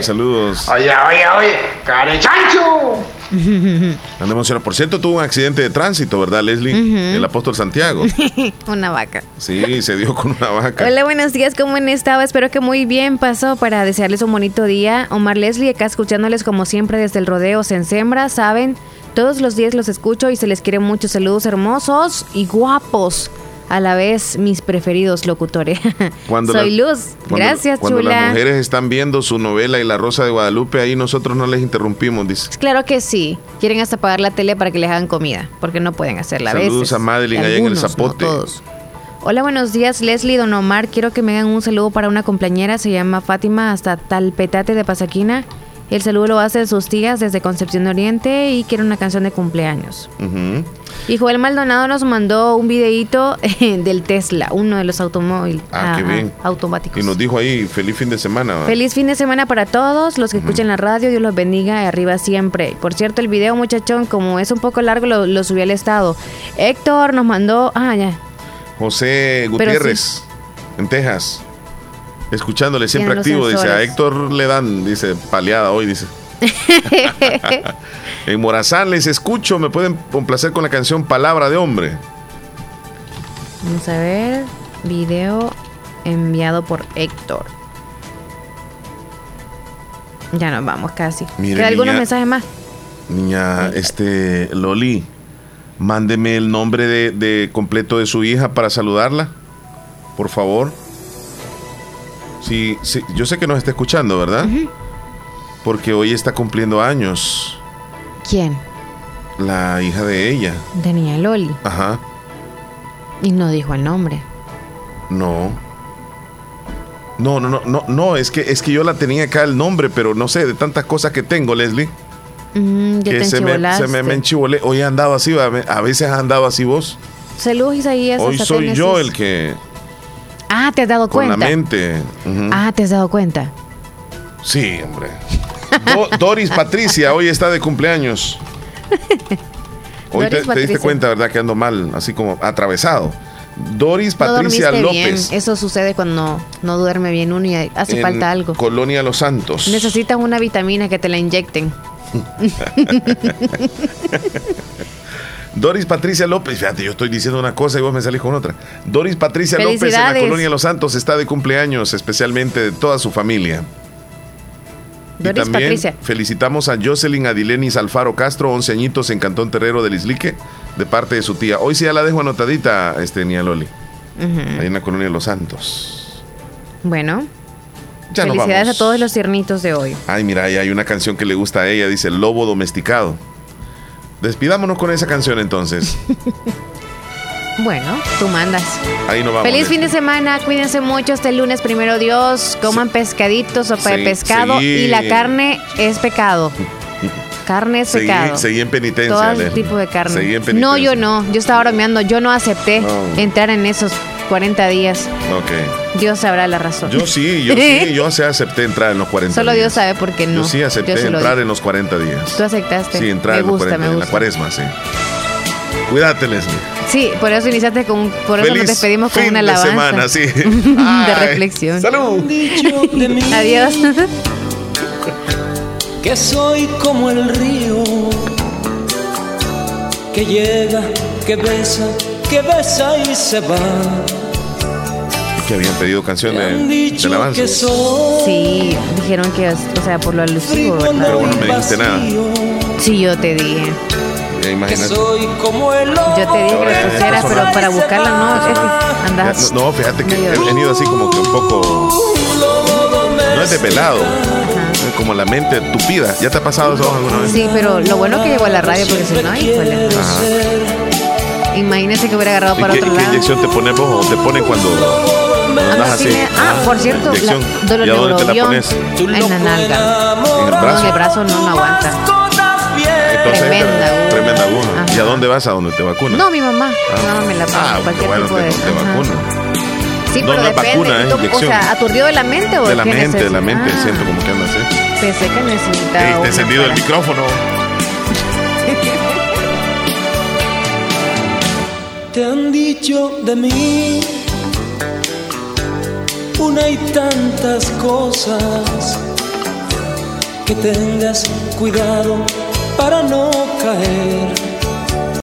Saludos. Oye, oye, oye, care chancho. Anda emocionado. Por cierto, tuvo un accidente de tránsito, ¿verdad, Leslie? El apóstol Santiago. Una vaca. Sí, se dio con una vaca. Hola, buenos días, ¿cómo han estado? Espero que muy bien pasó para desearles un bonito día. Omar Leslie, acá escuchándoles como siempre desde el rodeo Sembra, saben, todos los días los escucho y se les quiere mucho. Saludos hermosos y guapos. A la vez, mis preferidos locutores. Cuando Soy la- Luz. Cuando- Gracias, Cuando chula. las mujeres están viendo su novela y La Rosa de Guadalupe, ahí nosotros no les interrumpimos, dice. Claro que sí. Quieren hasta pagar la tele para que les hagan comida, porque no pueden hacerla a Saludos veces. a Madeline allá en el no Zapote. todos. Hola, buenos días, Leslie, Don Omar. Quiero que me hagan un saludo para una compañera, se llama Fátima, hasta Talpetate de Pasaquina. El saludo lo hace sus tías desde Concepción Oriente y quiere una canción de cumpleaños. Ujú. Y Joel Maldonado nos mandó un videíto eh, del Tesla, uno de los automóviles Ah, automáticos. Y nos dijo ahí, feliz fin de semana. ¿va? Feliz fin de semana para todos los que escuchan la radio. Dios los bendiga y arriba siempre. Por cierto, el video, muchachón, como es un poco largo, lo, lo subí al estado. Héctor nos mandó. Ah, ya. José Pero Gutiérrez, en Texas. Escuchándole, siempre activo, dice. A. Héctor le dan, dice, paleada hoy, dice. En Morazán les escucho, me pueden complacer con la canción Palabra de Hombre. Vamos a ver. Video enviado por Héctor. Ya nos vamos casi. Mire, ¿Queda algunos mensajes más? Niña, este, Loli, mándeme el nombre de, de completo de su hija para saludarla, por favor. Sí, sí, yo sé que nos está escuchando, ¿verdad? Porque hoy está cumpliendo años ¿Quién? la hija de ella. Tenía Loli. Ajá, Y no dijo el nombre. no. No, no, no, no, no, es que, es que yo la tenía acá el nombre, pero no sé, de tantas cosas que tengo, Leslie, Mm, que te se me, se me, enchivolé. Hoy he andado así, a veces has andado así vos. Saludos, Isaías. Hoy soy yo el que, Ah, ¿te has dado con cuenta? la mente. Ah, ¿te has dado cuenta? Sí, hombre. Do- Doris Patricia, hoy está de cumpleaños. Hoy te, te diste cuenta, ¿verdad? Que ando mal, así como atravesado. Doris Patricia López. bien. Eso sucede cuando no, no duerme bien uno y hace en falta algo. Colonia Los Santos. Necesitas una vitamina que te la inyecten. Doris Patricia López, fíjate, yo estoy diciendo una cosa y vos me salís con otra. Doris Patricia López en la. Colonia Los Santos está de cumpleaños, especialmente de toda su familia. Doris y también Patricia. felicitamos a Jocelyn Adilenis Alfaro Castro, 11 añitos en Cantón Terrero del Islique, de parte de su tía. Hoy sí ya la dejo anotadita, este, Nia Loli, ahí en la Colonia Los Santos. Bueno, Ya Felicidades a todos los tiernitos de hoy. Ay, mira, ahí hay una canción que le gusta a ella, dice Lobo Domesticado. Despidámonos con esa canción entonces. Bueno, tú mandas. Ahí nos vamos. Feliz fin Leslie. de semana, cuídense mucho este lunes, primero Dios, coman pescadito, sopa de pescado y la carne es pecado. Carne es Seguí, pecado. seguí en penitencia. Todo tipo de carne. Seguí en penitencia. No, yo no, yo estaba bromeando, yo no acepté No. entrar en esos 40 días. Ok. Dios sabrá la razón. Yo sí, yo sí, yo sí acepté entrar en los 40 Solo días. Dios sabe por qué no. Yo sí acepté Yo entrar en los 40 días. Tú aceptaste. Sí, entrar me en los gusta, 40 me días, en la cuaresma, sí. Cuídate, Leslie. Sí, por eso iniciaste con, por eso nos despedimos con una de alabanza. semana, sí. de Ay, reflexión. Salud. Adiós. que soy como el río que llega, que besa, que besa y se va. Que habían pedido canción de, Han de dicho alabanza. que soy Sí, dijeron que, o sea, por lo alusivo, ¿verdad? Pero vos no me dijiste nada. Sí, yo te dije. Ya que imagínate. soy como el Yo te dije que lo pusieras, pero para buscarla no, es que andas. No, no, fíjate que he venido así como que un poco. No es desvelado. Es como la mente tupida. ¿Ya te ha pasado eso alguna vez? Sí, pero lo bueno que llegó a la radio porque si no, híjole. Ajá. Imagínese que hubiera agarrado ¿Y para qué, otro y qué lado. inyección te o te ponen cuando andas así? tiene- ah, por cierto, la, inyección. dolor ¿Y a dónde te la pones? en la nalga. En el brazo. en el brazo no, no aguanta. Entonces, Tremenda aguja. Tremenda aguja. ¿Y a dónde vas? ¿A dónde te vacunan? No, mi mamá. Ah. Mi mamá me la pone. Ah, cualquier bueno, tipo te, de. te. Sí, No, pero no es depende. vacuna, es ¿Tú- o inyección. sea, ¿aturdido de la mente o De la qué mente, de la mente. Ah, Siento como que andas así. Pensé que necesitaba. Encendido el micrófono. te han dicho de mí una y tantas cosas. Que tengas cuidado para no caer